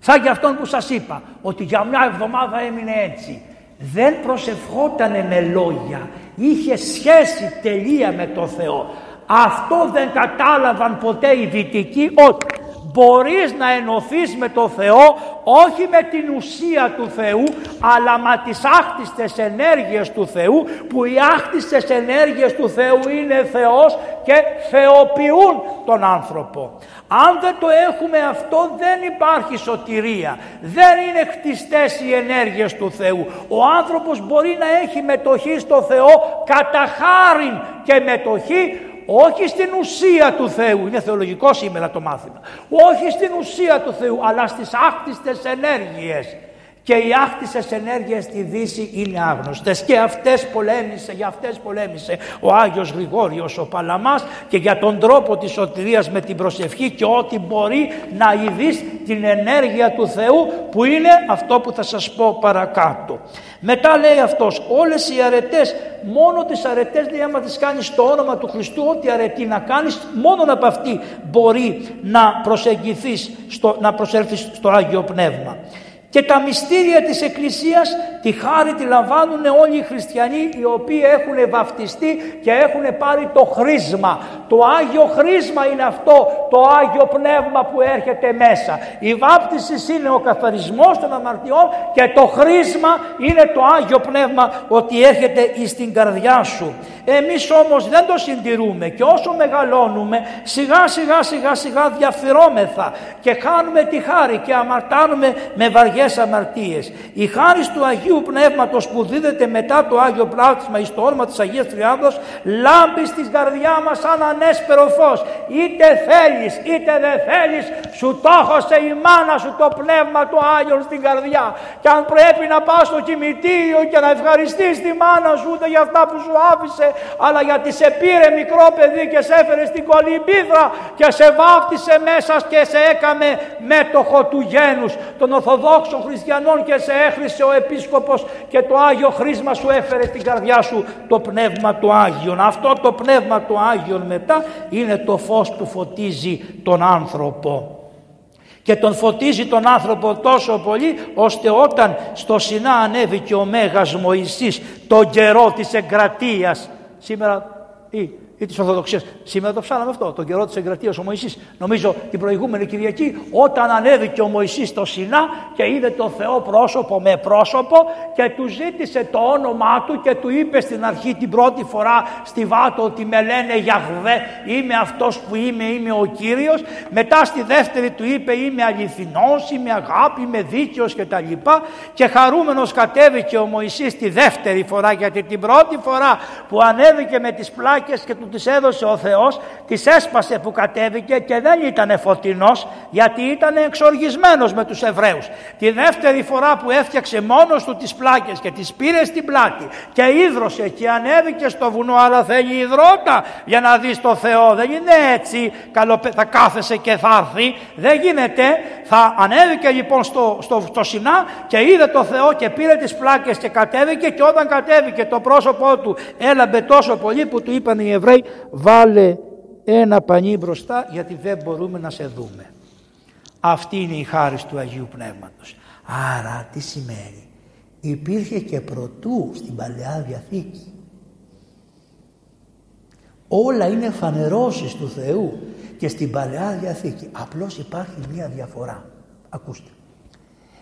σαν και αυτόν που σας είπα ότι για μια εβδομάδα έμεινε έτσι δεν προσευχότανε με λόγια είχε σχέση τελεία με το Θεό. Αυτό δεν κατάλαβαν ποτέ οι δυτικοί ότι μπορείς να ενωθείς με το Θεό όχι με την ουσία του Θεού αλλά με τις άκτιστες ενέργειες του Θεού που οι άκτιστες ενέργειες του Θεού είναι Θεός και θεοποιούν τον άνθρωπο. Αν δεν το έχουμε αυτό δεν υπάρχει σωτηρία. Δεν είναι χτιστές οι ενέργειες του Θεού. Ο άνθρωπος μπορεί να έχει μετοχή στο Θεό κατά χάριν και μετοχή όχι στην ουσία του Θεού, είναι θεολογικό σήμερα το μάθημα, όχι στην ουσία του Θεού, αλλά στις άκτιστες ενέργειες. Και οι άκτισες ενέργειες στη Δύση είναι άγνωστες. Και αυτές πολέμησε, για αυτές πολέμησε ο Άγιος Γρηγόριος ο Παλαμάς και για τον τρόπο της σωτηρίας με την προσευχή και ό,τι μπορεί να ειδείς την ενέργεια του Θεού που είναι αυτό που θα σας πω παρακάτω. Μετά λέει αυτός όλες οι αρετές, μόνο τις αρετές λέει άμα τις κάνεις στο όνομα του Χριστού ό,τι αρετή να κάνεις μόνο από αυτή μπορεί να προσεγγιθείς, στο, να προσέλθεις στο Άγιο Πνεύμα και τα μυστήρια της Εκκλησίας τη χάρη τη λαμβάνουν όλοι οι χριστιανοί οι οποίοι έχουν βαφτιστεί και έχουν πάρει το χρήσμα. Το Άγιο χρήσμα είναι αυτό το Άγιο Πνεύμα που έρχεται μέσα. Η βάπτισης είναι ο καθαρισμός των αμαρτιών και το χρήσμα είναι το Άγιο Πνεύμα ότι έρχεται στην καρδιά σου. Εμείς όμως δεν το συντηρούμε και όσο μεγαλώνουμε σιγά σιγά σιγά σιγά διαφυρώμεθα και χάνουμε τη χάρη και αμαρτάνουμε με βαριές αμαρτίες. Η χάρη του Αγίου Πνεύματος που δίδεται μετά το Άγιο Πλάτισμα εις το όνομα της Αγίας Τριάδος λάμπει στην καρδιά μας σαν ανέσπερο φως. Είτε θέλεις είτε δεν θέλεις σου το η μάνα σου το Πνεύμα του Άγιον στην καρδιά. Και αν πρέπει να πας στο κημητήριο και να ευχαριστείς τη μάνα σου ούτε για αυτά που σου άφησε αλλά γιατί σε πήρε μικρό παιδί και σε έφερε στην κολυμπίδρα και σε βάφτισε μέσα και σε έκαμε μέτοχο του γένους των Ορθοδόξων Χριστιανών και σε έχρισε ο Επίσκοπος και το Άγιο Χρήσμα σου έφερε στην καρδιά σου το Πνεύμα του Άγιον. Αυτό το Πνεύμα του Άγιον μετά είναι το φως που φωτίζει τον άνθρωπο και τον φωτίζει τον άνθρωπο τόσο πολύ ώστε όταν στο Σινά ανέβηκε ο Μέγας Μωυσής τον καιρό της εγκρατείας σήμερα ή ή της Ορθοδοξίας. Σήμερα το ψάλαμε αυτό, τον καιρό της εγκρατείας ο Μωυσής. Νομίζω την προηγούμενη Κυριακή, όταν ανέβηκε ο Μωυσής στο Σινά και είδε τον Θεό πρόσωπο με πρόσωπο και του ζήτησε το όνομά του και του είπε στην αρχή την πρώτη φορά στη Βάτο ότι με λένε Γιαχβέ, είμαι αυτός που είμαι, είμαι ο κύριος. Μετά στη δεύτερη του είπε είμαι αληθινός, είμαι αγάπη, είμαι δίκαιος κτλ. Και χαρούμενος κατέβηκε ο Μωυσής τη δεύτερη φορά γιατί την πρώτη φορά που ανέβηκε με τις πλάκες και του τις έδωσε ο Θεός, τις έσπασε που κατέβηκε και δεν ήταν φωτεινός γιατί ήταν εξοργισμένος με τους Εβραίους. Τη δεύτερη φορά που έφτιαξε μόνος του τις πλάκες και τις πήρε στην πλάτη και ίδρωσε και ανέβηκε στο βουνό αλλά θέλει υδρότα για να δεις το Θεό. Δεν είναι έτσι θα κάθεσαι και θα έρθει. Δεν γίνεται. Θα ανέβηκε λοιπόν στο, στο, στο Σινά και είδε το Θεό και πήρε τις πλάκες και κατέβηκε και όταν κατέβηκε το πρόσωπό του έλαμπε τόσο πολύ που του είπαν οι Εβραίοι βάλε ένα πανί μπροστά γιατί δεν μπορούμε να σε δούμε. Αυτή είναι η χάρη του Αγίου Πνεύματος. Άρα τι σημαίνει; Υπήρχε και προτού στην Παλαιά Διαθήκη. Όλα είναι φανερώσεις του Θεού και στην Παλαιά Διαθήκη. Απλώς υπάρχει μία διαφορά. Ακούστε.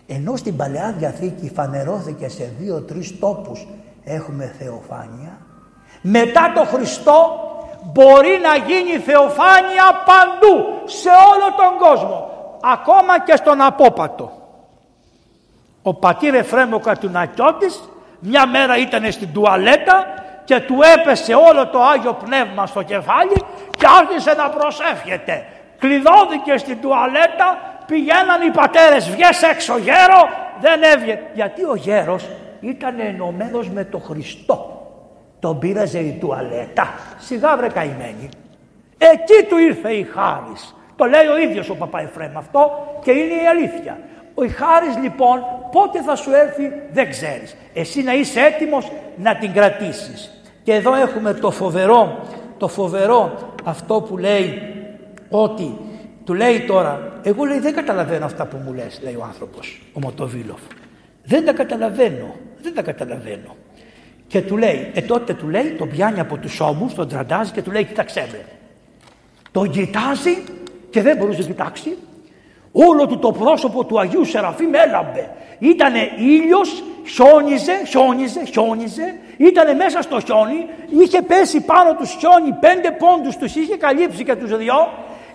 Ενώ στην Παλαιά Διαθήκη φανερώθηκε σε δύο-τρεις τόπους έχουμε θεοφάνεια μετά το Χριστό μπορεί να γίνει θεοφάνεια παντού, σε όλο τον κόσμο, ακόμα και στον απόπατο. Ο πατήρ Εφρέμο Κατουνακιώτης μια μέρα ήταν στην τουαλέτα και του έπεσε όλο το Άγιο Πνεύμα στο κεφάλι και άρχισε να προσεύχεται. Κλειδώθηκε στην τουαλέτα, πηγαίναν οι πατέρες, βγες έξω γέρο, δεν έβγαινε. Γιατί ο γέρος ήταν ενωμένος με το Χριστό. Τον πήραζε η τουαλέτα. Σιγά βρε καημένη. Εκεί του ήρθε η χάρις. Το λέει ο ίδιος ο Παπά Εφραίμ αυτό και είναι η αλήθεια. Ο χάρις λοιπόν πότε θα σου έρθει δεν ξέρεις. Εσύ να είσαι έτοιμος να την κρατήσεις. Και εδώ έχουμε το φοβερό, το φοβερό αυτό που λέει ότι του λέει τώρα, εγώ λέει δεν καταλαβαίνω αυτά που μου λες, λέει ο άνθρωπος, ο Μοτοβίλοφ. Δεν τα καταλαβαίνω, δεν τα καταλαβαίνω. Και του λέει, ε τότε του λέει, τον πιάνει από τους ώμους, τον τραντάζει και του λέει, κοίταξέ με. Τον κοιτάζει και δεν μπορούσε να κοιτάξει Όλο του το πρόσωπο του Αγίου Σεραφείμ έλαμπε. Ήτανε ήλιος, χιόνιζε, χιόνιζε, χιόνιζε. Ήτανε μέσα στο χιόνι, είχε πέσει πάνω τους χιόνι, πέντε πόντους τους είχε καλύψει και τους δυο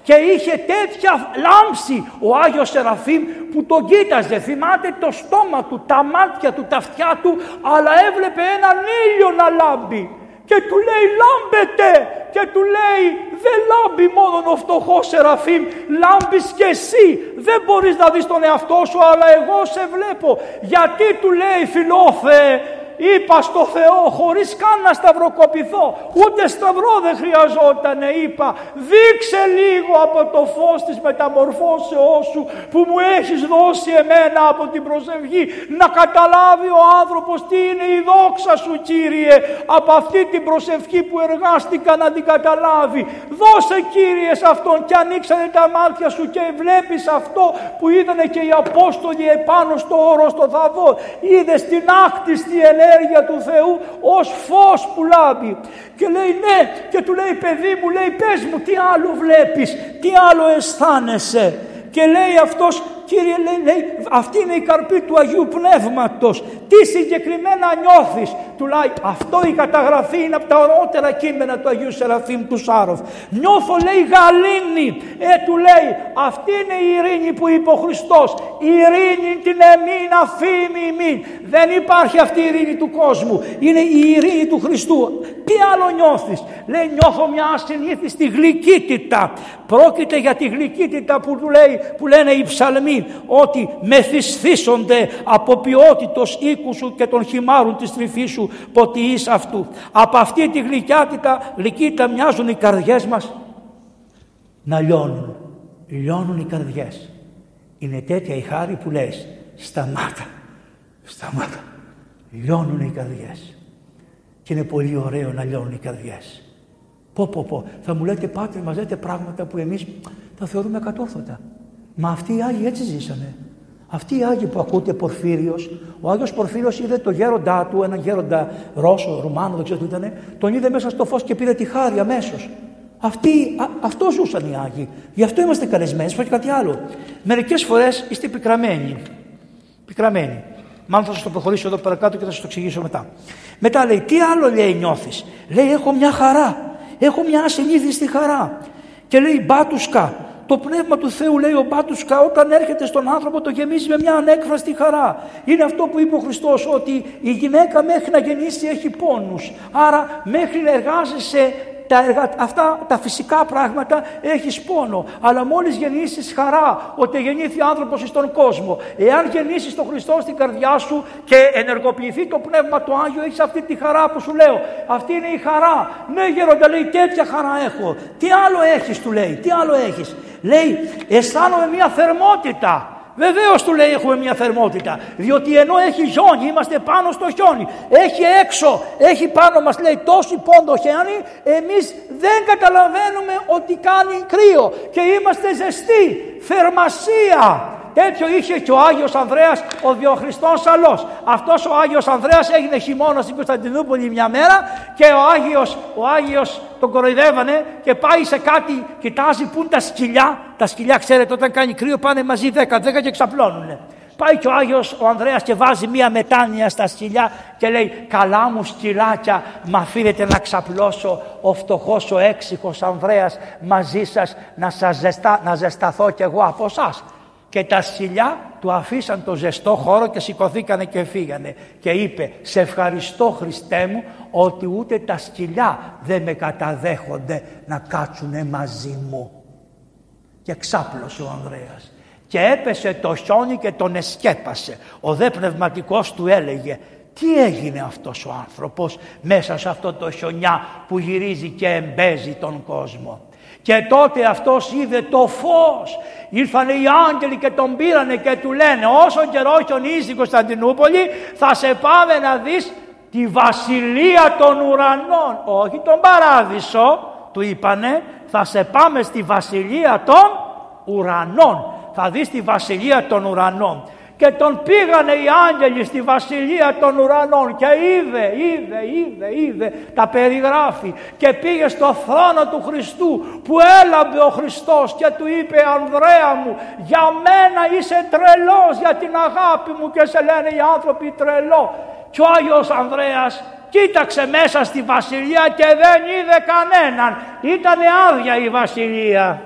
και είχε τέτοια λάμψη ο Άγιος Σεραφείμ που τον κοίταζε. Θυμάται το στόμα του, τα μάτια του, τα αυτιά του, αλλά έβλεπε έναν ήλιο να λάμπει. Και του λέει λάμπετε! Και του λέει δεν λάμπει μόνο ο φτωχός Σεραφείμ. Λάμπεις και εσύ. Δεν μπορείς να δεις τον εαυτό σου αλλά εγώ σε βλέπω γιατί του λέει φιλόφε Είπα στο Θεό χωρίς καν να σταυροκοπηθώ. Ούτε σταυρό δεν χρειαζόταν. Είπα δείξε λίγο από το φως της μεταμορφώσεώς σου που μου έχεις δώσει εμένα από την προσευχή. Να καταλάβει ο άνθρωπος τι είναι η δόξα σου Κύριε από αυτή την προσευχή που εργάστηκα να την καταλάβει. Δώσε Κύριε σε αυτόν και ανοίξανε τα μάτια σου και βλέπεις αυτό που είδανε και οι Απόστολοι επάνω στο όρο στο Θαβό. Είδες την άκτιστη ενέργεια ενέργεια του Θεού ως φως που λάμπει. Και λέει ναι και του λέει παιδί μου λέει πες μου τι άλλο βλέπεις, τι άλλο αισθάνεσαι. Και λέει αυτός Κύριε λέει, λέει, αυτή είναι η καρπή του Αγίου Πνεύματος. Τι συγκεκριμένα νιώθεις. Του λέει, αυτό η καταγραφή είναι από τα ορότερα κείμενα του Αγίου Σεραφείμ του Σάροφ. Νιώθω λέει γαλήνη. Ε, του λέει, αυτή είναι η ειρήνη που είπε ο Χριστός. Η ειρήνη την εμήν αφήμη ημίν. Δεν υπάρχει αυτή η ειρήνη του κόσμου. Είναι η ειρήνη του Χριστού. Τι άλλο νιώθεις; Λέει, νιώθω μια ασυνήθιστη γλυκύτητα. Πρόκειται για τη γλυκύτητα που, λέει, που λένε οι ψαλμοί ότι μεθυσθήσονται από ποιότητος οίκου σου και των χυμάρων της τρυφής σου ποτιής αυτού. Από αυτή τη γλυκιάτητα, γλυκύτητα μοιάζουν οι καρδιές μας να λιώνουν. Λιώνουν οι καρδιές. Είναι τέτοια η χάρη που λες σταμάτα, σταμάτα. Λιώνουν οι καρδιές. Και είναι πολύ ωραίο να λιώνουν οι καρδιές. Πω πω πω, θα μου λέτε πάτε, μας λέτε πράγματα που εμείς τα θεωρούμε κατόρθωτα. Μα αυτοί οι Άγιοι έτσι ζήσανε. Αυτοί οι Άγιοι που ακούτε Πορφύριος, ο Άγιος Πορφύριος είδε το γέροντά του, έναν γέροντα Ρώσο, Ρουμάνο, δεν ξέρω τι ήταν, τον είδε μέσα στο φως και πήρε τη χάρη αμέσως. Αυτοί, αυτό ζούσαν οι Άγιοι. Γι' αυτό είμαστε καλεσμένοι, και κάτι άλλο. Μερικές φορές είστε πικραμένοι. Πικραμένοι. Μάλλον θα σας το προχωρήσω εδώ παρακάτω και θα σας το εξηγήσω μετά. Μετά λέει, τι άλλο λέει νιώθεις; Λέει, έχω μια χαρά. Έχω μια ασυνήθιστη χαρά. Και λέει, μπάτουσκα, το πνεύμα του Θεού λέει ο Μπάτουσκα όταν έρχεται στον άνθρωπο το γεμίζει με μια ανέκφραστη χαρά. Είναι αυτό που είπε ο Χριστός ότι η γυναίκα μέχρι να γεννήσει έχει πόνους. Άρα μέχρι να εργάζεσαι τα αυτά τα φυσικά πράγματα έχεις πόνο. Αλλά μόλις γεννήσεις χαρά ότι γεννήθη άνθρωπος στον κόσμο. Εάν γεννήσεις τον Χριστό στην καρδιά σου και ενεργοποιηθεί το Πνεύμα του Άγιο έχεις αυτή τη χαρά που σου λέω. Αυτή είναι η χαρά. Ναι γέροντα λέει τέτοια χαρά έχω. Τι άλλο έχεις του λέει. Τι άλλο έχεις. Λέει αισθάνομαι μια θερμότητα. Βεβαίως του λέει έχουμε μια θερμότητα. Διότι ενώ έχει χιόνι, είμαστε πάνω στο χιόνι. Έχει έξω, έχει πάνω μας λέει τόση πόντο χιόνι, εμείς δεν καταλαβαίνουμε ότι κάνει κρύο και είμαστε ζεστοί. Θερμασία. Τέτοιο είχε και ο Άγιος Ανδρέας ο Διοχριστός Σαλός. Αυτός ο Άγιος Ανδρέας έγινε χειμώνας στην Κωνσταντινούπολη μια μέρα και ο Άγιος, ο Άγιος τον κοροϊδεύανε και πάει σε κάτι, κοιτάζει που είναι τα σκυλιά. Τα σκυλιά ξέρετε όταν κάνει κρύο πάνε μαζί 10, 10 και ξαπλώνουνε. Πάει και ο Άγιος ο Ανδρέας και βάζει μία μετάνοια στα σκυλιά και λέει «Καλά μου σκυλάκια, μ' αφήνετε να ξαπλώσω ο φτωχός ο έξυχος Ανδρέας μαζί σας να, σας ζεστά, να ζεσταθώ κι εγώ από εσάς. Και τα σκυλιά του αφήσαν το ζεστό χώρο και σηκωθήκανε και φύγανε. Και είπε «Σε ευχαριστώ Χριστέ μου ότι ούτε τα σκυλιά δεν με καταδέχονται να κάτσουνε μαζί μου». Και ξάπλωσε ο Ανδρέας. Και έπεσε το χιόνι και τον εσκέπασε. Ο δε πνευματικός του έλεγε τι έγινε αυτός ο άνθρωπος μέσα σε αυτό το χιονιά που γυρίζει και εμπέζει τον κόσμο; Και τότε αυτός είδε το φως. Ήρθανε οι άγγελοι και τον πήρανε και του λένε όσο καιρό χιονίζει η Κωνσταντινούπολη θα σε πάμε να δεις τη βασιλεία των ουρανών. Όχι τον παράδεισο του είπανε θα σε πάμε στη βασιλεία των ουρανών. Θα δεις τη βασιλεία των ουρανών. Και τον πήγανε οι άγγελοι στη βασιλεία των ουρανών και είδε, είδε, είδε, είδε, τα περιγράφει. Και πήγε στο θρόνο του Χριστού που έλαμπε ο Χριστός και του είπε Ανδρέα μου για μένα είσαι τρελός για την αγάπη μου και σε λένε οι άνθρωποι τρελό και ο Άγιος Ανδρέας κοίταξε μέσα στη βασιλεία και δεν είδε κανέναν. Ήταν άδεια η βασιλεία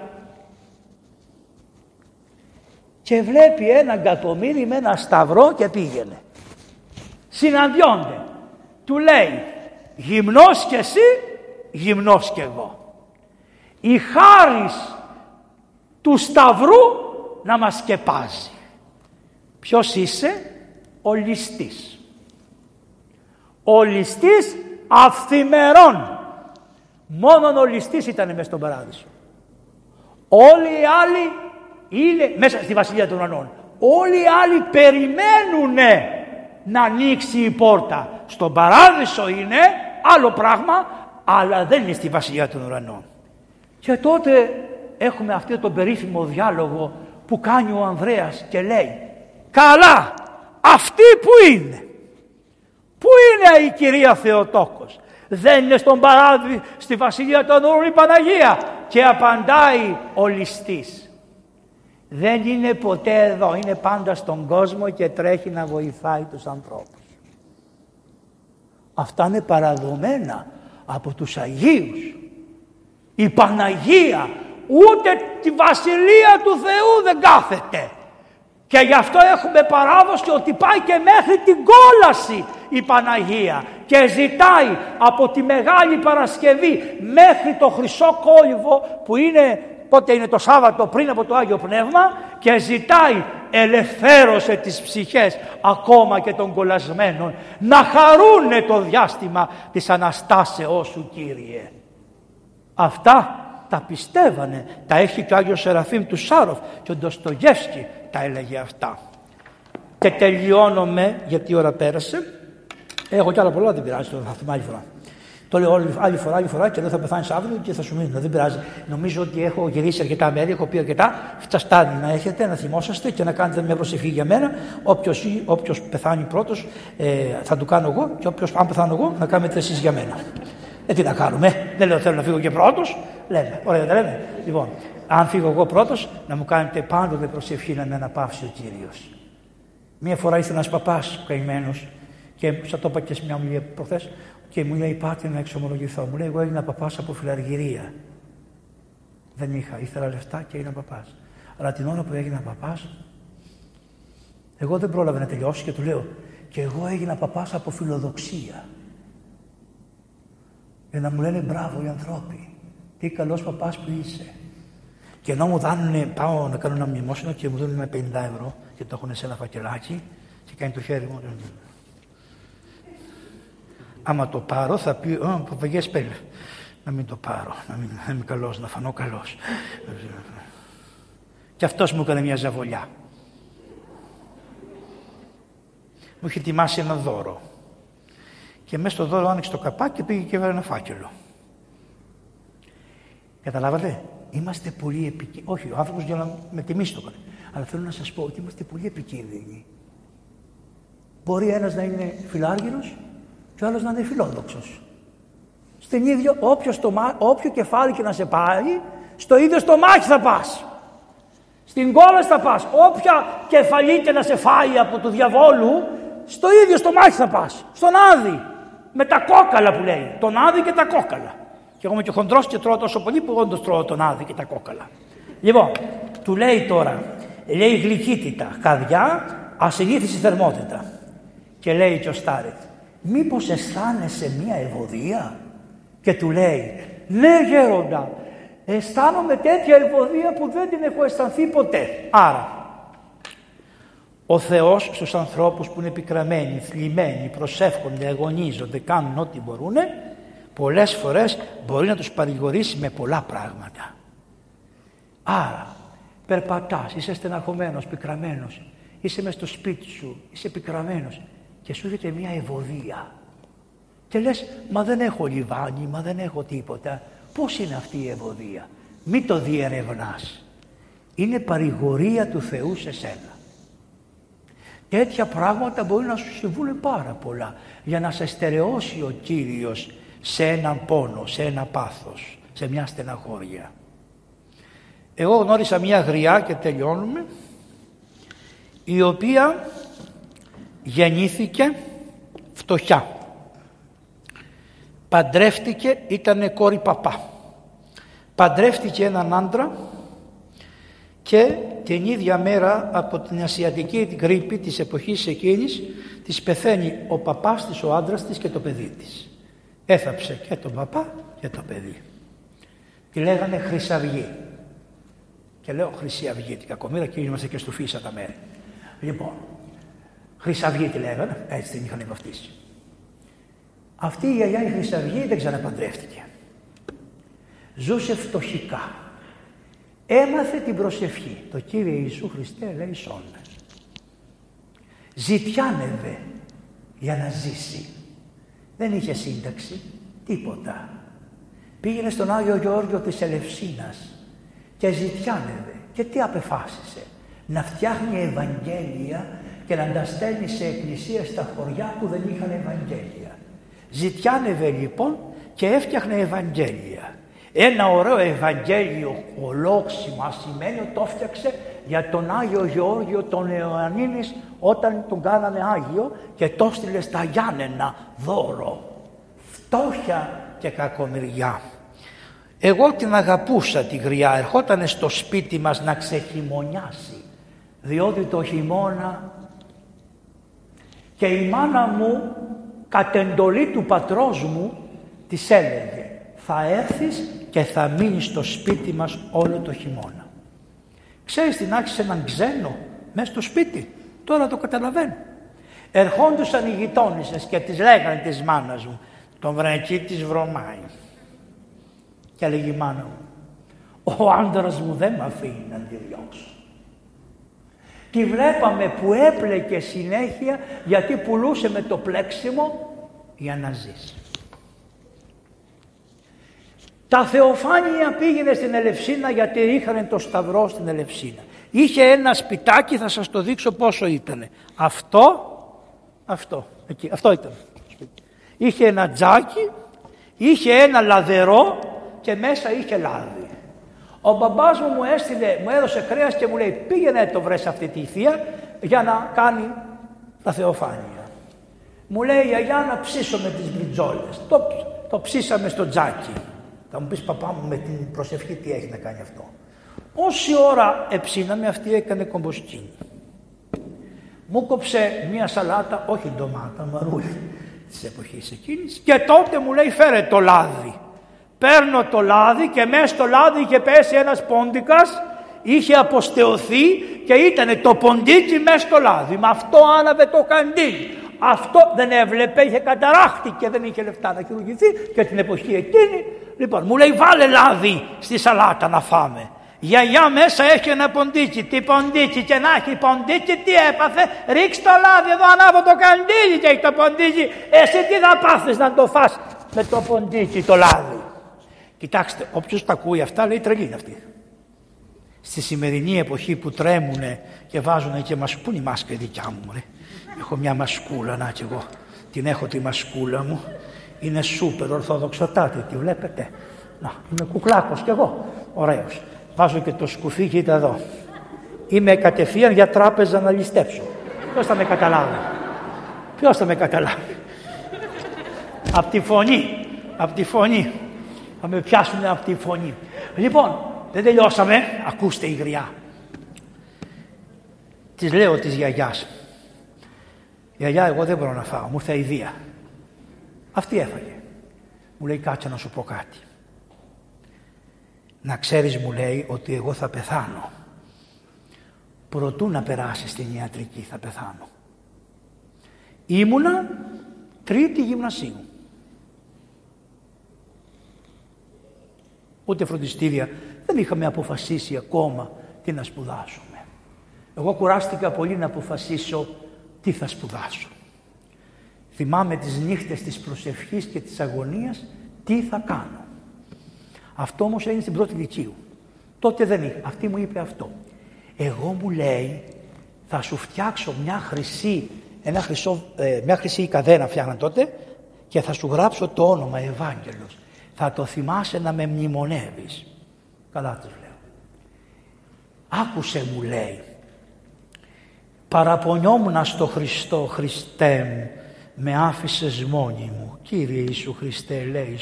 και βλέπει έναν κακομύρι με ένα σταυρό και πήγαινε. Συναντιόνται. Του λέει γυμνός και εσύ, γυμνός και εγώ. Η χάρις του σταυρού να μας σκεπάζει. Ποιος είσαι, ο ληστής. Ο ληστής αυθημερών. Μόνον ο ληστής ήταν μέσα στον παράδεισο. Όλοι οι άλλοι είναι μέσα στη Βασιλεία των Ουρανών. Όλοι οι άλλοι περιμένουν να ανοίξει η πόρτα. Στον παράδεισο είναι άλλο πράγμα, αλλά δεν είναι στη Βασιλεία των Ουρανών. Και τότε έχουμε αυτό τον περίφημο διάλογο που κάνει ο Ανδρέας και λέει «Καλά, αυτή που είναι, πού είναι η κυρία Θεοτόκος, δεν είναι στον παράδεισο στη Βασιλεία των Ουρανών η Παναγία» και απαντάει ο ληστής δεν είναι ποτέ εδώ, είναι πάντα στον κόσμο και τρέχει να βοηθάει τους ανθρώπους. Αυτά είναι παραδομένα από τους Αγίους. Η Παναγία ούτε τη Βασιλεία του Θεού δεν κάθεται. Και γι' αυτό έχουμε παράδοση ότι πάει και μέχρι την κόλαση η Παναγία και ζητάει από τη Μεγάλη Παρασκευή μέχρι το Χρυσό Κόλυβο που είναι πότε είναι το Σάββατο πριν από το Άγιο Πνεύμα και ζητάει ελευθέρωσε τις ψυχές ακόμα και των κολλασμένων να χαρούνε το διάστημα της Αναστάσεώς σου Κύριε. Αυτά τα πιστεύανε, τα έχει και ο Άγιος Σεραφείμ του Σάροφ και ο Ντοστογεύσκη τα έλεγε αυτά. Και τελειώνομαι γιατί η ώρα πέρασε. Έχω κι άλλα πολλά, δεν πειράζει, θα θυμάμαι άλλη φορά. Το λέω άλλη φορά, άλλη φορά και δεν θα πεθάνεις αύριο και θα σου μείνω. Δεν πειράζει. Νομίζω ότι έχω γυρίσει αρκετά μέρη, έχω πει αρκετά. Φταστάνει να έχετε, να θυμόσαστε και να κάνετε μια προσευχή για μένα. Όποιος πεθάνει πρώτος ε, θα του κάνω εγώ και όποιο αν πεθάνω εγώ να κάνετε εσείς για μένα. Ε, τι να κάνουμε. Δεν λέω θέλω να φύγω και πρώτος. Λέμε. Ωραία, δεν λέμε. Λοιπόν, αν φύγω εγώ πρώτος, να μου κάνετε πάντοτε προσευχή να με αναπαύσει ο κύριος. Μία φορά ήρθε ένας παπάς καημένος και σα το είπα και σε μια ομιλία προχθές, και μου λέει πάτε να εξομολογηθώ. Μου λέει εγώ έγινα παπάς από φιλαργυρία. Δεν είχα, ήθελα λεφτά και έγινα παπάς. Αλλά την ώρα που έγινα παπάς, εγώ δεν πρόλαβα να τελειώσει και του λέω και εγώ έγινα παπάς από φιλοδοξία. Για να μου λένε μπράβο οι ανθρώποι. Τι καλός παπάς που είσαι. Και ενώ μου δάνουν, πάω να κάνω ένα μνημόσυνο και μου δίνουν με 50 ευρώ και το έχουν σε ένα φακελάκι και κάνει το χέρι μου. Άμα το πάρω θα πει «Ω, Παπαγιές πέλε». Να μην το πάρω, να μην να είμαι καλός, να φανώ καλός. Και αυτός μου έκανε μια ζαβολιά. Μου είχε ετοιμάσει ένα δώρο. Και μέσα στο δώρο άνοιξε το καπάκι και πήγε και έβαλε ένα φάκελο. Καταλάβατε, είμαστε πολύ επικίνδυνοι. Όχι, ο άνθρωπος για να με τιμήσει το έκανε. Αλλά θέλω να σας πω ότι είμαστε πολύ επικίνδυνοι. Μπορεί ένας να είναι φιλάργυρος και ο άλλος να είναι φιλόδοξος. Στην ίδιο, όποιος, όποιο κεφάλι και να σε πάρει, στο ίδιο στο μάχη θα πας. Στην κόλαση θα πας. Όποια κεφαλή και να σε φάει από του διαβόλου, στο ίδιο στο μάχη θα πας. Στον άδει. Με τα κόκαλα που λέει. Τον άδει και τα κόκαλα. Και εγώ είμαι και χοντρός και τρώω τόσο πολύ που όντως τρώω τον άδει και τα κόκαλα. Λοιπόν, του λέει τώρα, λέει γλυκύτητα, καρδιά, ασυνήθιση θερμότητα. Και λέει και ο Στάρετ, μήπως αισθάνεσαι μία ευωδία; Και του λέει ναι γέροντα αισθάνομαι τέτοια ευωδία που δεν την έχω αισθανθεί ποτέ. Άρα ο Θεός στους ανθρώπους που είναι πικραμένοι, θλιμμένοι, προσεύχονται, αγωνίζονται, κάνουν ό,τι μπορούν πολλές φορές μπορεί να τους παρηγορήσει με πολλά πράγματα. Άρα περπατάς, είσαι στεναχωμένος, πικραμένος είσαι μες στο σπίτι σου, είσαι πικραμένος και σου έρχεται μια ευωδία. Και λες, μα δεν έχω λιβάνι, μα δεν έχω τίποτα. Πώς είναι αυτή η ευωδία; Μη το διερευνάς. Είναι παρηγορία του Θεού σε σένα. Τέτοια πράγματα μπορεί να σου συμβούν πάρα πολλά για να σε στερεώσει ο Κύριος σε έναν πόνο, σε ένα πάθος, σε μια στεναχώρια. Εγώ γνώρισα μια γριά και τελειώνουμε η οποία γεννήθηκε φτωχιά. Παντρεύτηκε, ήταν κόρη παπά. Παντρεύτηκε έναν άντρα και την ίδια μέρα από την ασιατική γρήπη της εποχής εκείνης της πεθαίνει ο παπάς της, ο άντρας της και το παιδί της. Έθαψε και τον παπά και το παιδί. Τη λέγανε Χρυσαυγή. Και λέω Χρυσή Αυγή, την κακομήρα και είμαστε και στο φύσα τα μέρη. Λοιπόν, Χρυσαυγή τη λέγανε, έτσι την είχαν βαφτίσει. Αυτή η γιαγιά η Χρυσαυγή δεν ξαναπαντρεύτηκε. Ζούσε φτωχικά. Έμαθε την προσευχή. Το Κύριε Ιησού Χριστέ λέει σώνε. Ζητιάνευε για να ζήσει. Δεν είχε σύνταξη, τίποτα. Πήγαινε στον Άγιο Γεώργιο της Ελευσίνας και ζητιάνευε. Και τι απεφάσισε. Να φτιάχνει Ευαγγέλια και να τα στέλνει σε εκκλησία στα χωριά που δεν είχαν Ευαγγέλια. Ζητιάνευε λοιπόν και έφτιαχνε Ευαγγέλια. Ένα ωραίο Ευαγγέλιο ολόξημα ασημένιο το έφτιαξε για τον Άγιο Γεώργιο τον Ιωαννίνης όταν τον κάνανε Άγιο και το έστειλε στα Γιάννενα δώρο. Φτώχεια και κακομοιριά. Εγώ την αγαπούσα τη γριά, ερχόταν στο σπίτι μας να ξεχειμονιάσει, διότι το χειμώνα και η μάνα μου κατ' εντολή του πατρός μου της έλεγε θα έρθεις και θα μείνεις στο σπίτι μας όλο το χειμώνα. Ξέρεις την άξισε έναν ξένο μέσα στο σπίτι, τώρα το καταλαβαίνω. Ερχόντουσαν οι γειτόνισσες και τις λέγανε της μάνας μου, τον βρεκί της βρωμάει. Και έλεγε η μάνα μου, ο άντρας μου δεν με αφήνει να τη διώξω. Τη βλέπαμε που έπλεκε συνέχεια γιατί πουλούσε με το πλέξιμο για να ζήσει. Τα Θεοφάνεια πήγαινε στην Ελευσίνα γιατί είχαν το σταυρό στην Ελευσίνα. Είχε ένα σπιτάκι, θα σας το δείξω πόσο ήταν. Αυτό, αυτό, εκεί, αυτό ήταν. Είχε ένα τζάκι, είχε ένα λαδερό και μέσα είχε λάδι. Ο μπαμπάς μου μου έστειλε, μου έδωσε κρέας και μου λέει πήγαινε το βρες αυτή τη θεία για να κάνει τα θεοφάνεια. Μου λέει γιαγιά να ψήσω με τις μπριτζόλες. Το, το ψήσαμε στο τζάκι. Θα μου πεις παπά μου με την προσευχή τι έχει να κάνει αυτό. Όση ώρα εψήναμε αυτή έκανε κομποσκίνη. Μου κόψε μια σαλάτα, όχι ντομάτα, μαρούλι της εποχής εκείνης και τότε μου λέει φέρε το λάδι. Παίρνω το λάδι και μέσα στο λάδι είχε πέσει ένας πόντικας, είχε αποστεωθεί και ήταν το ποντίκι μέσα στο λάδι. Με αυτό άναβε το καντήλι. Αυτό δεν έβλεπε, είχε καταράχτη και δεν είχε λεφτά να χειρουργηθεί και την εποχή εκείνη. Λοιπόν, μου λέει βάλε λάδι στη σαλάτα να φάμε. Γιαγιά μέσα έχει ένα ποντίκι. Τι ποντίκι και να έχει ποντίκι, τι έπαθε; Ρίξ το λάδι εδώ ανάβω το καντήλι και έχει το ποντίκι. Εσύ τι θα πάθεις να το φας με το ποντίκι το λάδι. Κοιτάξτε, όποιος τα ακούει αυτά λέει τρελή είναι αυτή. Στη σημερινή εποχή που τρέμουνε και βάζουνε και μας πού είναι η μάσκα η δικιά μου. Ρε; Έχω μια μασκούλα, να κι εγώ την έχω τη μασκούλα μου. Είναι σούπερ ορθοδοξοτάτη, τη βλέπετε; Να, είμαι κουκλάκος κι εγώ, ωραίος. Βάζω και το σκουφί, κοίτα εδώ. Είμαι κατευθείαν για τράπεζα να ληστέψω. Ποιος θα με καταλάβει; Ποιος θα με καταλάβει; Απ' τη φωνή, απ' τη φωνή. Θα με πιάσουν από τη φωνή. Λοιπόν, δεν τελειώσαμε. Ακούστε η γριά. Της λέω της γιαγιάς. Γιαγιά, εγώ δεν μπορώ να φάω. Μου ήρθε ιδέα. Αυτή έφαγε. Μου λέει κάτσε να σου πω κάτι. Να ξέρεις μου λέει ότι εγώ θα πεθάνω. Προτού να περάσει στην ιατρική θα πεθάνω. Ήμουνα τρίτη γυμνασίου. Ούτε φροντιστήρια δεν είχαμε αποφασίσει ακόμα τι να σπουδάσουμε. Εγώ κουράστηκα πολύ να αποφασίσω τι θα σπουδάσω. Θυμάμαι τις νύχτες της προσευχής και της αγωνίας τι θα κάνω. Αυτό όμως έγινε στην πρώτη λυκείου. Τότε δεν είχα. Αυτή μου είπε αυτό. Εγώ μου λέει θα σου φτιάξω μια χρυσή, ένα χρυσό, ε, μια χρυσή καδένα φτιάχναν τότε και θα σου γράψω το όνομα Ευάγγελος. Θα το θυμάσαι να με μνημονεύεις. Καλά τους λέω. Άκουσε μου λέει. Παραπονιόμουν στο Χριστό, Χριστέ μου, με άφησες μόνη μου. Κύριε Ιησού Χριστέ, λέει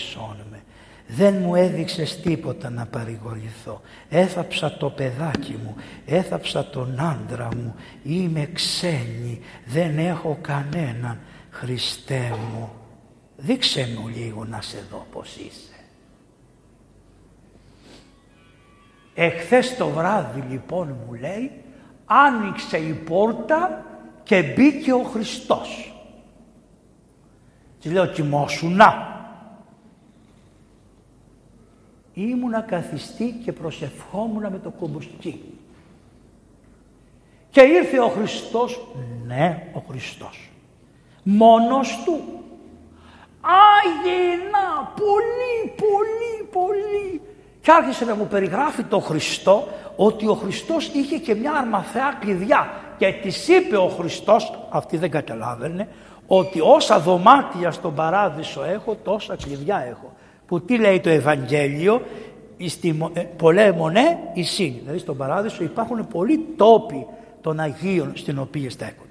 με. Δεν μου έδειξες τίποτα να παρηγορηθώ. Έθαψα το παιδάκι μου, έθαψα τον άντρα μου. Είμαι ξένη, δεν έχω κανέναν. Χριστέ μου, δείξε μου λίγο να σε δω πως είσαι. Εχθές το βράδυ λοιπόν μου λέει, άνοιξε η πόρτα και μπήκε ο Χριστός. Της λέω κοιμόσουνα. Ήμουνα καθιστή και προσευχόμουνα με το κομποσκί. Και ήρθε ο Χριστός, ναι ο Χριστός, μόνος του. Άγινα, πολύ, πολύ, πολύ. Και άρχισε να μου περιγράφει το Χριστό ότι ο Χριστός είχε και μια αρμαθέα κλειδιά και της είπε ο Χριστός, αυτή δεν καταλάβαινε, ότι όσα δωμάτια στον παράδεισο έχω τόσα κλειδιά έχω. Που τι λέει το Ευαγγέλιο, ε, πολλέ μονέ εισήν. Δηλαδή στον παράδεισο υπάρχουν πολλοί τόποι των Αγίων στην οποία στέκονται.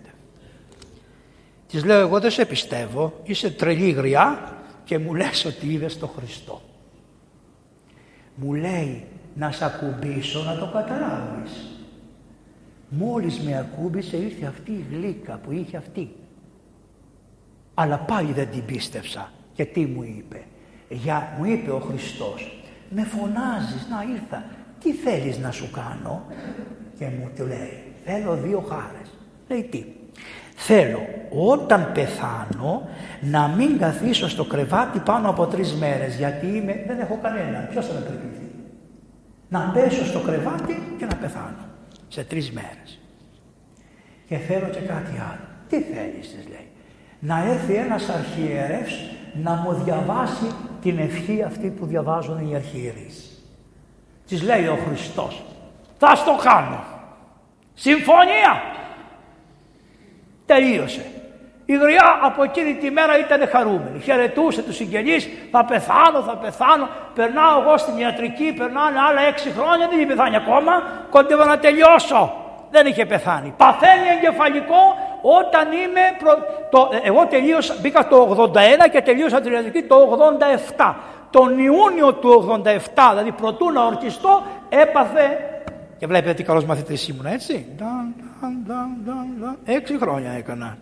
Της λέω εγώ δεν σε πιστεύω, είσαι τρελή γριά και μου λες ότι είδες τον Χριστό. Μου λέει να σε ακουμπήσω να το καταλάβεις. Μόλις με ακούμπησε ήρθε αυτή η γλύκα που είχε αυτή. Αλλά πάλι δεν την πίστεψα. Και τι μου είπε. Για, μου είπε ο Χριστός. Με φωνάζεις να ήρθα. Τι θέλεις να σου κάνω; Και μου το λέει. Θέλω δύο χάρες. Λέει τι. Θέλω όταν πεθάνω να μην καθίσω στο κρεβάτι πάνω από τρεις μέρες γιατί είμαι, δεν έχω κανένα. Ποιος θα με περιποιηθεί. Να πέσω στο κρεβάτι και να πεθάνω σε τρεις μέρες. Και θέλω και κάτι άλλο. Τι θέλεις της λέει να έρθει ένας αρχιερεύς να μου διαβάσει την ευχή αυτή που διαβάζουν οι αρχιερείς. Της λέει ο Χριστός, θα στο κάνω. Συμφωνία. Τελείωσε. Η γριά από εκείνη τη μέρα ήταν χαρούμενη. Χαιρετούσε τους συγγενείς, θα πεθάνω, θα πεθάνω. Περνάω εγώ στην ιατρική, περνάνε άλλα έξι χρόνια, δεν είχε πεθάνει ακόμα. Κοντεύω να τελειώσω. Δεν είχε πεθάνει. Παθαίνει εγκεφαλικό όταν είμαι. Προ... Το... Ε, εγώ τελείωσα, μπήκα το 81 και τελείωσα την ιατρική το 87. Τον Ιούνιο του 87, δηλαδή πρωτού να ορκιστώ, έπαθε. Και βλέπετε τι καλός μαθητής ήμουν, έτσι. Έξι χρόνια έκανα.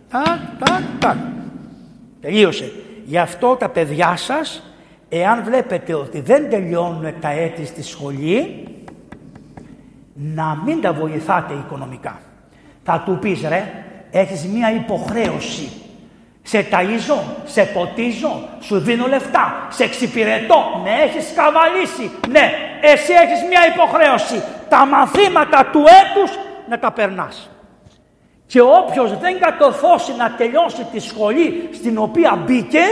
Τελείωσε. Γι' αυτό τα παιδιά σας, εάν βλέπετε ότι δεν τελειώνουν τα έτη στη σχολή, να μην τα βοηθάτε οικονομικά. Θα του πεις ρε, έχεις μία υποχρέωση. Σε ταΐζω, σε ποτίζω, σου δίνω λεφτά, σε εξυπηρετώ, με έχεις καβαλήσει. Ναι, εσύ έχεις μία υποχρέωση. Τα μαθήματα του έτους να τα περνάς. Και όποιος δεν κατορθώσει να τελειώσει τη σχολή στην οποία μπήκε,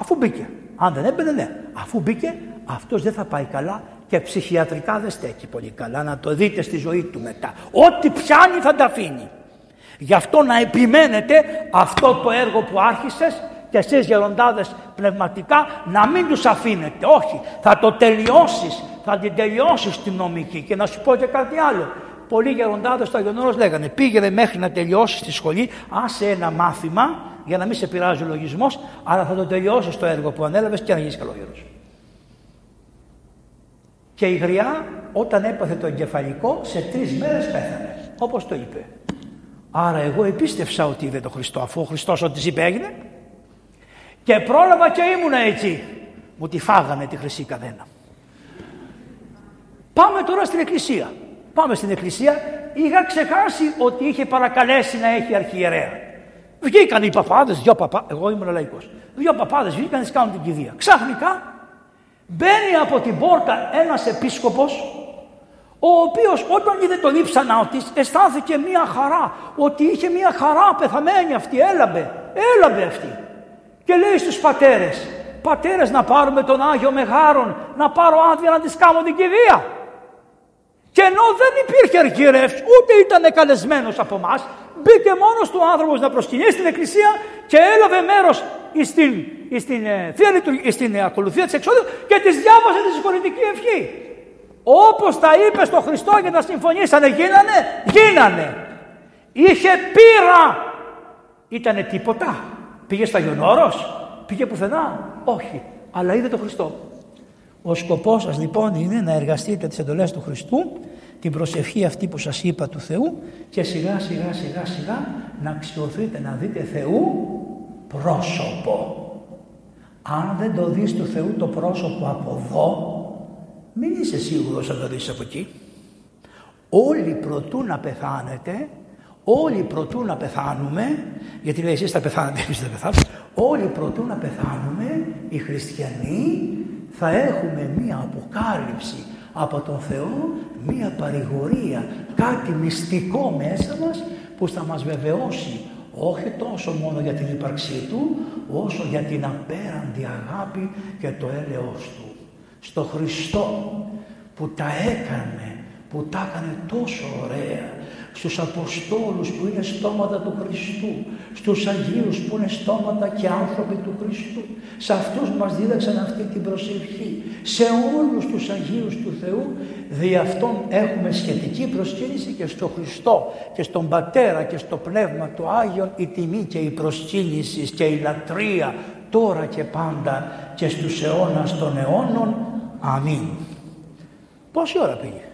αφού μπήκε, αν δεν έμπαινε ναι, αφού μπήκε, αυτός δεν θα πάει καλά και ψυχιατρικά δεν στέκει πολύ καλά. Να το δείτε στη ζωή του μετά. Ό,τι πιάνει θα τα αφήνει. Γι' αυτό να επιμένετε αυτό το έργο που άρχισες και εσείς γεροντάδες πνευματικά να μην τους αφήνετε. Όχι, θα το τελειώσεις, θα την τελειώσεις την νομική. Και να σου πω και κάτι άλλο. Πολλοί γεροντάδες στο Αγιονόρος λέγανε πήγαινε μέχρι να τελειώσεις τη σχολή, άσε ένα μάθημα για να μην σε πειράζει ο λογισμός, αλλά θα το τελειώσεις το έργο που ανέλαβες και να γίνεις καλόγερος. Και η γριά όταν έπαθε το εγκεφαλικό σε τρεις μέρες πέθανε. Όπως το είπε. Άρα εγώ επίστευσα ότι είδε το Χριστό αφού ο Χριστός ό,τι είπε έγινε. Και πρόλαβα και ήμουνα εκεί. Μου τη φάγανε τη χρυσή καδένα. Πάμε τώρα στην εκκλησία. Πάμε στην εκκλησία. Είχα ξεχάσει ότι είχε παρακαλέσει να έχει αρχιερέα. Βγήκαν οι παπάδες, δυο παπάδες, εγώ ήμουν λαϊκός. Δυο παπάδες βγήκαν να κάνουν την κηδεία. Ξαφνικά Μπαίνει από την πόρτα ένας επίσκοπος ο οποίος όταν είδε τον ύψανά της αισθάνθηκε μια χαρά ότι είχε μια χαρά πεθαμένη αυτή, έλαμπε, έλαμπε αυτή. Και λέει στους πατέρες, πατέρες να πάρουμε τον Άγιο Μεγάρον, να πάρω άδεια να της κάνω την κηδεία. Και ενώ δεν υπήρχε αρχιερεύς, ούτε ήταν καλεσμένος από εμάς, μπήκε μόνος του άνθρωπος να προσκυνήσει στην εκκλησία και έλαβε μέρος στην, στην, ε, στην ακολουθία της εξόδου και της διάβασε τη συγχωρητική ευχή. Όπως τα είπε στο Χριστό και τα συμφωνήσανε γίνανε, γίνανε. Είχε πείρα. Ήτανε τίποτα. Πήγε στα Γιονόρος, πήγε πουθενά; Όχι, αλλά είδε το Χριστό. Ο σκοπός σας λοιπόν είναι να εργαστείτε τις εντολές του Χριστού, την προσευχή αυτή που σας είπα του Θεού και σιγά σιγά σιγά σιγά να αξιωθείτε να δείτε Θεού πρόσωπο. Αν δεν το δεις του Θεού το πρόσωπο από εδώ, μην είσαι σίγουρος να το δεις από εκεί. Όλοι προτού να πεθάνετε, όλοι προτού να πεθάνουμε, γιατί λέει εσείς θα πεθάνετε, εμείς θα πεθάνουμε, όλοι προτού να πεθάνουμε, οι χριστιανοί θα έχουμε μία αποκάλυψη από τον Θεό, μία παρηγορία, κάτι μυστικό μέσα μας που θα μας βεβαιώσει όχι τόσο μόνο για την ύπαρξή Του, όσο για την απέραντη αγάπη και το έλεος Του. Στο Χριστό που τα έκανε, που τα έκανε τόσο ωραία, στους Αποστόλους που είναι στόματα του Χριστού, στους Αγίους που είναι στόματα και άνθρωποι του Χριστού. Σε αυτούς μας δίδαξαν αυτή την προσευχή. Σε όλους τους Αγίους του Θεού, δι' αυτόν έχουμε σχετική προσκύνηση και στο Χριστό και στον Πατέρα και στο Πνεύμα του Άγιον η τιμή και η προσκύνηση και η λατρεία τώρα και πάντα και στους αιώνας των αιώνων. Αμήν. Πόση ώρα πήγε;